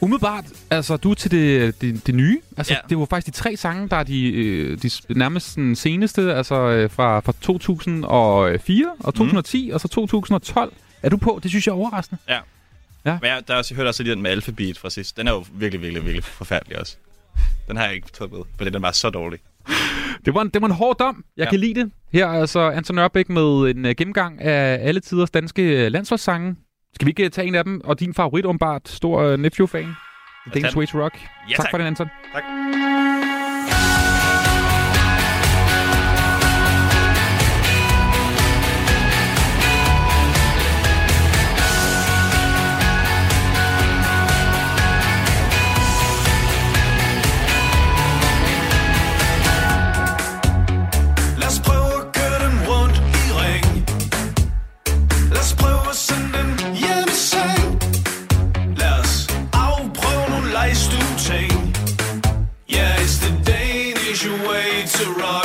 Umiddelbart, altså du er til det, det, det nye. Altså, Ja. det var faktisk de tre sange, der er de, øh, de nærmest sådan seneste, altså øh, fra, fra 2004 og 2010 mm. og så 2012. Er du på? Det synes jeg er overraskende. Ja. Ja. Men jeg, der er også, jeg hørte også lige den med Alphabet fra sidst. Den er jo virkelig, virkelig, virkelig forfærdelig også. Den har jeg ikke taget med, fordi den var så dårlig. Det var en, det var en hård dom. Jeg Ja. kan lide det. Her er altså Anton Ørbæk med en uh, gennemgang af alle tiders danske øh, landsholdssange. Skal vi ikke uh, tage en af dem? Og din favorit, åbenbart, stor uh, Nephew-fan. Danish. Way to Rock. Ja, tak tak. for den, Anton. Tak. Way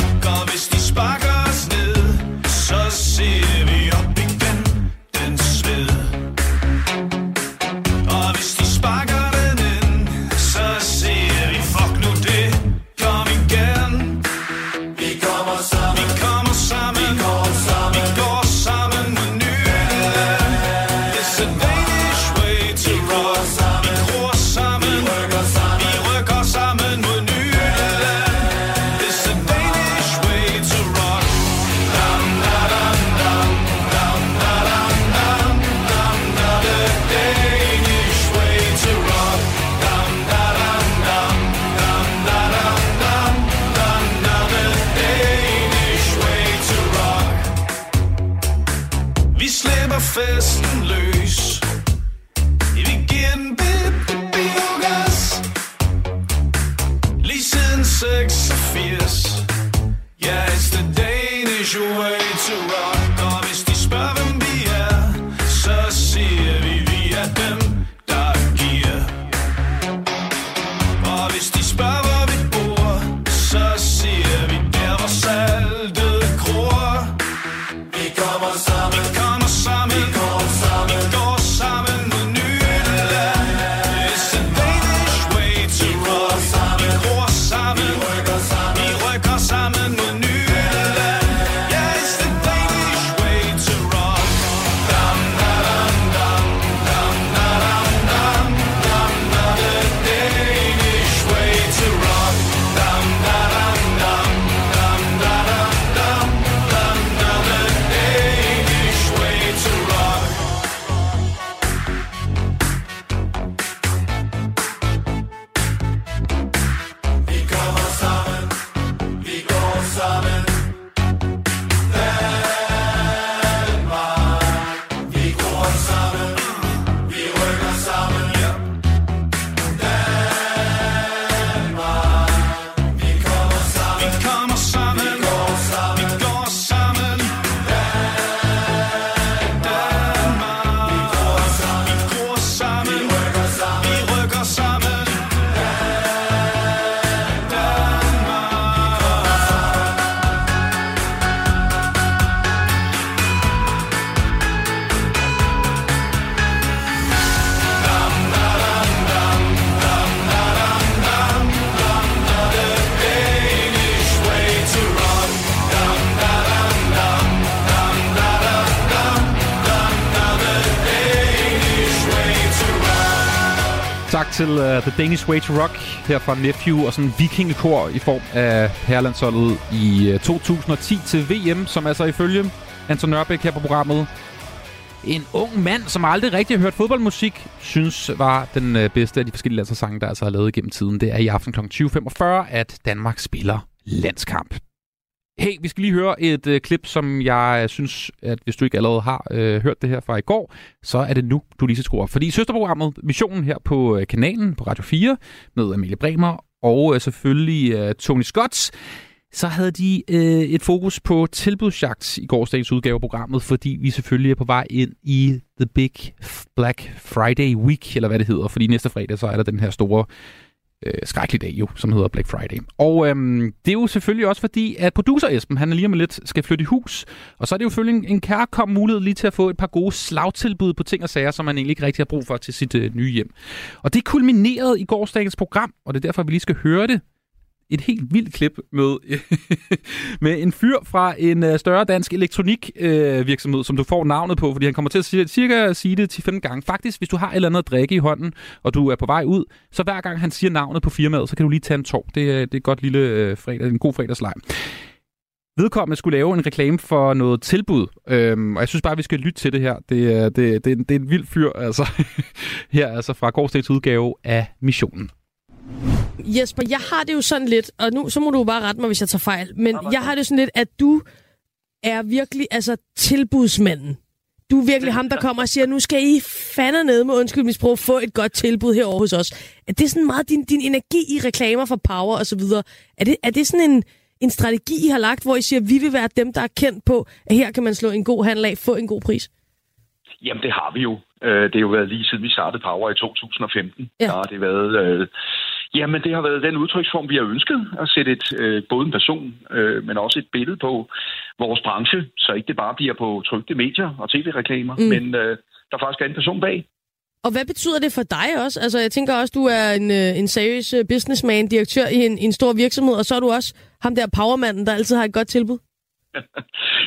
til uh, The Danish Way to Rock her fra Nephew og sådan en vikingekor i form af herrelandsholdet i øh, uh, 2010 til VM, som altså ifølge Anton Nørbæk her på programmet en ung mand, som aldrig rigtig har hørt fodboldmusik, synes var den øh, bedste af de forskellige landsholdssange, der altså har lavet igennem tiden. Det er i aften kl. 20.45, at Danmark spiller landskamp. Hey, vi skal lige høre et øh, klip, som jeg øh, synes, at hvis du ikke allerede har øh, hørt det her fra i går, så er det nu, du lige skal skrue op. Fordi søsterprogrammet Missionen her på øh, kanalen på Radio 4 med Amelie Bremer og øh, selvfølgelig øh, Tony Scott, så havde de øh, et fokus på tilbudsjagt i gårsdagens udgave af programmet, fordi vi selvfølgelig er på vej ind i The Big Black Friday Week, eller hvad det hedder, fordi næste fredag så er der den her store øh, skrækkelig dag jo, som hedder Black Friday. Og øhm, det er jo selvfølgelig også fordi, at producer Esben, han er lige om lidt skal flytte i hus, og så er det jo selvfølgelig en, en kærkom mulighed lige til at få et par gode slagtilbud på ting og sager, som man egentlig ikke rigtig har brug for til sit øh, nye hjem. Og det kulminerede i gårsdagens program, og det er derfor, vi lige skal høre det et helt vildt klip med, med en fyr fra en øh, større dansk elektronikvirksomhed, øh, virksomhed, som du får navnet på, fordi han kommer til at sige, cirka sige det 10-15 gange. Faktisk, hvis du har et eller andet at drikke i hånden, og du er på vej ud, så hver gang han siger navnet på firmaet, så kan du lige tage en tår. Det, er- det er et godt lille øh, fredag, en god fredagslej. Vedkommende skulle lave en reklame for noget tilbud, øhm, og jeg synes bare, vi skal lytte til det her. Det, øh, det, det, det er en vild fyr, altså. her altså fra gårdsdagens udgave af Missionen. Jesper, jeg har det jo sådan lidt, og nu så må du bare rette mig, hvis jeg tager fejl, men jeg har det sådan lidt, at du er virkelig altså tilbudsmanden. Du er virkelig ham, der kommer og siger, nu skal I fandme ned med undskyld mit sprog, få et godt tilbud herovre hos os. Er det sådan meget din, din energi i reklamer for power og så videre? Er det, er det sådan en, en strategi, I har lagt, hvor I siger, at vi vil være dem, der er kendt på, at her kan man slå en god handel af, få en god pris? Jamen, det har vi jo. Øh, Det har jo været lige siden vi startede Power i 2015. Ja. Der har det været... Øh, jamen, det har været den udtryksform, vi har ønsket. At sætte et, øh, både en person, øh, men også et billede på vores branche, så ikke det bare bliver på trygte medier og tv-reklamer, Mm. men øh, der faktisk er en person bag. Og hvad betyder det for dig også? Altså, jeg tænker også, du er en, øh, en seriøs øh, businessman, direktør i en, i en stor virksomhed, og så er du også ham der powermanden, der altid har et godt tilbud.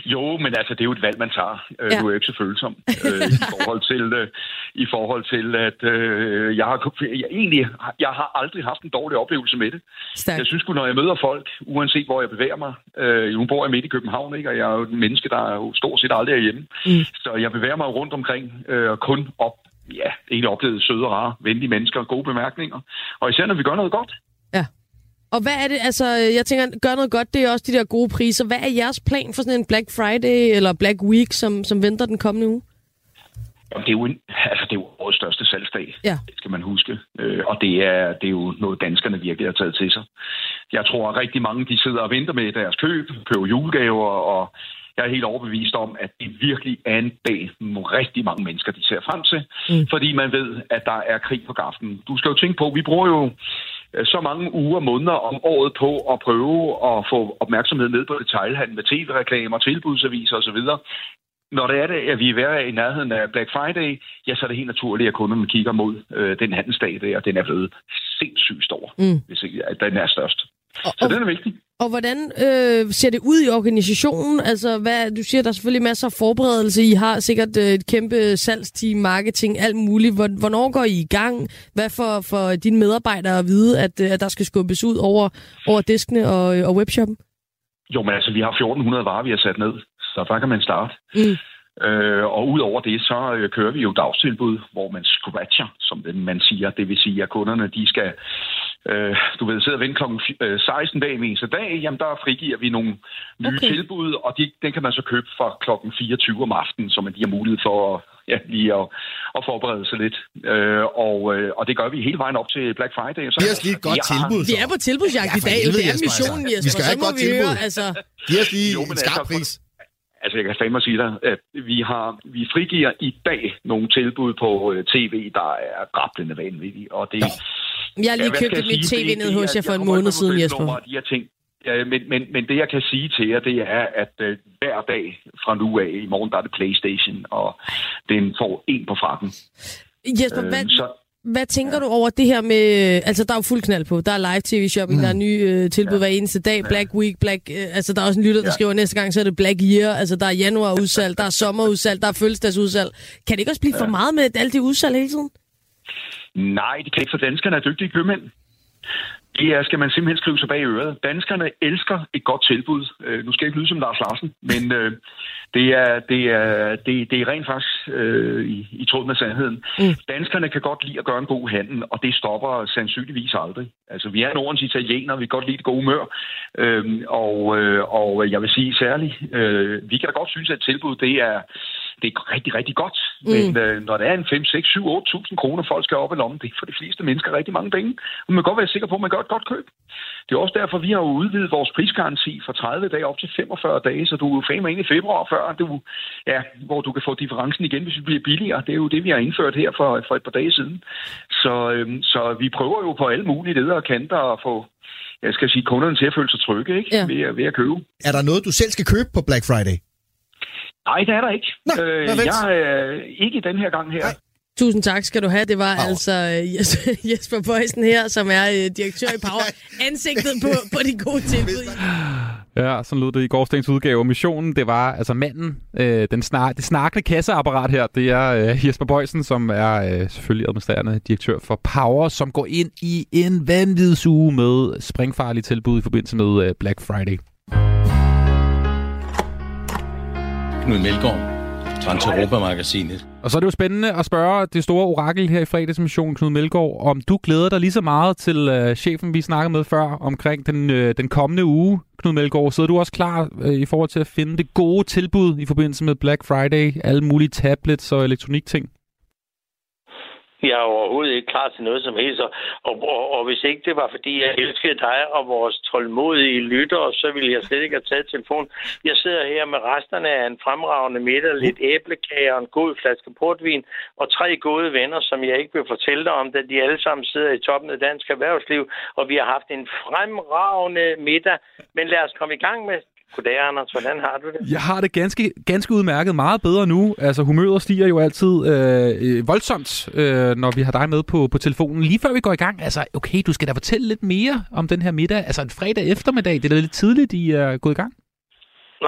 Jo, men altså, det er jo et valg, man tager. Øh, Ja. Du er jo ikke så følsom øh, i forhold til, øh, i forhold til at øh, jeg har jeg, egentlig, jeg har aldrig haft en dårlig oplevelse med det. Stærkt. Jeg synes sgu, når jeg møder folk, uanset hvor jeg bevæger mig, øh, nu bor jeg midt i København, ikke? og jeg er jo et menneske, der er jo stort set aldrig er hjemme. Mm. Så jeg bevæger mig rundt omkring øh, og kun op, ja, egentlig oplevet søde, rare, venlige mennesker, gode bemærkninger. Og især når vi gør noget godt. Og hvad er det, altså, jeg tænker, gør noget godt, det er også de der gode priser. Hvad er jeres plan for sådan en Black Friday eller Black Week, som, som venter den kommende uge? Jamen, det er jo, en, altså, det er jo årets største salgsdag. Ja. Det skal man huske. Øh, og det er, det er jo noget, danskerne virkelig har taget til sig. Jeg tror, at rigtig mange de sidder og venter med deres køb, køber julegaver, og jeg er helt overbevist om, at det virkelig er en dag, hvor rigtig mange mennesker de ser frem til. Mm. Fordi man ved, at der er krig på gaften. Du skal jo tænke på, vi bruger jo øh, så mange uger og måneder om året på at prøve at få opmærksomhed ned på detailhandel med tv-reklamer, tilbudsaviser osv. Når det er det, at vi er i nærheden af Black Friday, ja, så er det helt naturligt, at kunderne kigger mod øh, den handelsdag der, og den er blevet sindssygt stor, Mm. hvis ikke at den er størst. Så den er vigtig. Og hvordan øh, ser det ud i organisationen? Altså, hvad, du siger, der er selvfølgelig masser af forberedelse. I har sikkert øh, et kæmpe salgsteam, marketing, alt muligt. Hvor- Hvornår går I i gang? Hvad for, for dine medarbejdere at vide, at, øh, at der skal skubbes ud over, over diskene og, øh, og webshoppen? Jo, men altså, vi har 1400 varer, vi har sat ned, så der kan man starte. Mm. Øh, og udover det, så øh, kører vi jo dagstilbud, hvor man scratcher, som man siger. Det vil sige, at kunderne, de skal, øh, du ved, sidde og vente klokken fi- øh, 16 dag med eneste dag. Jamen, der frigiver vi nogle nye Okay. tilbud, og de, den kan man så købe fra klokken 24 om aftenen, så man de har mulighed for at, ja, lige at, at forberede sig lidt. Øh, og, øh, og det gør vi hele vejen op til Black Friday. Så Giv os lige et godt Ja. tilbud, Vi er på tilbudsjagt Ja, i dag. det er missionen, altså. Jesper. Vi skal så have et godt vi tilbud. høre, altså... Giv os lige Jo, en skarp altså, pris. Altså, jeg kan fandme sige dig, at vi har vi frigiver i dag nogle tilbud på øh, tv, der er rablende vanvittige. Og det, Jeg har lige hvad købt sige? tv Det- ned det hos er- jer for jeg en måned siden, Jesper. De her ting. Ja, men, men, men det, jeg kan sige til jer, det er, at øh, hver dag fra nu af, i morgen, der er det Playstation, og den får en på frakken. Jesper, Øh, hvad, så, hvad tænker du over det her med... Altså, der er jo fuld knald på. Der er live tv-shopping, mm. der er nye øh, tilbud hver eneste dag. Black Week, Black... Øh, altså, der er også en lytter, der Ja. skriver, næste gang, så er det Black Year. Altså, der er januar udsalg, der er sommerudsalg, der er fødselsdagsudsalg. Kan det ikke også blive for meget med alt det udsalg hele tiden? Nej, det kan ikke, for danskerne er dygtige købmænd. Det er, skal man simpelthen skrive sig bag øret. Danskerne elsker et godt tilbud. Øh, nu skal jeg ikke lyde som Lars Larsen, men øh, det, er, det, er, det, det er rent faktisk øh, i, i tråd med sandheden. Mm. Danskerne kan godt lide at gøre en god handel, og det stopper sandsynligvis aldrig. Altså, vi er Nordens italienere, vi kan godt lide det gode humør, øh, og, øh, og jeg vil sige særligt, øh, vi kan da godt synes, at tilbud, det er, det er rigtig, rigtig godt. Mm. Men øh, når det er en 5, 6, 7, 8.000 kroner, folk skal op i lommen, det er for de fleste mennesker rigtig mange penge. Og man kan godt være sikker på, at man gør et godt køb. Det er også derfor, vi har jo udvidet vores prisgaranti fra 30 dage op til 45 dage, så du er jo fandme ind i februar før, du, ja, hvor du kan få differencen igen, hvis det bliver billigere. Det er jo det, vi har indført her for, for et par dage siden. Så, øh, så vi prøver jo på alle mulige leder og kanter at få jeg skal sige, kunderne til at føle sig trygge ikke? Ja. Ved, at, ved at købe. Er der noget, du selv skal købe på Black Friday? Nej, det er der ikke. Nå, øh, jeg er øh, ikke den her gang her. Nej. Tusind tak skal du have. Det var altså øh, Jes- Jesper Bøjsen her, som er øh, direktør i Power. Ansigtet på, på de gode tilbud. Ja, sådan lød det i gårdsdagens udgave. Missionen, det var altså manden, øh, den snak, det snakkende kasseapparat her, det er øh, Jesper Bøjsen, som er øh, selvfølgelig administrerende direktør for Power, som går ind i en vanvidsuge med springfarlige tilbud i forbindelse med øh, Black Friday. Knud Melgaard, Transeuropa-magasinet. Og så er det jo spændende at spørge det store orakel her i fredagsmission, Knud Melgaard, om du glæder dig lige så meget til øh, chefen, vi snakkede med før, omkring den, øh, den kommende uge. Knud Melgaard, sidder du også klar øh, i forhold til at finde det gode tilbud i forbindelse med Black Friday, alle mulige tablets og elektronikting? Jeg er overhovedet ikke klar til noget som helst. Og, og, og, og hvis ikke det var, fordi jeg elskede dig og vores tålmodige lyttere, så ville jeg slet ikke have taget telefon. Jeg sidder her med resterne af en fremragende middag, lidt æblekage og en god flaske portvin, og tre gode venner, som jeg ikke vil fortælle dig om, da de alle sammen sidder i toppen af dansk erhvervsliv, og vi har haft en fremragende middag. Men lad os komme i gang med Goddag, Anders. Hvordan har du det? Jeg har det ganske, ganske udmærket meget bedre nu. Altså, humøret stiger jo altid øh, øh, voldsomt, øh, når vi har dig med på, på telefonen. Lige før vi går i gang, altså, okay, du skal da fortælle lidt mere om den her middag. Altså, en fredag eftermiddag, det er da lidt tidligt, I er gået i gang.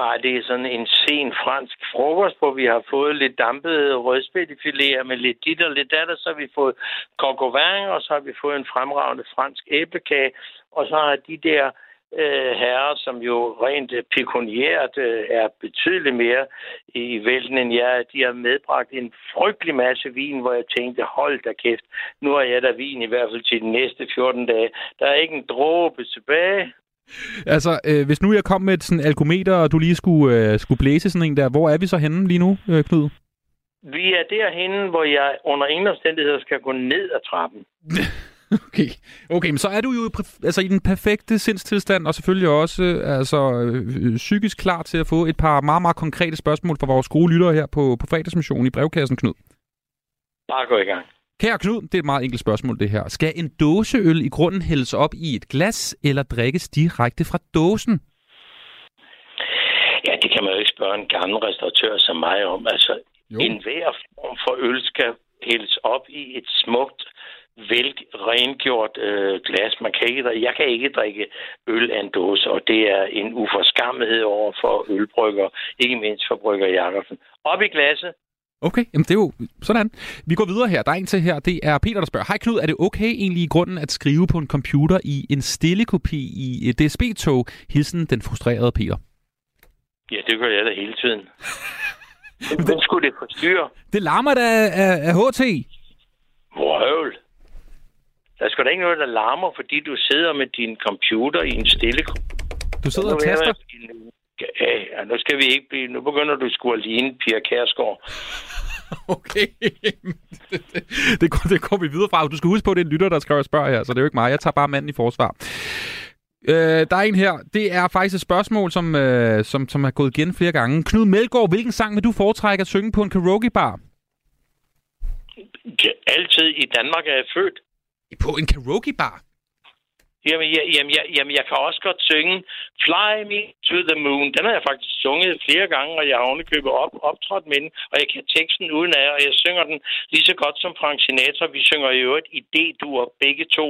Nej, det er sådan en sen fransk frokost, hvor vi har fået lidt dampede rødspættefiléer med lidt dit og lidt datter. Så har vi fået coq au vin, og så har vi fået en fremragende fransk æblekage. Og så har de der øh, herrer, som jo rent øh, pekuniært øh, er betydeligt mere i vælten end jeg, de har medbragt en frygtelig masse vin, hvor jeg tænkte, hold da kæft, nu har jeg da vin i hvert fald til de næste 14 dage. Der er ikke en dråbe tilbage. Altså, øh, hvis nu jeg kom med et sådan alkometer, og du lige skulle, øh, skulle blæse sådan en der, hvor er vi så henne lige nu, øh, Knud? Vi er derhenne, hvor jeg under ingen omstændigheder skal gå ned ad trappen. Okay. okay, men så er du jo altså, i den perfekte sindstilstand, og selvfølgelig også øh, altså, øh, psykisk klar til at få et par meget, meget konkrete spørgsmål fra vores gode lyttere her på, på fredagsmissionen i brevkassen, Knud. Bare gå i gang. Kære Knud, det er et meget enkelt spørgsmål, det her. Skal en dåseøl i grunden hældes op i et glas, eller drikkes direkte fra dåsen? Ja, det kan man jo ikke spørge en gammel restauratør som mig om. Altså, jo. en hver form for øl skal hældes op i et smukt vel rengjort øh, glas. Man kan ikke, jeg kan ikke drikke øl af en dåse, og det er en uforskammethed over for ølbrygger, ikke mindst for brygger Jakobsen. Op i glasset. Okay, jamen det er jo sådan. Vi går videre her. Der er en til her. Det er Peter, der spørger. Hej Knud, er det okay egentlig i grunden at skrive på en computer i en stille kopi i et DSB-tog? Hilsen den frustrerede Peter. Ja, det gør jeg da hele tiden. Hvor skulle det forstyrre? Det larmer da af, af HT. Vrøvl. Der er sgu da ikke noget, der larmer, fordi du sidder med din computer i en stille... Du sidder og taster? Ja, nu skal vi ikke blive... Nu begynder du sgu at ligne Pia Kærsgaard. Okay. det, det, går, det går vi videre fra. Du skal huske på, at det er en lytter, der skal og her, så det er jo ikke mig. Jeg tager bare manden i forsvar. Øh, der er en her. Det er faktisk et spørgsmål, som, øh, som, som er gået igen flere gange. Knud Melgaard, hvilken sang vil du foretrække at synge på en karaokebar? Altid i Danmark er jeg født. På en karaokebar? Jamen, jeg, jamen, jeg, jamen, jeg kan også godt synge Fly Me to the Moon. Den har jeg faktisk sunget flere gange, og jeg har ovenikøbet op, optrådt med den, og jeg kan teksten uden af, og jeg synger den lige så godt som Frank Sinatra. Vi synger i øvrigt i D-dur begge to.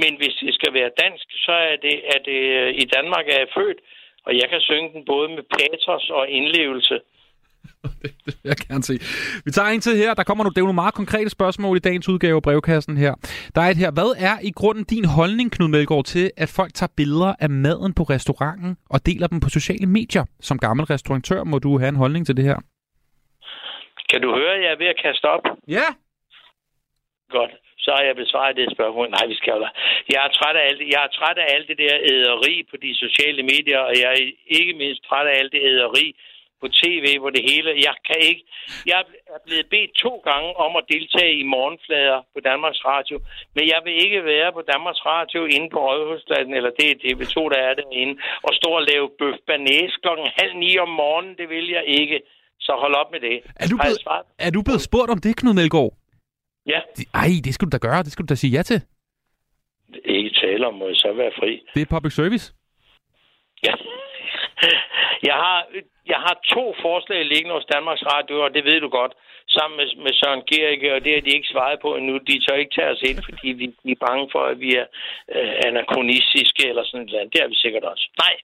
Men hvis det skal være dansk, så er det, at det i Danmark er jeg født, og jeg kan synge den både med patos og indlevelse. det, det vil jeg gerne se. Vi tager en til her. Der kommer nogle, det er nogle meget konkrete spørgsmål i dagens udgave af brevkassen her. Der er et her. Hvad er i grunden din holdning, Knud Melgaard, til, at folk tager billeder af maden på restauranten og deler dem på sociale medier? Som gammel restauratør må du have en holdning til det her. Kan du høre, at jeg er ved at kaste op? Ja. Godt. Så har jeg besvaret det spørgsmål. Nej, vi skal jo. Jeg er træt af alt, jeg er træt af alt det der æderi på de sociale medier, og jeg er ikke mindst træt af alt det æderi på tv, hvor det hele... Jeg kan ikke... Jeg er blevet bedt to gange om at deltage i morgenflader på Danmarks Radio, men jeg vil ikke være på Danmarks Radio inde på Rådhuspladsen, eller det er TV2, der er derinde, og stå og lave bøf banæs klokken halv ni om morgenen. Det vil jeg ikke. Så hold op med det. Er du, blevet, er du blevet spurgt om det, Knud Melgaard? Ja. Ej, det skal du da gøre. Det skal du da sige ja til. Ikke tale om, må jeg så være fri. Det er public service. Ja. Jeg har, jeg har to forslag liggende hos Danmarks Radio, og det ved du godt, sammen med, med Søren Gericke, og det har de ikke svaret på endnu. De tør ikke tage os ind, fordi vi, vi er bange for, at vi er øh, anachronistiske eller sådan noget. Det er vi sikkert også. Nej,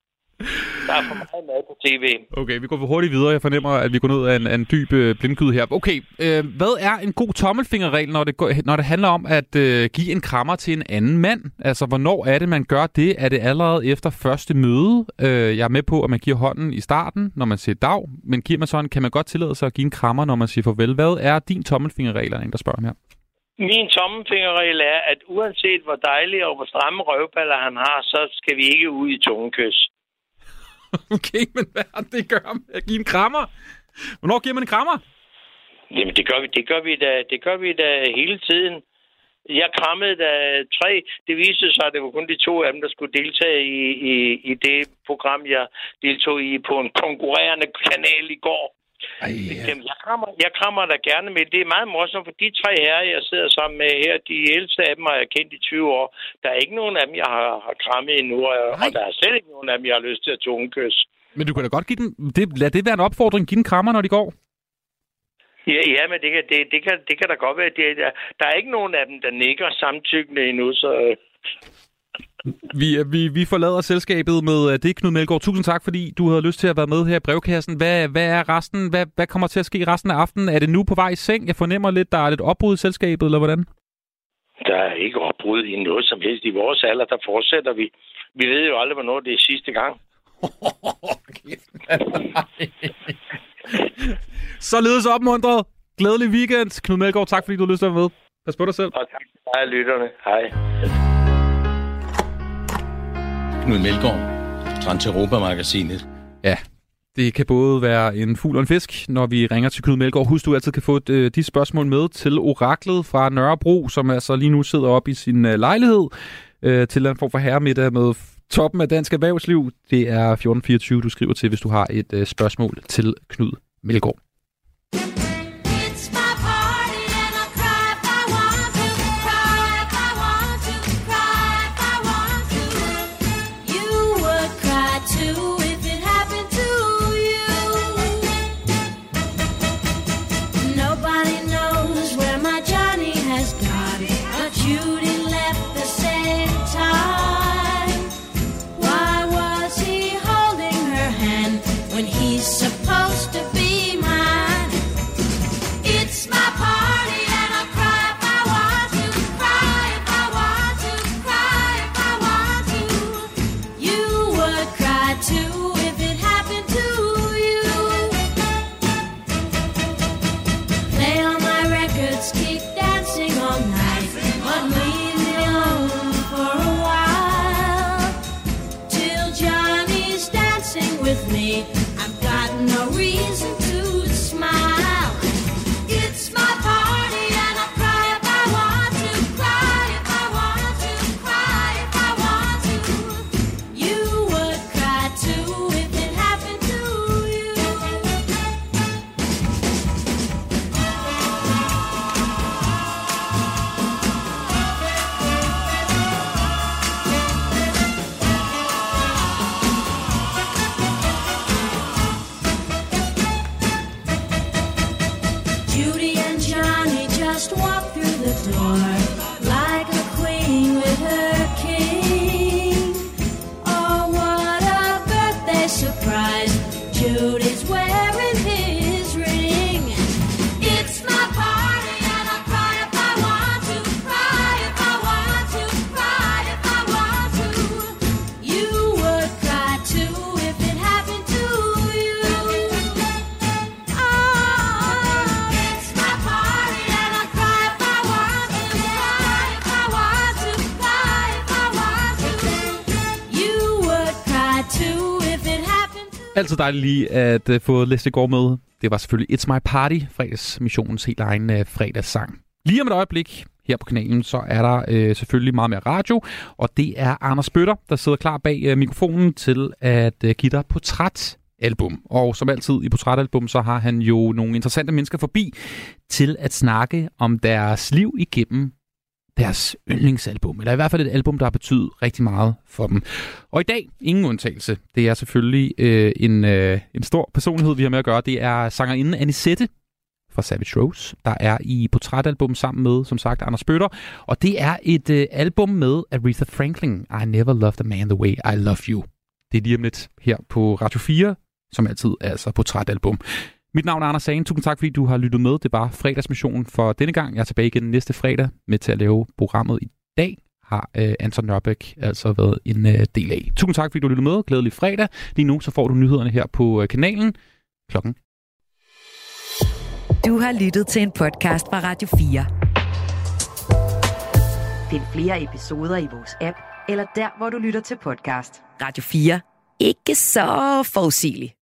der er for meget mad på tv. Okay, vi går for hurtigt videre. Jeg fornemmer, at vi går ned af en, af en dyb øh, blindgyde her. Okay, øh, hvad er en god tommelfingerregel, når det, går, når det handler om at øh, give en krammer til en anden mand? Altså, hvornår er det, man gør det? Er det allerede efter første møde? Øh, jeg er med på, at man giver hånden i starten, når man siger dag, men giver man sådan, kan man godt tillade sig at give en krammer, når man siger farvel? Hvad er din tommelfingerregel, er der en, der spørger om her? Min tommelfingerregel er, at uanset hvor dejlige og hvor stramme røvballer han har, så skal vi ikke ud i tungekys. Okay, men hvad har det gør med at give en krammer? Hvornår giver man en krammer? Jamen, det gør vi, det gør vi da, det gør vi da hele tiden. Jeg krammede da tre. Det viste sig, at det var kun de to af dem, der skulle deltage i, i, i det program, jeg deltog i på en konkurrerende kanal i går. Ej, Jamen, jeg, krammer, jeg krammer da gerne med. Det er meget morsomt, for de tre herrer, jeg sidder sammen med her, de ældste af dem har jeg kendt i 20 år. Der er ikke nogen af dem, jeg har, har krammet endnu, og, og der er slet ikke nogen af dem, jeg har lyst til at tungekysse. Men du kan da godt give den... Det, lad det være en opfordring. Giv en krammer, når de går. Ja, ja men det kan, det, det, kan, det kan da godt være. Det, der, der er ikke nogen af dem, der nikker samtykkende endnu, så... øh, Vi, vi, vi forlader selskabet med øh, det, Knud Melgaard. Tusind tak, fordi du havde lyst til at være med her i brevkassen. Hvad, hvad er resten? Hvad, hvad kommer til at ske resten af aftenen? Er det nu på vej i seng? Jeg fornemmer lidt, der er lidt opbrud i selskabet, eller hvordan? Der er ikke opbrud i noget som helst. I vores alder, der fortsætter vi. Vi ved jo aldrig, hvornår det er sidste gang. Således opmuntret. Glædelig weekend. Knud Melgaard, tak fordi du havde lyst til at være med. Pas på dig selv. Og tak til dig, lytterne. Hej. Knud Melgaard, Transeuropa-magasinet. Ja, det kan både være en fugl og en fisk, når vi ringer til Knud Melgaard. Husk, du altid kan få øh, de spørgsmål med til oraklet fra Nørrebro, som altså lige nu sidder op i sin øh, lejlighed øh, til en form for herremiddag med toppen af dansk erhvervsliv. Det er 1424, du skriver til, hvis du har et øh, spørgsmål til Knud Melgaard. Altid dejligt lige at uh, få Leslie Gård med. Det var selvfølgelig It's My Party, fredagsmissionens helt egen uh, fredagssang. Lige om et øjeblik her på kanalen, så er der øh, selvfølgelig meget mere radio, og det er Anders Bøtter, der sidder klar bag øh, mikrofonen til at øh, give dig portrætalbum. Og som altid i portrætalbum, så har han jo nogle interessante mennesker forbi til at snakke om deres liv igennem deres yndlingsalbum, eller i hvert fald et album, der har betydet rigtig meget for dem. Og i dag, ingen undtagelse, det er selvfølgelig øh, en, øh, en stor personlighed, vi har med at gøre. Det er sangerinden Anisette fra Savage Rose, der er i portrætalbum sammen med, som sagt, Anders Bøtter. Og det er et øh, album med Aretha Franklin, I Never Loved a Man The Way I Love You. Det er lige om lidt her på Radio 4, som altid er altså portrætalbum. Mit navn er Anders Sagen. Tusind tak, fordi du har lyttet med. Det var fredagsmissionen for denne gang. Jeg er tilbage igen næste fredag med til at lave programmet i dag har øh, Anton Nørbæk altså været en øh, del af. Tusind tak, fordi du lyttede med. Glædelig fredag. Lige nu så får du nyhederne her på øh, kanalen klokken. Du har lyttet til en podcast fra Radio 4. Find flere episoder i vores app, eller der, hvor du lytter til podcast. Radio 4. Ikke så forudsigeligt.